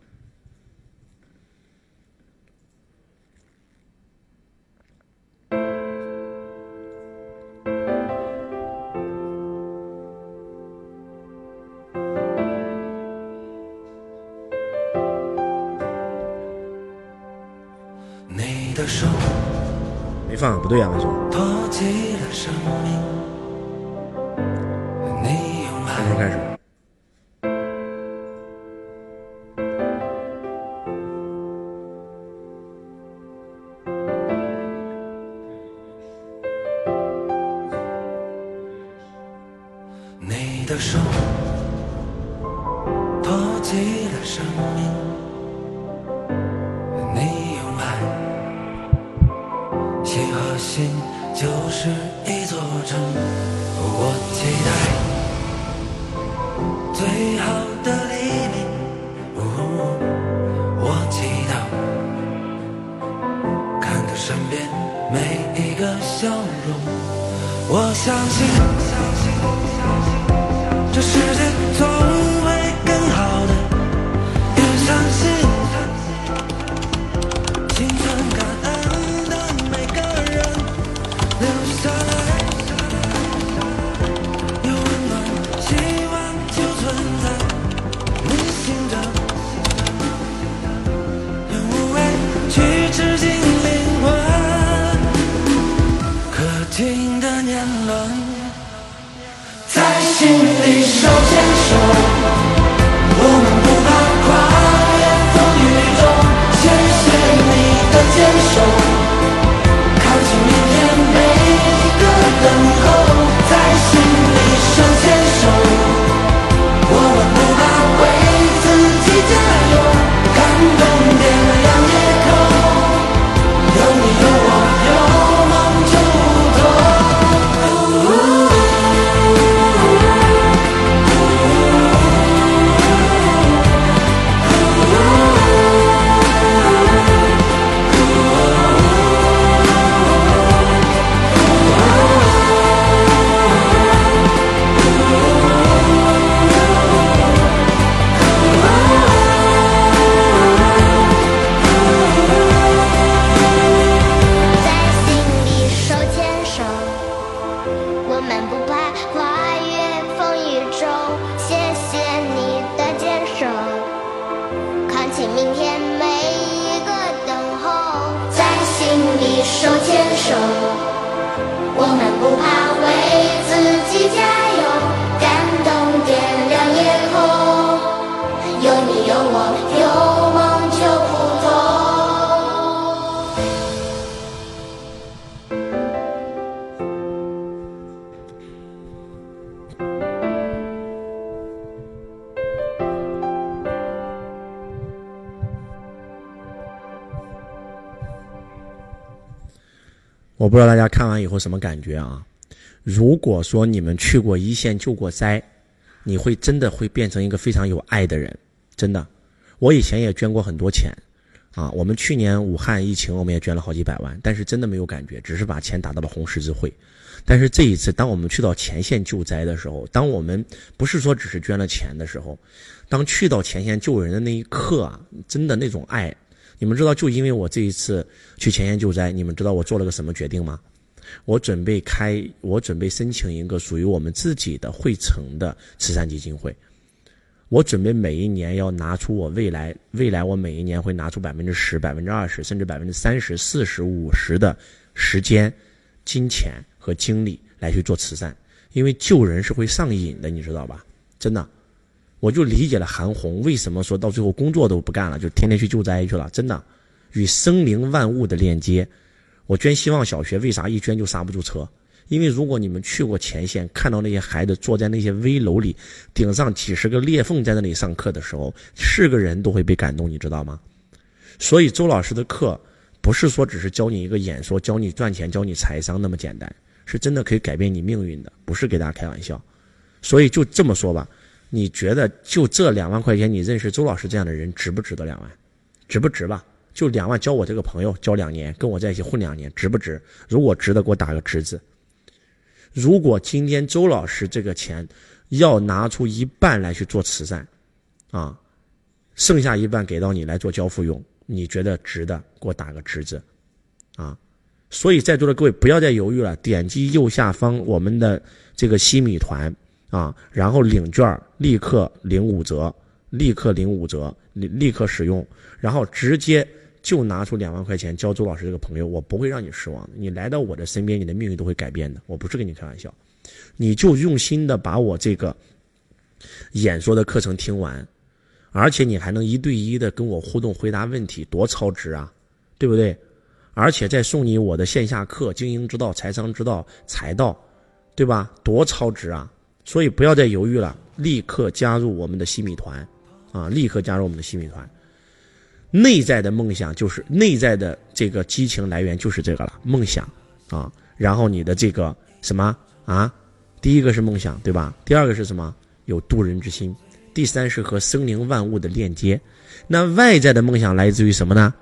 放，不对啊，万总。我不知道大家看完以后什么感觉啊？如果说你们去过一线救过灾，你会真的会变成一个非常有爱的人，真的。我以前也捐过很多钱，啊，我们去年武汉疫情我们也捐了好几百万，但是真的没有感觉，只是把钱打到了红十字会。但是这一次，当我们去到前线救灾的时候，当我们不是说只是捐了钱的时候，当去到前线救人的那一刻啊，真的那种爱，你们知道，就因为我这一次去前线救灾，你们知道我做了个什么决定吗？我准备开，我准备申请一个属于我们自己的汇成的慈善基金会。我准备每一年要拿出我未来，未来我每一年会拿出百分之十、百分之二十，甚至百分之三十、四十、五十的时间、金钱和精力来去做慈善，因为救人是会上瘾的，你知道吧？真的，我就理解了韩红为什么说到最后工作都不干了，就天天去救灾去了。真的，与生灵万物的链接。我捐希望小学为啥一捐就刹不住车？因为如果你们去过前线，看到那些孩子坐在那些危楼里，顶上几十个裂缝在那里上课的时候，是个人都会被感动，你知道吗？所以周老师的课不是说只是教你一个演说、教你赚钱、教你财商那么简单，是真的可以改变你命运的，不是给大家开玩笑。所以就这么说吧，你觉得就这两万块钱，你认识周老师这样的人值不值得两万？值不值吧？就两万交我这个朋友，交两年，跟我在一起混两年，值不值？如果值得，给我打个值字。如果今天周老师这个钱要拿出一半来去做慈善，啊，剩下一半给到你来做交付用，你觉得值得？给我打个值字，啊。所以在座的各位不要再犹豫了，点击右下方我们的这个西米团啊，然后领券，立刻领五折，立刻领五折，立立刻使用，然后直接。就拿出两万块钱交周老师这个朋友，我不会让你失望的。你来到我的身边，你的命运都会改变的。我不是跟你开玩笑，你就用心的把我这个演说的课程听完，而且你还能一对一的跟我互动回答问题，多超值啊，对不对？而且再送你我的线下课《经营之道》《财商之道》《财道》，对吧？多超值啊！所以不要再犹豫了，立刻加入我们的西米团啊！立刻加入我们的西米团。内在的梦想就是内在的这个激情来源就是这个了，梦想啊。然后你的这个什么啊？第一个是梦想，对吧？第二个是什么？有渡人之心。第三是和生灵万物的链接。那外在的梦想来自于什么呢？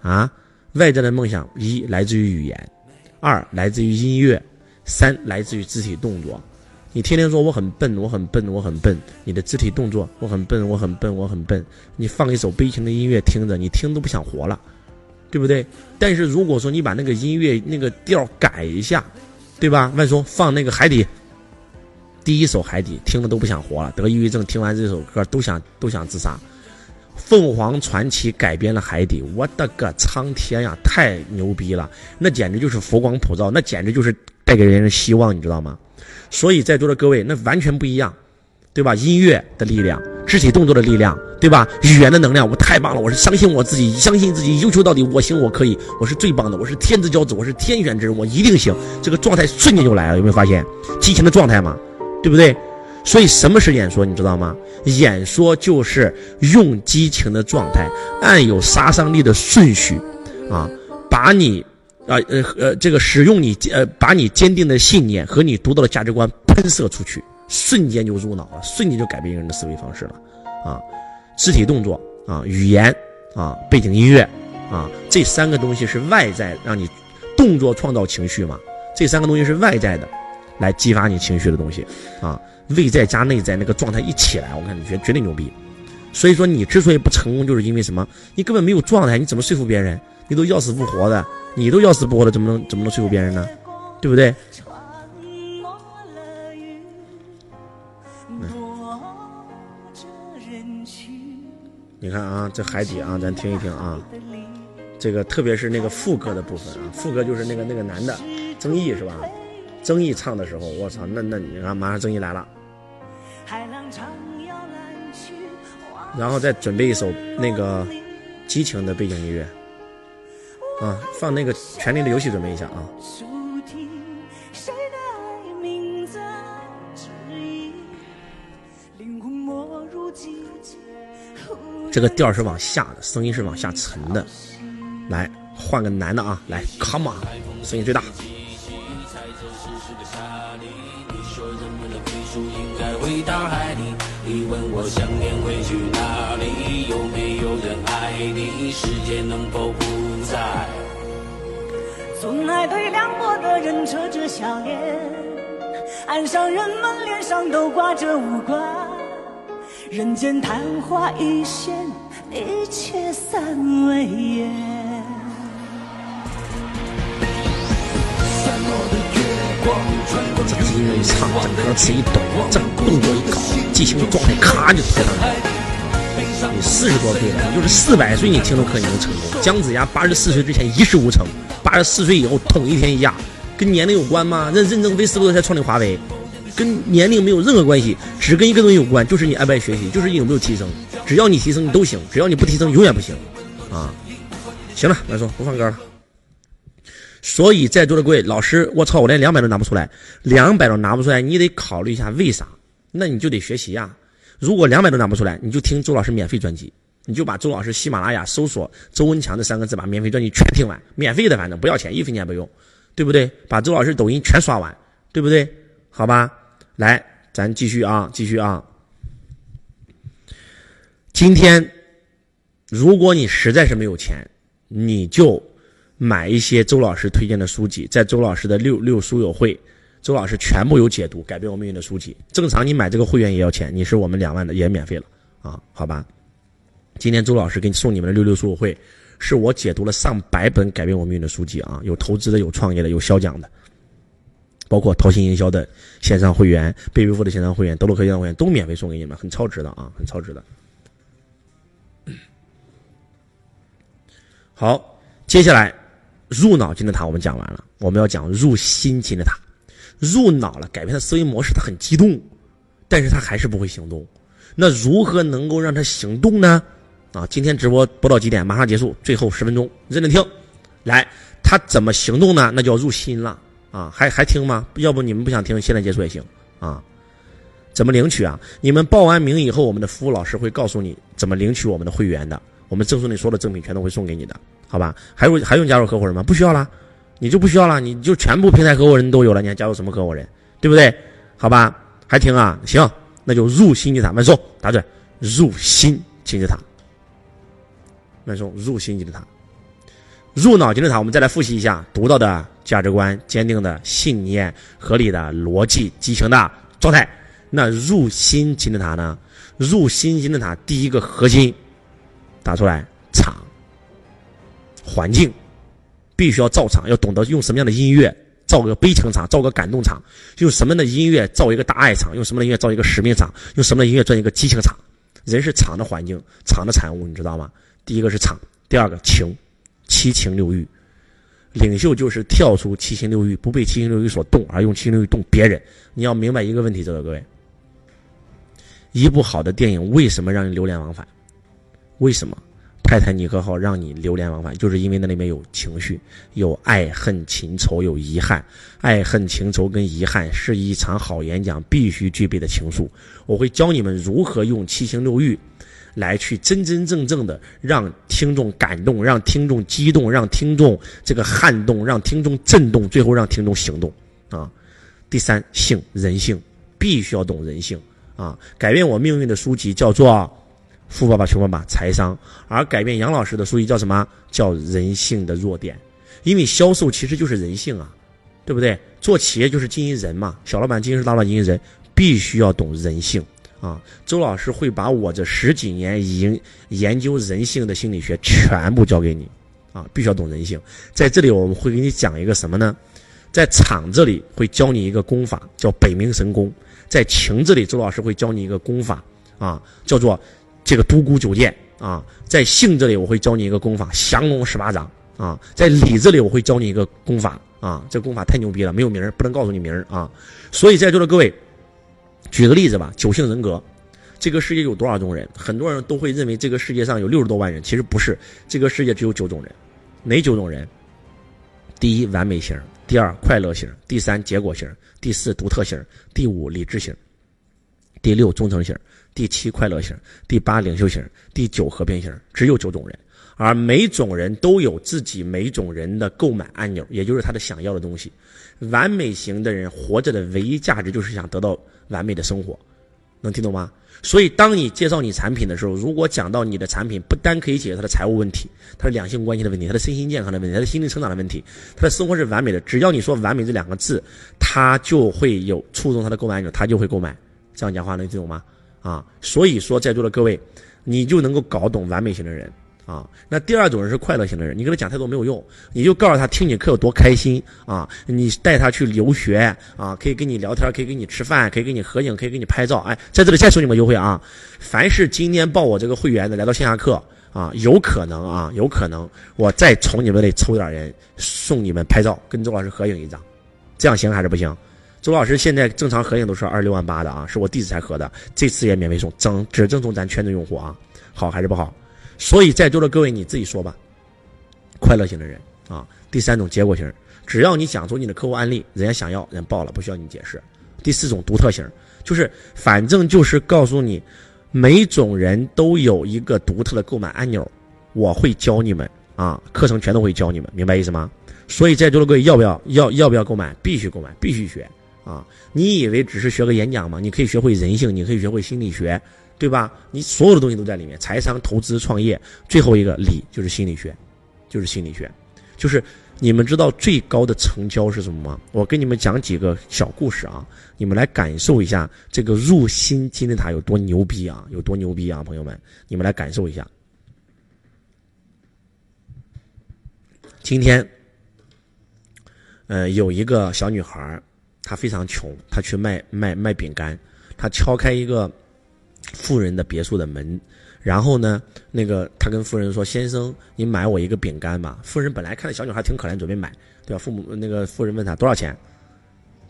啊，外在的梦想一来自于语言，二来自于音乐，三来自于肢体动作。你天天说我很笨，我很笨，我很笨。你的肢体动作，我很笨，我很笨，我很笨。你放一首悲情的音乐听着，你听都不想活了，对不对？但是如果说你把那个音乐那个调改一下，对吧？万松放那个海底，第一首海底听了都不想活了，得抑郁症听完这首歌都想都想自杀。凤凰传奇改编了海底，我的个苍天呀，太牛逼了！那简直就是佛光普照，那简直就是带给人希望，你知道吗？所以在座的各位，那完全不一样，对吧？音乐的力量，肢体动作的力量，对吧？语言的能量，我太棒了！我是相信我自己，相信自己，优秀到底，我行，我可以，我是最棒的，我是天之骄子，我是天选之人，我一定行！这个状态瞬间就来了，有没有发现？激情的状态嘛，对不对？所以什么是演说？你知道吗？演说就是用激情的状态，按有杀伤力的顺序，啊，把你。啊呃呃，这个使用你呃，把你坚定的信念和你独到的价值观喷射出去，瞬间就入脑了，瞬间就改变一个人的思维方式了，啊，肢体动作啊，语言啊，背景音乐啊，这三个东西是外在让你动作创造情绪嘛，这三个东西是外在的，来激发你情绪的东西啊，外在加内在那个状态一起来，我看你绝绝对牛逼，所以说你之所以不成功，就是因为什么？你根本没有状态，你怎么说服别人？你都要死不活的，你都要死不活的，怎么能怎么能说服别人呢？对不对？你看啊，这海底啊，咱听一听啊，这个特别是那个副歌的部分啊，副歌就是那个那个男的，曾毅是吧？曾毅唱的时候，我操，那那你看，马上曾毅来了，然后再准备一首那个激情的背景音乐。啊，放那个《权力的游戏》准备一下啊。这个调是往下的，声音是往下沉的。来，换个男的啊，来，Come on，声音最大。你问我想念会去哪里？有没有人爱你？世界能否不再？从来对凉薄的人扯着笑脸，岸上人们脸上都挂着无关。人间昙花一现，一切散为烟。散落的。这音乐一唱，这歌词一抖，这动作一搞，激情的状态咔就推上来了。你四十多岁了，你就是四百岁，你听都可能成功。姜子牙八十四岁之前一事无成，八十四岁以后统一天下，跟年龄有关吗？任任正非四十多岁才创立华为，跟年龄没有任何关系，只跟一个东西有关，就是你爱不爱学习，就是你有没有提升。只要你提升，你都行；只要你不提升，永远不行。啊，行了，来说不放歌了。所以在座的各位老师，我操，我连两百都拿不出来，两百都拿不出来，你得考虑一下为啥？那你就得学习呀。如果两百都拿不出来，你就听周老师免费专辑，你就把周老师喜马拉雅搜索“周文强”这三个字，把免费专辑全听完，免费的，反正不要钱，一分钱不用，对不对？把周老师抖音全刷完，对不对？好吧，来，咱继续啊，继续啊。今天，如果你实在是没有钱，你就买一些周老师推荐的书籍，在周老师的六六书友会，周老师全部有解读改变我命运的书籍。正常你买这个会员也要钱，你是我们两万的也免费了啊，好吧？今天周老师给你送你们的六六书友会，是我解读了上百本改变我命运的书籍啊，有投资的，有创业的，有销讲的，包括淘心营销的线上会员、贝贝夫的线上会员、德鲁克线上会员都免费送给你们，很超值的啊，很超值的。好，接下来入脑金字塔我们讲完了，我们要讲入心金字塔。入脑了，改变他思维模式，他很激动，但是他还是不会行动。那如何能够让他行动呢？啊，今天直播播到几点？马上结束，最后十分钟，认真听。来，他怎么行动呢？那就要入心了啊！还还听吗？要不你们不想听，现在结束也行啊。怎么领取啊？你们报完名以后，我们的服务老师会告诉你怎么领取我们的会员的。我们赠送你所有的赠品，全都会送给你的，好吧？还有还用加入合伙人吗？不需要了，你就不需要了，你就全部平台合伙人都有了，你还加入什么合伙人？对不对？好吧？还听啊？行，那就入心金字塔，慢送，答对，入心金字塔，慢送，入心金字塔，入脑金字塔。我们再来复习一下：独到的价值观、坚定的信念、合理的逻辑、激情的状态。那入心金字塔呢？入心金字塔第一个核心。打出来，场，环境，必须要造场，要懂得用什么样的音乐造个悲情场，造个感动场；用什么样的音乐造一个大爱场；用什么样的音乐造一个使命场；用什么样的音乐造一个激情场。人是场的环境，场的产物，你知道吗？第一个是场，第二个情，七情六欲。领袖就是跳出七情六欲，不被七情六欲所动，而用七情六欲动别人。你要明白一个问题，这个各位，一部好的电影为什么让人流连忘返？为什么泰坦尼克号让你流连忘返？就是因为那里面有情绪，有爱恨情仇，有遗憾。爱恨情仇跟遗憾是一场好演讲必须具备的情愫。我会教你们如何用七情六欲来去真真正正的让听众感动，让听众激动，让听众这个撼动，让听众震动，最后让听众行动啊！第三性人性必须要懂人性啊！改变我命运的书籍叫做。富爸爸穷爸爸财商，而改变杨老师的书籍叫什么？叫人性的弱点。因为销售其实就是人性啊，对不对？做企业就是经营人嘛，小老板经营是大老板经营人，必须要懂人性啊。周老师会把我这十几年研研究人性的心理学全部教给你啊，必须要懂人性。在这里我们会给你讲一个什么呢？在场这里会教你一个功法，叫北冥神功；在情这里，周老师会教你一个功法啊，叫做。这个独孤九剑啊，在性这里我会教你一个功法降龙十八掌啊，在理这里我会教你一个功法啊，这功法太牛逼了，没有名儿，不能告诉你名儿啊。所以在座的各位，举个例子吧，九性人格，这个世界有多少种人？很多人都会认为这个世界上有六十多万人，其实不是，这个世界只有九种人，哪九种人？第一，完美型；第二，快乐型；第三，结果型；第四，独特型；第五，理智型；第六，忠诚型。第七快乐型，第八领袖型，第九和平型，只有九种人，而每种人都有自己每种人的购买按钮，也就是他的想要的东西。完美型的人活着的唯一价值就是想得到完美的生活，能听懂吗？所以当你介绍你产品的时候，如果讲到你的产品不单可以解决他的财务问题，他的两性关系的问题，他的身心健康的问题，他的心灵成长的问题，他的生活是完美的，只要你说完美这两个字，他就会有触动他的购买按钮，他就会购买。这样讲话能听懂吗？啊，所以说在座的各位，你就能够搞懂完美型的人啊。那第二种人是快乐型的人，你跟他讲太多没有用，你就告诉他听你课有多开心啊，你带他去留学啊，可以跟你聊天，可以跟你吃饭，可以跟你合影，可以跟你拍照。哎，在这里再送你们优惠啊！凡是今天报我这个会员的来到线下课啊，有可能啊，有可能我再从你们那抽点人送你们拍照，跟周老师合影一张，这样行还是不行？周老师现在正常合影都是二六万八的啊，是我弟子才合的，这次也免费送，正只赠送咱圈子用户啊，好还是不好？所以在座的各位你自己说吧。快乐型的人啊，第三种结果型，只要你讲出你的客户案例，人家想要，人报了，不需要你解释。第四种独特型，就是反正就是告诉你，每种人都有一个独特的购买按钮，我会教你们啊，课程全都会教你们，明白意思吗？所以在座的各位要不要要要不要购买？必须购买，必须学啊！你以为只是学个演讲吗？你可以学会人性，你可以学会心理学，对吧？你所有的东西都在里面，财商、投资、创业，最后一个理就是心理学，就是心理学，就是你们知道最高的成交是什么吗？我跟你们讲几个小故事啊，你们来感受一下这个入心金字塔有多牛逼啊，有多牛逼啊，朋友们，你们来感受一下。今天。呃，有一个小女孩他非常穷，他去卖卖卖饼干，他敲开一个富人的别墅的门，然后呢，那个他跟富人说：“先生，你买我一个饼干吧。”富人本来看着小女孩挺可怜，准备买，对吧？父母那个富人问他多少钱，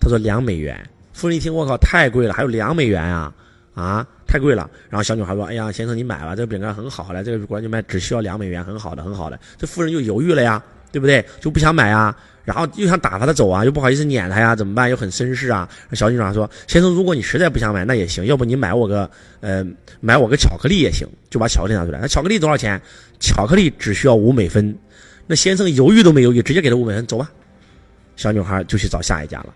他说两美元。富人一听，我靠，太贵了，还有两美元啊啊，太贵了。然后小女孩说：“哎呀，先生你买吧，这个饼干很好嘞，这个果然就卖，只需要两美元，很好的，很好的。”这富人就犹豫了呀，对不对？就不想买啊。然后又想打发他走啊，又不好意思撵他呀，怎么办？又很绅士啊。小女孩说：“先生，如果你实在不想买，那也行，要不你买我个，呃，买我个巧克力也行。”就把巧克力拿出来。那巧克力多少钱？巧克力只需要五美分。那先生犹豫都没犹豫，直接给他五美分，走吧。小女孩就去找下一家了。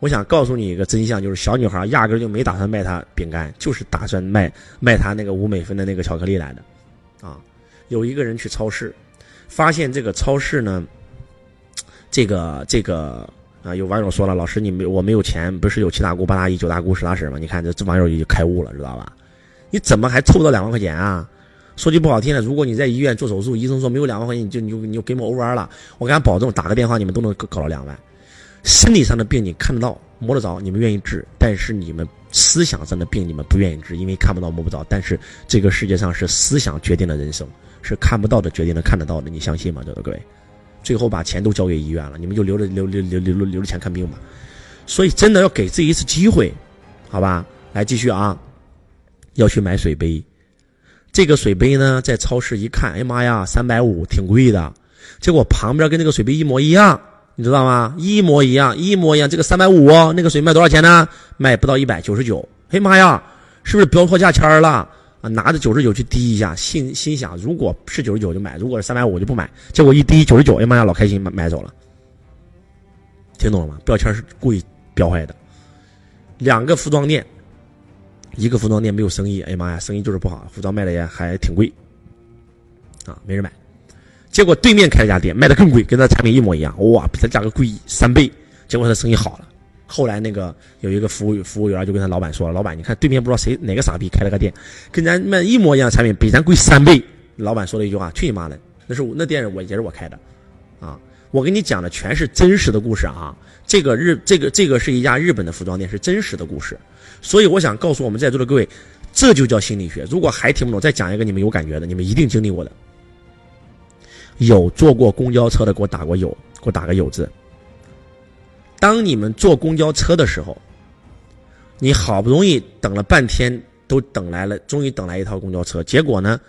我想告诉你一个真相，就是小女孩压根就没打算卖他饼干，就是打算卖卖他那个五美分的那个巧克力来的。啊，有一个人去超市，发现这个超市呢。这个这个啊，有网友说了，老师你没我没有钱，不是有七大姑八大姨九大姑十大婶吗？你看这这网友就开悟了，知道吧？你怎么还凑不到两万块钱啊？说句不好听的，如果你在医院做手术，医生说没有两万块钱，你就你就你就给我 over 了。我敢保证，打个电话你们都能搞到两万。身体上的病你看得到摸得着，你们愿意治；但是你们思想上的病你们不愿意治，因为看不到摸不着。但是这个世界上是思想决定了人生，是看不到的决定了看得到的，你相信吗？这个各位。最后把钱都交给医院了，你们就留着留留留留留着钱看病吧。所以真的要给自己一次机会，好吧？来继续啊，要去买水杯。这个水杯呢，在超市一看，哎妈呀，三百五，挺贵的。结果旁边跟那个水杯一模一样，你知道吗？一模一样，一模一样。这个三百五，那个水卖多少钱呢？卖不到一百九十九。哎妈呀，是不是标错价签了？啊，拿着九十九去滴一下，心心想，如果是九十九就买，如果是三百五就不买。结果一滴九十九，哎妈呀，老开心，买买走了。听懂了吗？标签是故意标坏的。两个服装店，一个服装店没有生意，哎呀妈呀，生意就是不好，服装卖的也还挺贵，啊，没人买。结果对面开了家店，卖的更贵，跟他产品一模一样，哇，比他价格贵三倍。结果他生意好了。后来那个有一个服务服务员就跟他老板说：“老板，你看对面不知道谁哪个傻逼开了个店，跟咱卖一模一样的产品，比咱贵三倍。”老板说了一句话：“去你妈的！那是我那店我也是我开的，啊！我跟你讲的全是真实的故事啊！这个日这个这个是一家日本的服装店，是真实的故事。所以我想告诉我们在座的各位，这就叫心理学。如果还听不懂，再讲一个你们有感觉的，你们一定经历过的。有坐过公交车的，给我打过有，给我打个有字。”当你们坐公交车的时候，你好不容易等了半天，都等来了，终于等来一套公交车，结果呢，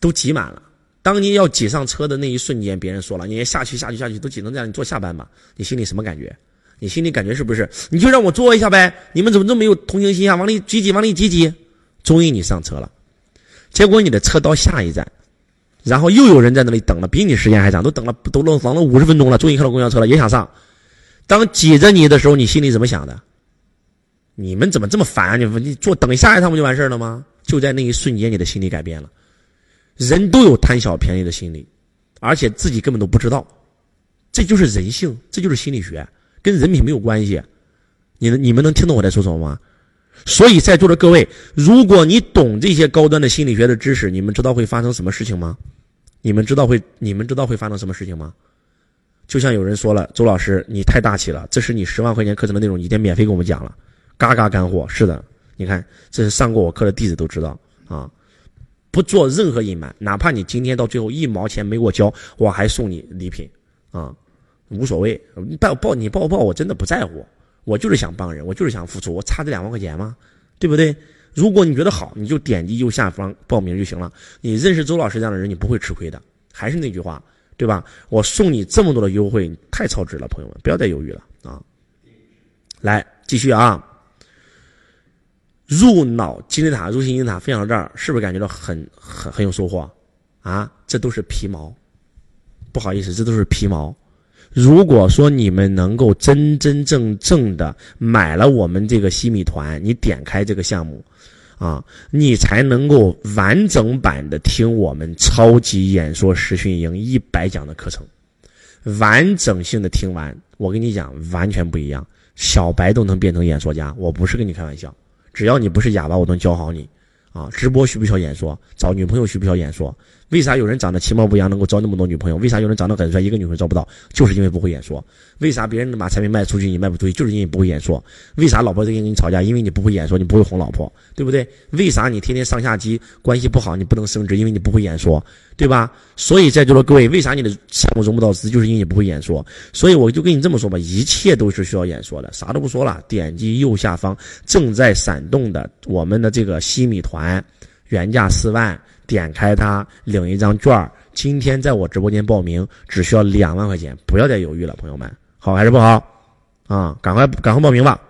都挤满了。当你要挤上车的那一瞬间，别人说了：“你下去，下去，下去，都挤成这样，你坐下班吧。”你心里什么感觉？你心里感觉是不是？你就让我坐一下呗？你们怎么这么没有同情心啊？往里挤挤，往里挤挤，终于你上车了。结果你的车到下一站，然后又有人在那里等了，比你时间还长，都等了都等等了五十分钟了，终于看到公交车了，也想上。当挤着你的时候，你心里怎么想的？你们怎么这么烦？你你坐等下一趟不就完事了吗？就在那一瞬间，你的心理改变了。人都有贪小便宜的心理，而且自己根本都不知道，这就是人性，这就是心理学，跟人品没有关系。你们你们能听懂我在说什么吗？所以在座的各位，如果你懂这些高端的心理学的知识，你们知道会发生什么事情吗？你们知道会你们知道会发生什么事情吗？就像有人说了，周老师你太大气了，这是你十万块钱课程的内容，你得免费给我们讲了，嘎嘎干货。是的，你看这是上过我课的弟子都知道啊，不做任何隐瞒，哪怕你今天到最后一毛钱没给我交，我还送你礼品啊，无所谓，你报报你报不报我真的不在乎，我就是想帮人，我就是想付出，我差这两万块钱吗？对不对？如果你觉得好，你就点击右下方报名就行了。你认识周老师这样的人，你不会吃亏的。还是那句话。对吧？我送你这么多的优惠，太超值了，朋友们，不要再犹豫了啊！来，继续啊！入脑金字塔，入心金字塔，分享到这儿，是不是感觉到很很很有收获啊？这都是皮毛，不好意思，这都是皮毛。如果说你们能够真真正正的买了我们这个西米团，你点开这个项目，啊，你才能够完整版的听我们超级演说实训营一百讲的课程，完整性的听完。我跟你讲，完全不一样，小白都能变成演说家，我不是跟你开玩笑。只要你不是哑巴，我能教好你。啊，直播需不需要演说？找女朋友需不需要演说？为啥有人长得其貌不扬能够招那么多女朋友？为啥有人长得很帅一个女朋友招不到？就是因为不会演说。为啥别人能把产品卖出去你卖不出去？就是因为不会演说。为啥老婆在跟你吵架？因为你不会演说，你不会哄老婆，对不对？为啥你天天上下级关系不好你不能升职？因为你不会演说，对吧？所以在座的各位，为啥你的项目融不到资？就是因为你不会演说。所以我就跟你这么说吧，一切都是需要演说的。啥都不说了，点击右下方正在闪动的我们的这个西米团。原价四万，点开它领一张券儿今天在我直播间报名只需要两万块钱，不要再犹豫了，朋友们，好还是不好？啊，赶快赶快报名吧！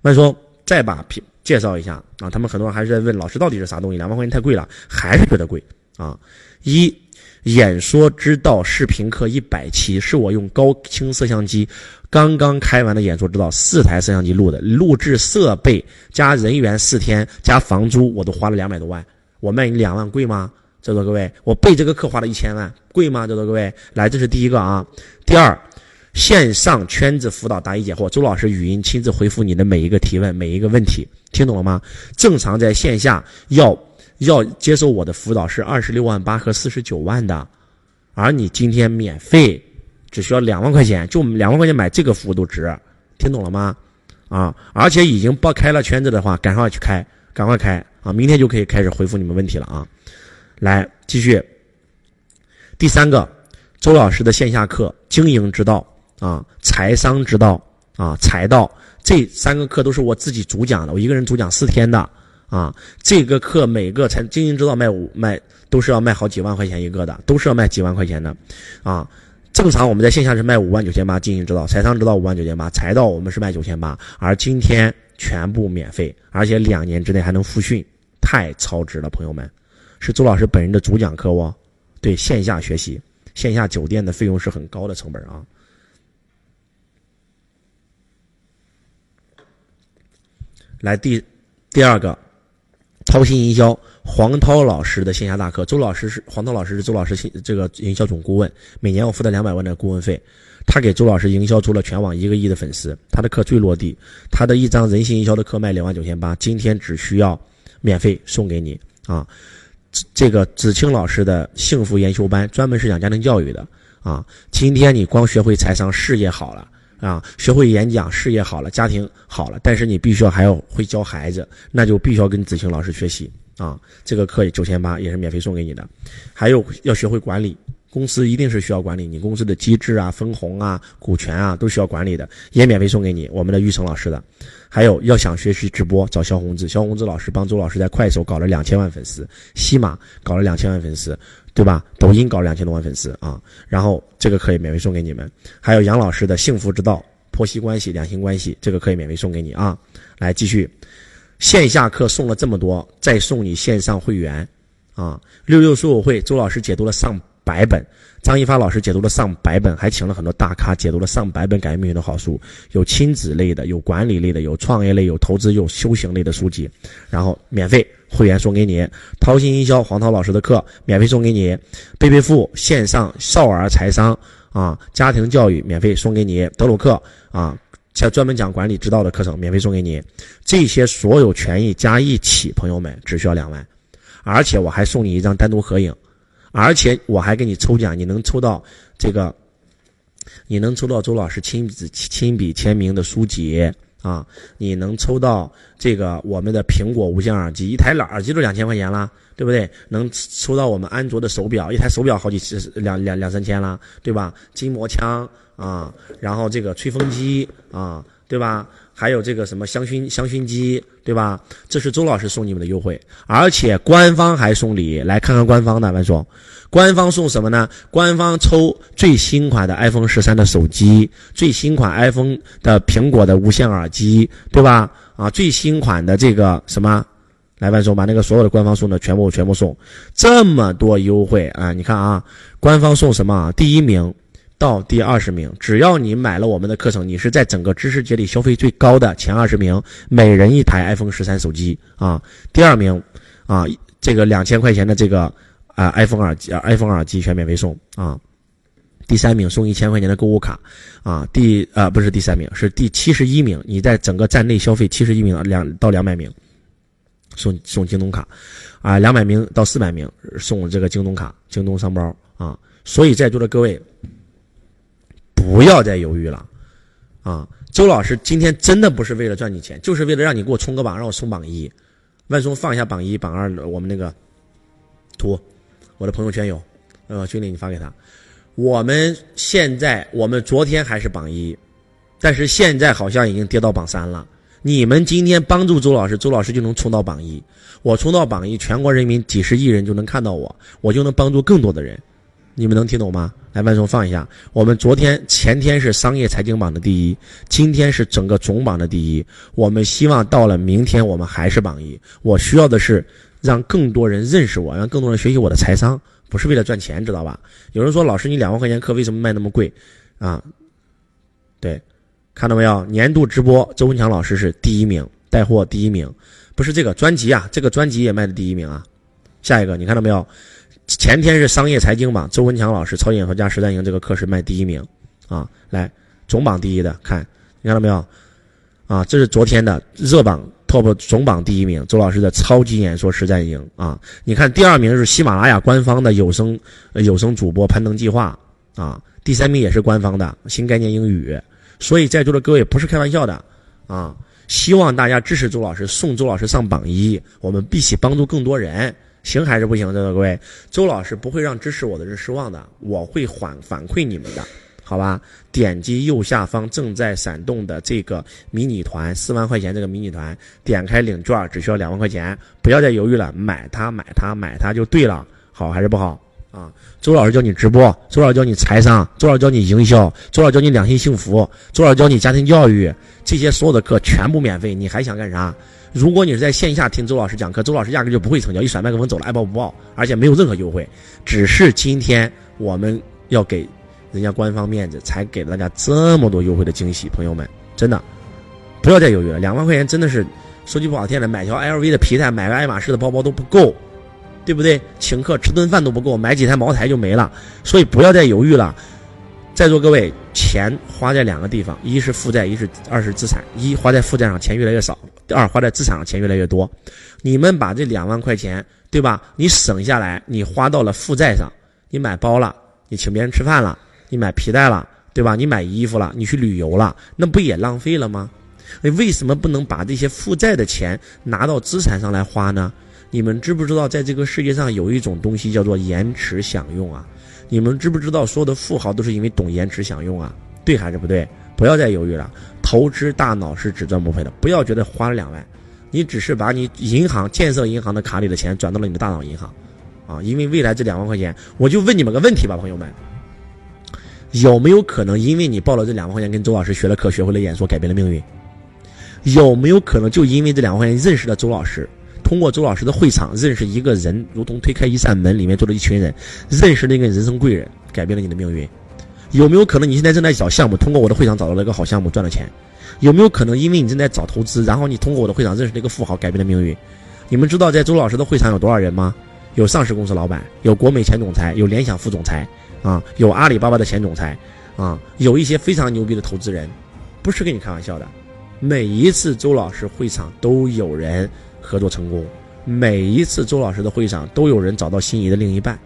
那说，再把品介绍一下啊，他们很多人还是在问老师到底是啥东西，两万块钱太贵了，还是觉得贵啊？一演说之道视频课一百期，是我用高清摄像机刚刚开完的演说之道，四台摄像机录的，录制设备加人员四天加房租，我都花了两百多万。我卖你两万贵吗？在座各位，我备这个课花了一千万，贵吗？在座各位，来，这是第一个啊。第二，线上圈子辅导答疑解惑，周老师语音亲自回复你的每一个提问，每一个问题，听懂了吗？正常在线下要要接受我的辅导是二十六万八和四十九万的，而你今天免费，只需要两万块钱，就两万块钱买这个服务都值，听懂了吗？啊，而且已经报开了圈子的话，赶快去开，赶快开。啊，明天就可以开始回复你们问题了啊！来继续，第三个，周老师的线下课《经营之道》啊，《财商之道》啊，《财道》这三个课都是我自己主讲的，我一个人主讲四天的啊。这个课每个财经营之道卖五卖都是要卖好几万块钱一个的，都是要卖几万块钱的啊。正常我们在线下是卖五万九千八，经营之道、财商之道五万九千八，财道我们是卖九千八，而今天全部免费，而且两年之内还能复训。太超值了，朋友们，是周老师本人的主讲课哦。对，线下学习，线下酒店的费用是很高的成本啊。来第第二个，掏心营销，黄涛老师的线下大课。周老师是黄涛老师是周老师这个营销总顾问，每年我付他两百万的顾问费。他给周老师营销出了全网一个亿的粉丝，他的课最落地，他的一张人性营销的课卖两万九千八，今天只需要。免费送给你啊！这个子清老师的幸福研修班专门是讲家庭教育的啊。今天你光学会财商，事业好了啊，学会演讲，事业好了，家庭好了，但是你必须要还要会教孩子，那就必须要跟子清老师学习啊。这个课九千八也是免费送给你的，还有要学会管理。公司一定是需要管理，你公司的机制啊、分红啊、股权啊都需要管理的，也免费送给你。我们的玉成老师的，还有要想学习直播，找肖红志，肖红志老师帮周老师在快手搞了两千万粉丝，西马搞了两千万粉丝，对吧？抖音搞了两千多万粉丝啊。然后这个可以免费送给你们。还有杨老师的幸福之道、婆媳关系、两性关系，这个可以免费送给你啊。来继续，线下课送了这么多，再送你线上会员啊。六六书友会，周老师解读了上。百本，张一发老师解读了上百本，还请了很多大咖解读了上百本改变命运的好书，有亲子类的，有管理类的，有创业类，有投资，有修行类的书籍，然后免费会员送给你。淘心营销黄涛老师的课免费送给你，贝贝富线上少儿财商啊，家庭教育免费送给你。德鲁克啊，像专门讲管理之道的课程免费送给你。这些所有权益加一起，朋友们只需要两万，而且我还送你一张单独合影。而且我还给你抽奖，你能抽到这个，你能抽到周老师亲笔亲笔签名的书籍啊！你能抽到这个我们的苹果无线耳机，一台耳耳机都两千块钱了，对不对？能抽到我们安卓的手表，一台手表好几两两两三千了，对吧？筋膜枪啊，然后这个吹风机啊，对吧？还有这个什么香薰香薰机，对吧？这是周老师送你们的优惠，而且官方还送礼，来看看官方的万总，官方送什么呢？官方抽最新款的 iPhone 十三的手机，最新款 iPhone 的苹果的无线耳机，对吧？啊，最新款的这个什么？来万总把那个所有的官方送的全部全部送，这么多优惠啊！你看啊，官方送什么？第一名到第二十名，只要你买了我们的课程，你是在整个知识节里消费最高的前二十名，每人一台 iPhone 十三手机啊。第二名啊，这个两千块钱的这个啊 iPhone 耳机，iPhone 耳机全免费送啊。第三名送一千块钱的购物卡啊。第啊不是第三名，是第七十一名，你在整个站内消费七十一名两到两百名。送送京东卡，啊，两百名到四百名送这个京东卡、京东商包啊！所以在座的各位，不要再犹豫了，啊！周老师今天真的不是为了赚你钱，就是为了让你给我冲个榜，让我冲榜一。万松放一下榜一、榜二，我们那个图，我的朋友圈有，呃，兄弟你发给他。我们现在，我们昨天还是榜一，但是现在好像已经跌到榜三了。你们今天帮助周老师，周老师就能冲到榜一。我冲到榜一，全国人民几十亿人就能看到我，我就能帮助更多的人。你们能听懂吗？来，万松放一下。我们昨天、前天是商业财经榜的第一，今天是整个总榜的第一。我们希望到了明天，我们还是榜一。我需要的是让更多人认识我，让更多人学习我的财商，不是为了赚钱，知道吧？有人说，老师，你两万块钱课为什么卖那么贵？啊，对。看到没有？年度直播，周文强老师是第一名，带货第一名，不是这个专辑啊，这个专辑也卖的第一名啊。下一个，你看到没有？前天是商业财经榜，周文强老师超级演说家实战营这个课是卖第一名啊。来，总榜第一的，看，你看到没有？啊，这是昨天的热榜 top 总榜第一名，周老师的超级演说实战营啊。你看第二名是喜马拉雅官方的有声有声主播攀登计划啊，第三名也是官方的新概念英语。所以，在座的各位不是开玩笑的，啊！希望大家支持周老师，送周老师上榜一，我们一起帮助更多人，行还是不行？在座各位，周老师不会让支持我的人失望的，我会反反馈你们的，好吧？点击右下方正在闪动的这个迷你团，四万块钱这个迷你团，点开领券，只需要两万块钱，不要再犹豫了，买它，买它，买它就对了，好还是不好？啊，周老师教你直播，周老师教你财商，周老师教你营销，周老师教你两性幸福，周老师教你家庭教育，这些所有的课全部免费，你还想干啥？如果你是在线下听周老师讲课，周老师压根就不会成交，一甩麦克风走了，爱报不报，而且没有任何优惠，只是今天我们要给人家官方面子，才给了大家这么多优惠的惊喜，朋友们，真的不要再犹豫了，两万块钱真的是说句不好听的，买条 LV 的皮带，买个爱马仕的包包都不够。对不对？请客吃顿饭都不够，买几台茅台就没了。所以不要再犹豫了。在座各位，钱花在两个地方：一是负债，一是二是资产。一花在负债上，钱越来越少；第二花在资产上，钱越来越多。你们把这两万块钱，对吧？你省下来，你花到了负债上，你买包了，你请别人吃饭了，你买皮带了，对吧？你买衣服了，你去旅游了，那不也浪费了吗？你为什么不能把这些负债的钱拿到资产上来花呢？你们知不知道，在这个世界上有一种东西叫做延迟享用啊？你们知不知道，所有的富豪都是因为懂延迟享用啊？对还是不对？不要再犹豫了，投资大脑是只赚不赔的。不要觉得花了两万，你只是把你银行建设银行的卡里的钱转到了你的大脑银行，啊，因为未来这两万块钱，我就问你们个问题吧，朋友们，有没有可能因为你报了这两万块钱跟周老师学了课，学会了演说，改变了命运？有没有可能就因为这两万块钱认识了周老师？通过周老师的会场认识一个人，如同推开一扇门，里面坐着一群人，认识了一个人生贵人，改变了你的命运。有没有可能你现在正在找项目，通过我的会场找到了一个好项目，赚了钱？有没有可能因为你正在找投资，然后你通过我的会场认识了一个富豪，改变了命运？你们知道在周老师的会场有多少人吗？有上市公司老板，有国美前总裁，有联想副总裁，啊，有阿里巴巴的前总裁，啊，有一些非常牛逼的投资人，不是跟你开玩笑的。每一次周老师会场都有人。合作成功，每一次周老师的会场都有人找到心仪的另一半，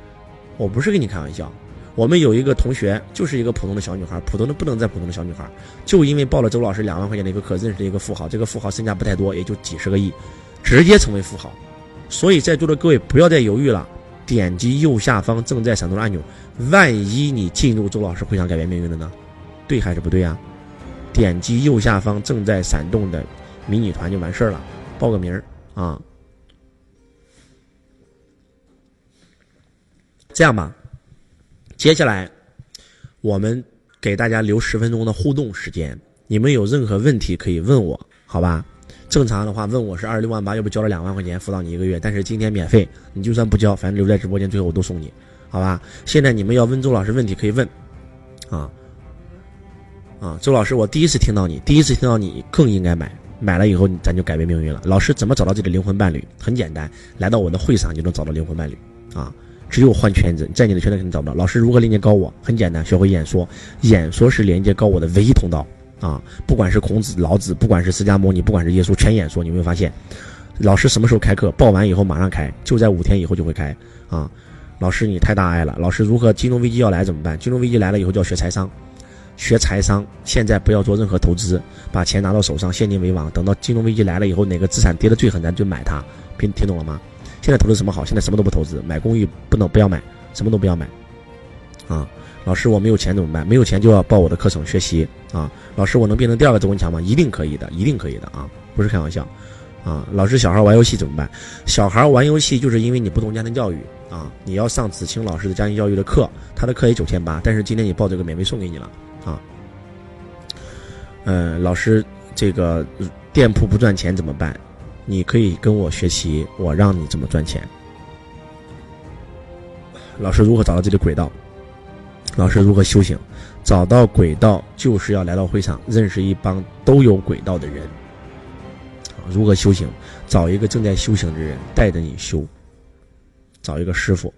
我不是跟你开玩笑。我们有一个同学，就是一个普通的小女孩，普通的不能再普通的小女孩，就因为报了周老师两万块钱的一个课，认识了一个富豪，这个富豪身价不太多，也就几十个亿，直接成为富豪。所以在座的各位不要再犹豫了，点击右下方正在闪动的按钮，万一你进入周老师会场改变命运了呢？对还是不对呀？点击右下方正在闪动的迷你团就完事儿了，报个名儿啊。这样吧，接下来我们给大家留十分钟的互动时间，你们有任何问题可以问我，好吧？正常的话问我是二十六万八，要不交了两万块钱辅导你一个月，但是今天免费，你就算不交，反正留在直播间，最后我都送你，好吧？现在你们要问周老师问题可以问，啊啊，周老师，我第一次听到你，第一次听到你更应该买，买了以后咱就改变命运了。老师怎么找到自己的灵魂伴侣？很简单，来到我的会上就能找到灵魂伴侣啊。只有换圈子，在你的圈子肯定找不到。老师如何连接高我？很简单，学会演说，演说是连接高我的唯一通道啊！不管是孔子、老子，不管是释迦牟尼，不管是耶稣，全演说。你有没有发现，老师什么时候开课？报完以后马上开，就在五天以后就会开啊！老师你太大爱了。老师如何金融危机要来怎么办？金融危机来了以后就要学财商，学财商。现在不要做任何投资，把钱拿到手上，现金为王。等到金融危机来了以后，哪个资产跌得最狠，咱就买它。听听懂了吗？现在投资什么好？现在什么都不投资，买公寓不能不要买，什么都不要买，啊！老师，我没有钱怎么办？没有钱就要报我的课程学习啊！老师，我能变成第二个周文强吗？一定可以的，一定可以的啊！不是开玩笑，啊！老师，小孩玩游戏怎么办？小孩玩游戏就是因为你不懂家庭教育啊！你要上子清老师的家庭教育的课，他的课也九千八，但是今天你报这个免费送给你了啊！嗯，老师，这个店铺不赚钱怎么办？你可以跟我学习，我让你怎么赚钱。老师如何找到自己的轨道？老师如何修行？找到轨道就是要来到会场，认识一帮都有轨道的人。如何修行？找一个正在修行的人带着你修，找一个师傅。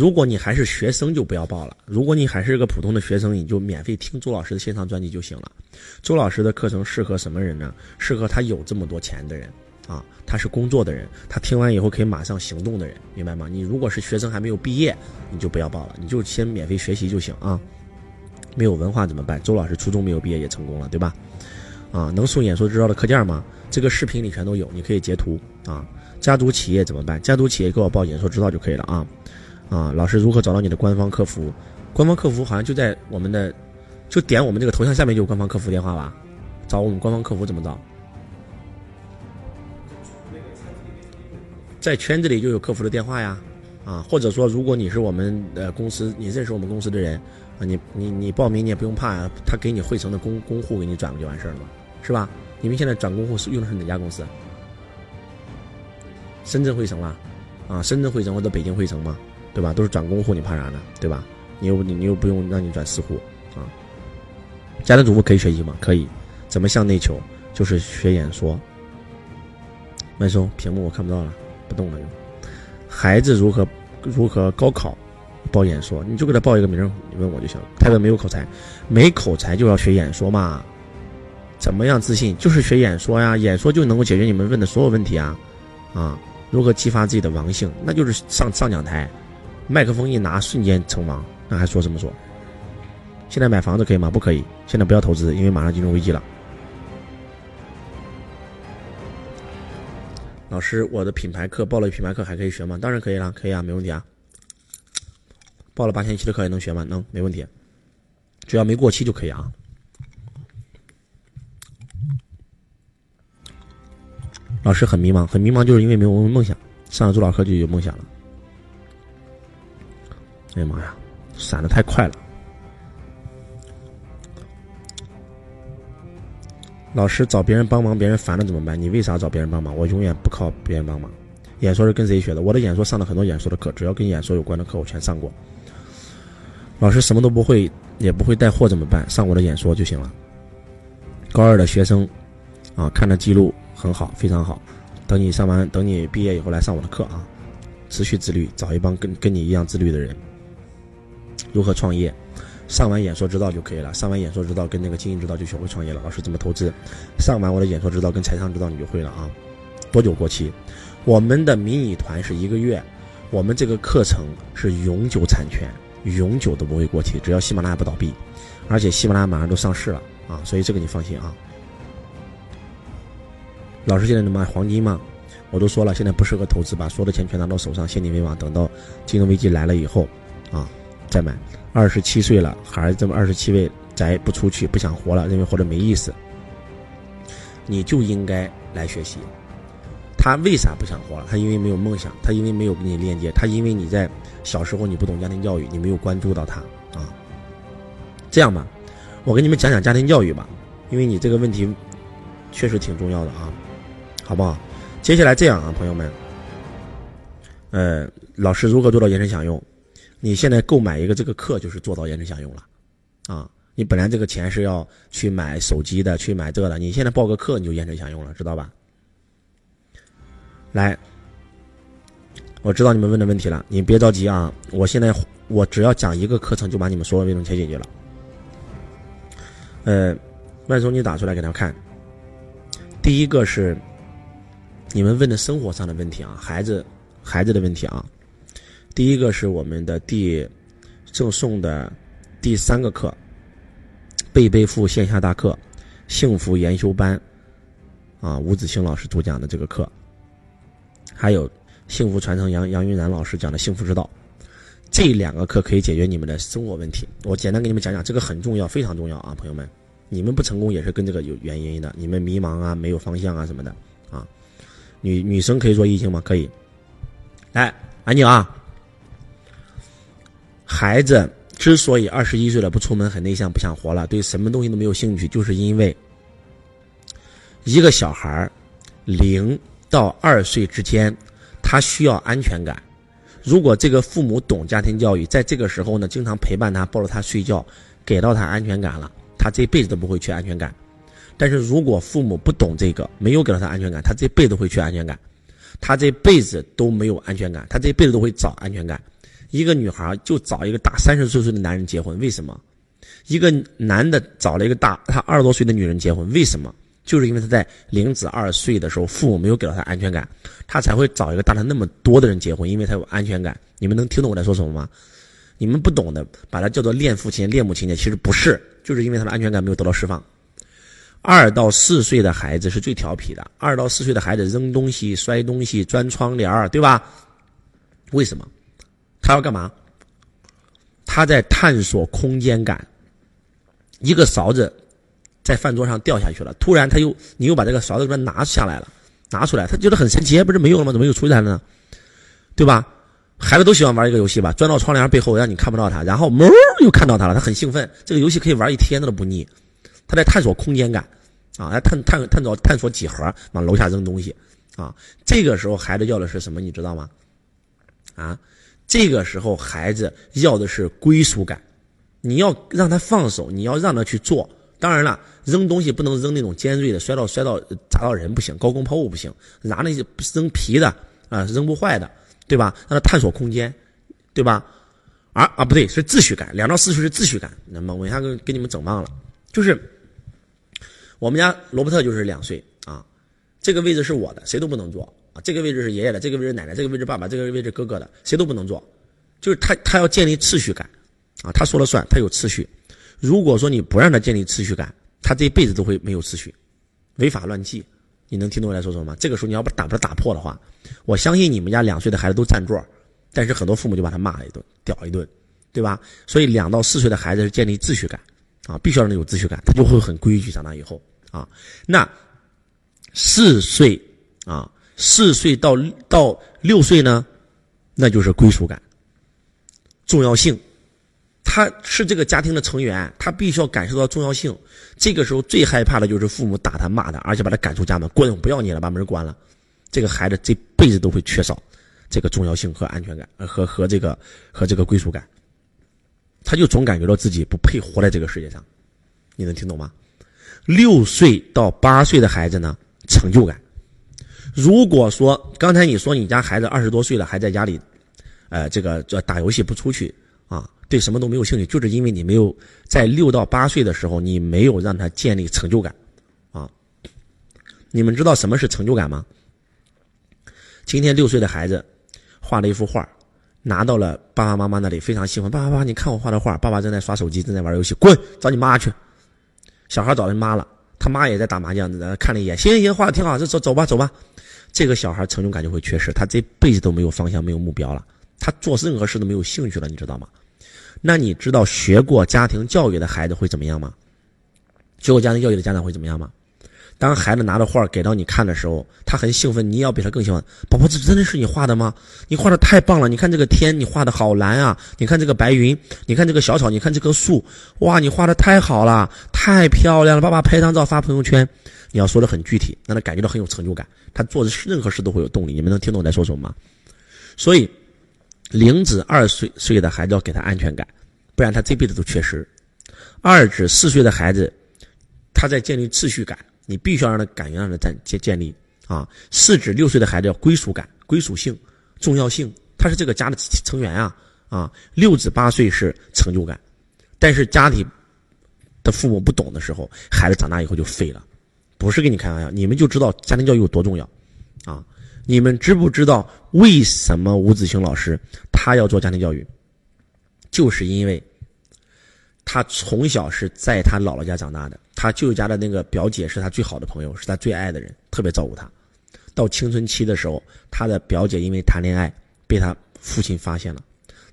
如果你还是学生，就不要报了。如果你还是个普通的学生，你就免费听周老师的线上专辑就行了。周老师的课程适合什么人呢？适合他有这么多钱的人，啊，他是工作的人，他听完以后可以马上行动的人，明白吗？你如果是学生还没有毕业，你就不要报了，你就先免费学习就行啊。没有文化怎么办？周老师初中没有毕业也成功了，对吧？啊，能送演说之道的课件吗？这个视频里全都有，你可以截图啊。家族企业怎么办？家族企业给我报演说之道就可以了啊。啊，老师如何找到你的官方客服？官方客服好像就在我们的，就点我们这个头像下面就有官方客服电话吧？找我们官方客服怎么找？在圈子里就有客服的电话呀，啊，或者说如果你是我们的公司，你认识我们公司的人，啊，你你你报名你也不用怕，他给你汇成的公公户给你转不就完事儿了吗？是吧？你们现在转公户是用的是哪家公司？深圳汇成啦，啊，深圳汇成或者北京汇成吗？对吧？都是转公户，你怕啥呢？对吧？你又你你又不用让你转私户啊。家庭主妇可以学习吗？可以。怎么向内求？就是学演说。麦收屏幕我看不到了，不动了又。孩子如何如何高考报演说？你就给他报一个名，你问我就行。他问没有口才，没口才就要学演说嘛。怎么样自信？就是学演说呀，演说就能够解决你们问的所有问题啊啊！如何激发自己的王性？那就是上上讲台。麦克风一拿，瞬间成王，那还说什么说？现在买房子可以吗？不可以，现在不要投资，因为马上金融危机了。老师，我的品牌课报了品牌课还可以学吗？当然可以了，可以啊，没问题啊。报了八千七的课也能学吗？能，没问题，只要没过期就可以啊。老师很迷茫，很迷茫，就是因为没有梦想。上了朱老课就有梦想了。哎呀妈呀，闪的太快了！老师找别人帮忙，别人烦了怎么办？你为啥找别人帮忙？我永远不靠别人帮忙。演说是跟谁学的？我的演说上了很多演说的课，只要跟演说有关的课我全上过。老师什么都不会，也不会带货怎么办？上我的演说就行了。高二的学生啊，看着记录很好，非常好。等你上完，等你毕业以后来上我的课啊，持续自律，找一帮跟跟你一样自律的人。如何创业？上完演说之道就可以了。上完演说之道跟那个经营之道就学会创业了。老师怎么投资？上完我的演说之道跟财商之道你就会了啊。多久过期？我们的迷你团是一个月，我们这个课程是永久产权，永久都不会过期，只要喜马拉雅不倒闭，而且喜马拉雅马上都上市了啊，所以这个你放心啊。老师现在能买黄金吗？我都说了，现在不适合投资，把所有的钱全拿到手上，现金为王。等到金融危机来了以后，啊。再买。二十七岁了，还是这么二十七岁宅不出去，不想活了，认为活着没意思，你就应该来学习。他为啥不想活了？他因为没有梦想，他因为没有跟你链接，他因为你在小时候你不懂家庭教育，你没有关注到他啊。这样吧，我给你们讲讲家庭教育吧，因为你这个问题确实挺重要的啊，好不好？接下来这样啊，朋友们，呃，老师如何做到延迟享用？你现在购买一个这个课就是做到延迟享用了，啊，你本来这个钱是要去买手机的，去买这个的，你现在报个课你就延迟享用了，知道吧？来，我知道你们问的问题了，你别着急啊，我现在我只要讲一个课程就把你们所有问题全解决了。呃，万松你打出来给他看，第一个是你们问的生活上的问题啊，孩子孩子的问题啊。第一个是我们的第赠送的第三个课，贝贝父线下大课，幸福研修班，啊，吴子清老师主讲的这个课，还有幸福传承杨杨云然老师讲的幸福之道，这两个课可以解决你们的生活问题。我简单给你们讲讲，这个很重要，非常重要啊，朋友们，你们不成功也是跟这个有原因的，你们迷茫啊，没有方向啊什么的啊。女女生可以做易经吗？可以。来，安静啊。孩子之所以二十一岁了不出门很内向不想活了，对什么东西都没有兴趣，就是因为一个小孩零到二岁之间，他需要安全感。如果这个父母懂家庭教育，在这个时候呢，经常陪伴他，抱着他睡觉，给到他安全感了，他这辈子都不会缺安全感。但是如果父母不懂这个，没有给到他安全感，他这辈子会缺安全感，他这辈子都没有安全感，他这辈子都会找安全感。一个女孩就找一个大三十岁岁的男人结婚，为什么？一个男的找了一个大他二十多岁的女人结婚，为什么？就是因为他在零至二岁的时候，父母没有给到他安全感，他才会找一个大他那么多的人结婚，因为他有安全感。你们能听懂我在说什么吗？你们不懂的，把它叫做恋父情、恋母情节，其实不是，就是因为他的安全感没有得到释放。二到四岁的孩子是最调皮的，二到四岁的孩子扔东西、摔东西、钻窗帘对吧？为什么？他要干嘛？他在探索空间感。一个勺子在饭桌上掉下去了，突然他又你又把这个勺子给他拿下来了，拿出来，他觉得很神奇，不是没有了吗？怎么又出来了呢？对吧？孩子都喜欢玩一个游戏吧，钻到窗帘背后让你看不到他，然后哞又看到他了，他很兴奋。这个游戏可以玩一天，他都不腻。他在探索空间感啊，来探探探索探索几何，往楼下扔东西啊。这个时候孩子要的是什么？你知道吗？啊？这个时候，孩子要的是归属感，你要让他放手，你要让他去做。当然了，扔东西不能扔那种尖锐的，摔到摔到砸到人不行，高空抛物不行，拿那些扔皮的啊，扔不坏的，对吧？让他探索空间，对吧？啊啊，不对，是秩序感。两到四岁是秩序感。那么我一下给给你们整忘了，就是我们家罗伯特就是两岁啊，这个位置是我的，谁都不能坐。啊，这个位置是爷爷的，这个位置奶奶，这个位置爸爸，这个位置哥哥的，谁都不能坐。就是他，他要建立秩序感，啊，他说了算，他有秩序。如果说你不让他建立秩序感，他这一辈子都会没有秩序，违法乱纪。你能听懂我在说什么吗？这个时候你要不打他打破的话，我相信你们家两岁的孩子都占座，但是很多父母就把他骂了一顿，屌一顿，对吧？所以两到四岁的孩子是建立秩序感，啊，必须要让他有秩序感，他就会很规矩。长大以后，啊，那四岁啊。四岁到到六岁呢，那就是归属感、重要性。他是这个家庭的成员，他必须要感受到重要性。这个时候最害怕的就是父母打他、骂他，而且把他赶出家门，滚，不要你了，把门关了。这个孩子这辈子都会缺少这个重要性和安全感，和和这个和这个归属感。他就总感觉到自己不配活在这个世界上。你能听懂吗？六岁到八岁的孩子呢，成就感。如果说刚才你说你家孩子二十多岁了还在家里，呃，这个这打游戏不出去啊，对什么都没有兴趣，就是因为你没有在六到八岁的时候，你没有让他建立成就感，啊，你们知道什么是成就感吗？今天六岁的孩子画了一幅画，拿到了爸爸妈妈那里，非常喜欢。爸爸，爸爸，你看我画的画。爸爸正在刷手机，正在玩游戏，滚，找你妈去。小孩找他妈了，他妈也在打麻将，看了一眼，行行行，画的挺好，就走走吧，走吧。这个小孩成就感就会缺失，他这辈子都没有方向，没有目标了，他做任何事都没有兴趣了，你知道吗？那你知道学过家庭教育的孩子会怎么样吗？学过家庭教育的家长会怎么样吗？当孩子拿着画给到你看的时候，他很兴奋，你要比他更兴奋。宝宝，这真的是你画的吗？你画的太棒了！你看这个天，你画的好蓝啊！你看这个白云，你看这个小草，你看这棵树，哇，你画的太好了，太漂亮了！爸爸拍张照发朋友圈。你要说的很具体，让他感觉到很有成就感，他做的任何事都会有动力。你们能听懂我在说什么吗？所以，零至二岁岁的孩子要给他安全感，不然他这辈子都缺失。二至四岁的孩子，他在建立秩序感。你必须要让他感觉让他建建建立啊，四至六岁的孩子要归属感、归属性、重要性，他是这个家的成员啊啊。六至八岁是成就感，但是家里的父母不懂的时候，孩子长大以后就废了，不是跟你开玩笑。你们就知道家庭教育有多重要啊！你们知不知道为什么吴子清老师他要做家庭教育？就是因为。他从小是在他姥姥家长大的，他舅舅家的那个表姐是他最好的朋友，是他最爱的人，特别照顾他。到青春期的时候，他的表姐因为谈恋爱被他父亲发现了，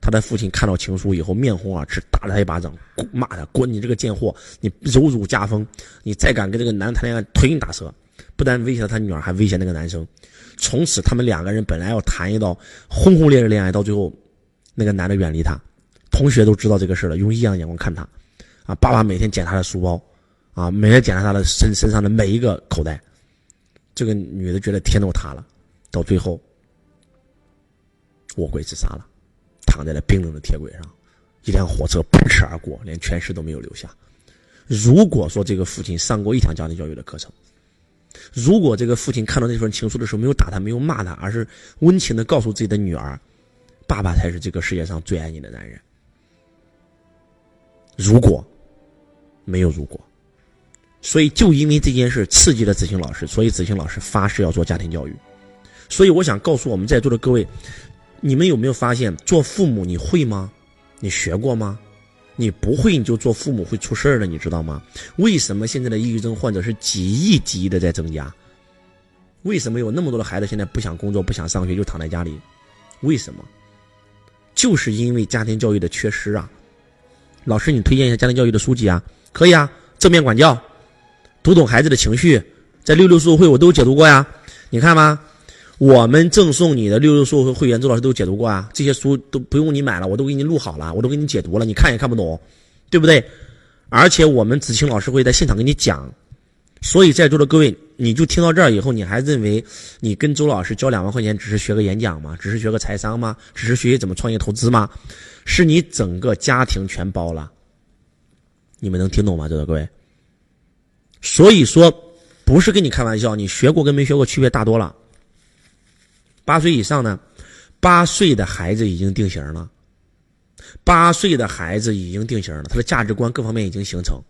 他的父亲看到情书以后面红耳赤，打了他一巴掌，骂他滚你这个贱货，你柔辱家风，你再敢跟这个男人谈恋爱，腿给你打折。不但威胁了他女儿，还威胁那个男生。从此他们两个人本来要谈一道轰轰烈烈恋爱，到最后那个男的远离他。同学都知道这个事了，用异样的眼光看他，啊，爸爸每天检查他的书包，啊，每天检查他的身身上的每一个口袋，这个女的觉得天都塌了，到最后卧轨自杀了，躺在了冰冷的铁轨上，一辆火车奔驰而过，连全尸都没有留下。如果说这个父亲上过一堂家庭教育的课程，如果这个父亲看到那份情书的时候没有打他，没有骂他，而是温情的告诉自己的女儿，爸爸才是这个世界上最爱你的男人。如果没有如果，所以就因为这件事刺激了子晴老师，所以子晴老师发誓要做家庭教育。所以我想告诉我们在座的各位，你们有没有发现，做父母你会吗？你学过吗？你不会你就做父母会出事儿的，你知道吗？为什么现在的抑郁症患者是几亿几亿的在增加？为什么有那么多的孩子现在不想工作、不想上学就躺在家里？为什么？就是因为家庭教育的缺失啊！老师，你推荐一下家庭教育的书籍啊？可以啊，正面管教，读懂孩子的情绪，在六六书会我都解读过呀。你看吗？我们赠送你的六六书会会员，周老师都解读过啊。这些书都不用你买了，我都给你录好了，我都给你解读了，你看也看不懂，对不对？而且我们子清老师会在现场给你讲。所以在座的各位，你就听到这儿以后，你还认为你跟周老师交两万块钱只是学个演讲吗？只是学个财商吗？只是学习怎么创业投资吗？是你整个家庭全包了，你们能听懂吗？这个各位，所以说不是跟你开玩笑，你学过跟没学过区别大多了。八岁以上呢，八岁的孩子已经定型了，八岁的孩子已经定型了，他的价值观各方面已经形成，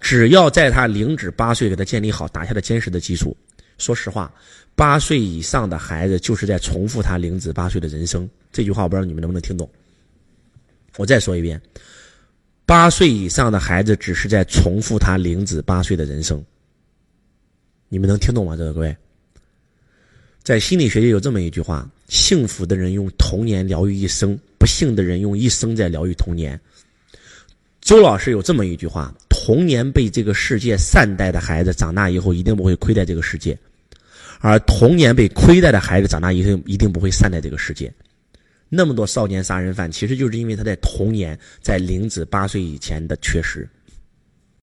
只要在他零至八岁给他建立好打下的坚实的基础。说实话，八岁以上的孩子就是在重复他零至八岁的人生。这句话我不知道你们能不能听懂。我再说一遍，八岁以上的孩子只是在重复他零至八岁的人生。你们能听懂吗？这个各位，在心理学界有这么一句话：幸福的人用童年疗愈一生，不幸的人用一生在疗愈童年。周老师有这么一句话：童年被这个世界善待的孩子，长大以后一定不会亏待这个世界；而童年被亏待的孩子，长大以后一定不会善待这个世界。那么多少年杀人犯，其实就是因为他在童年在零至八岁以前的缺失。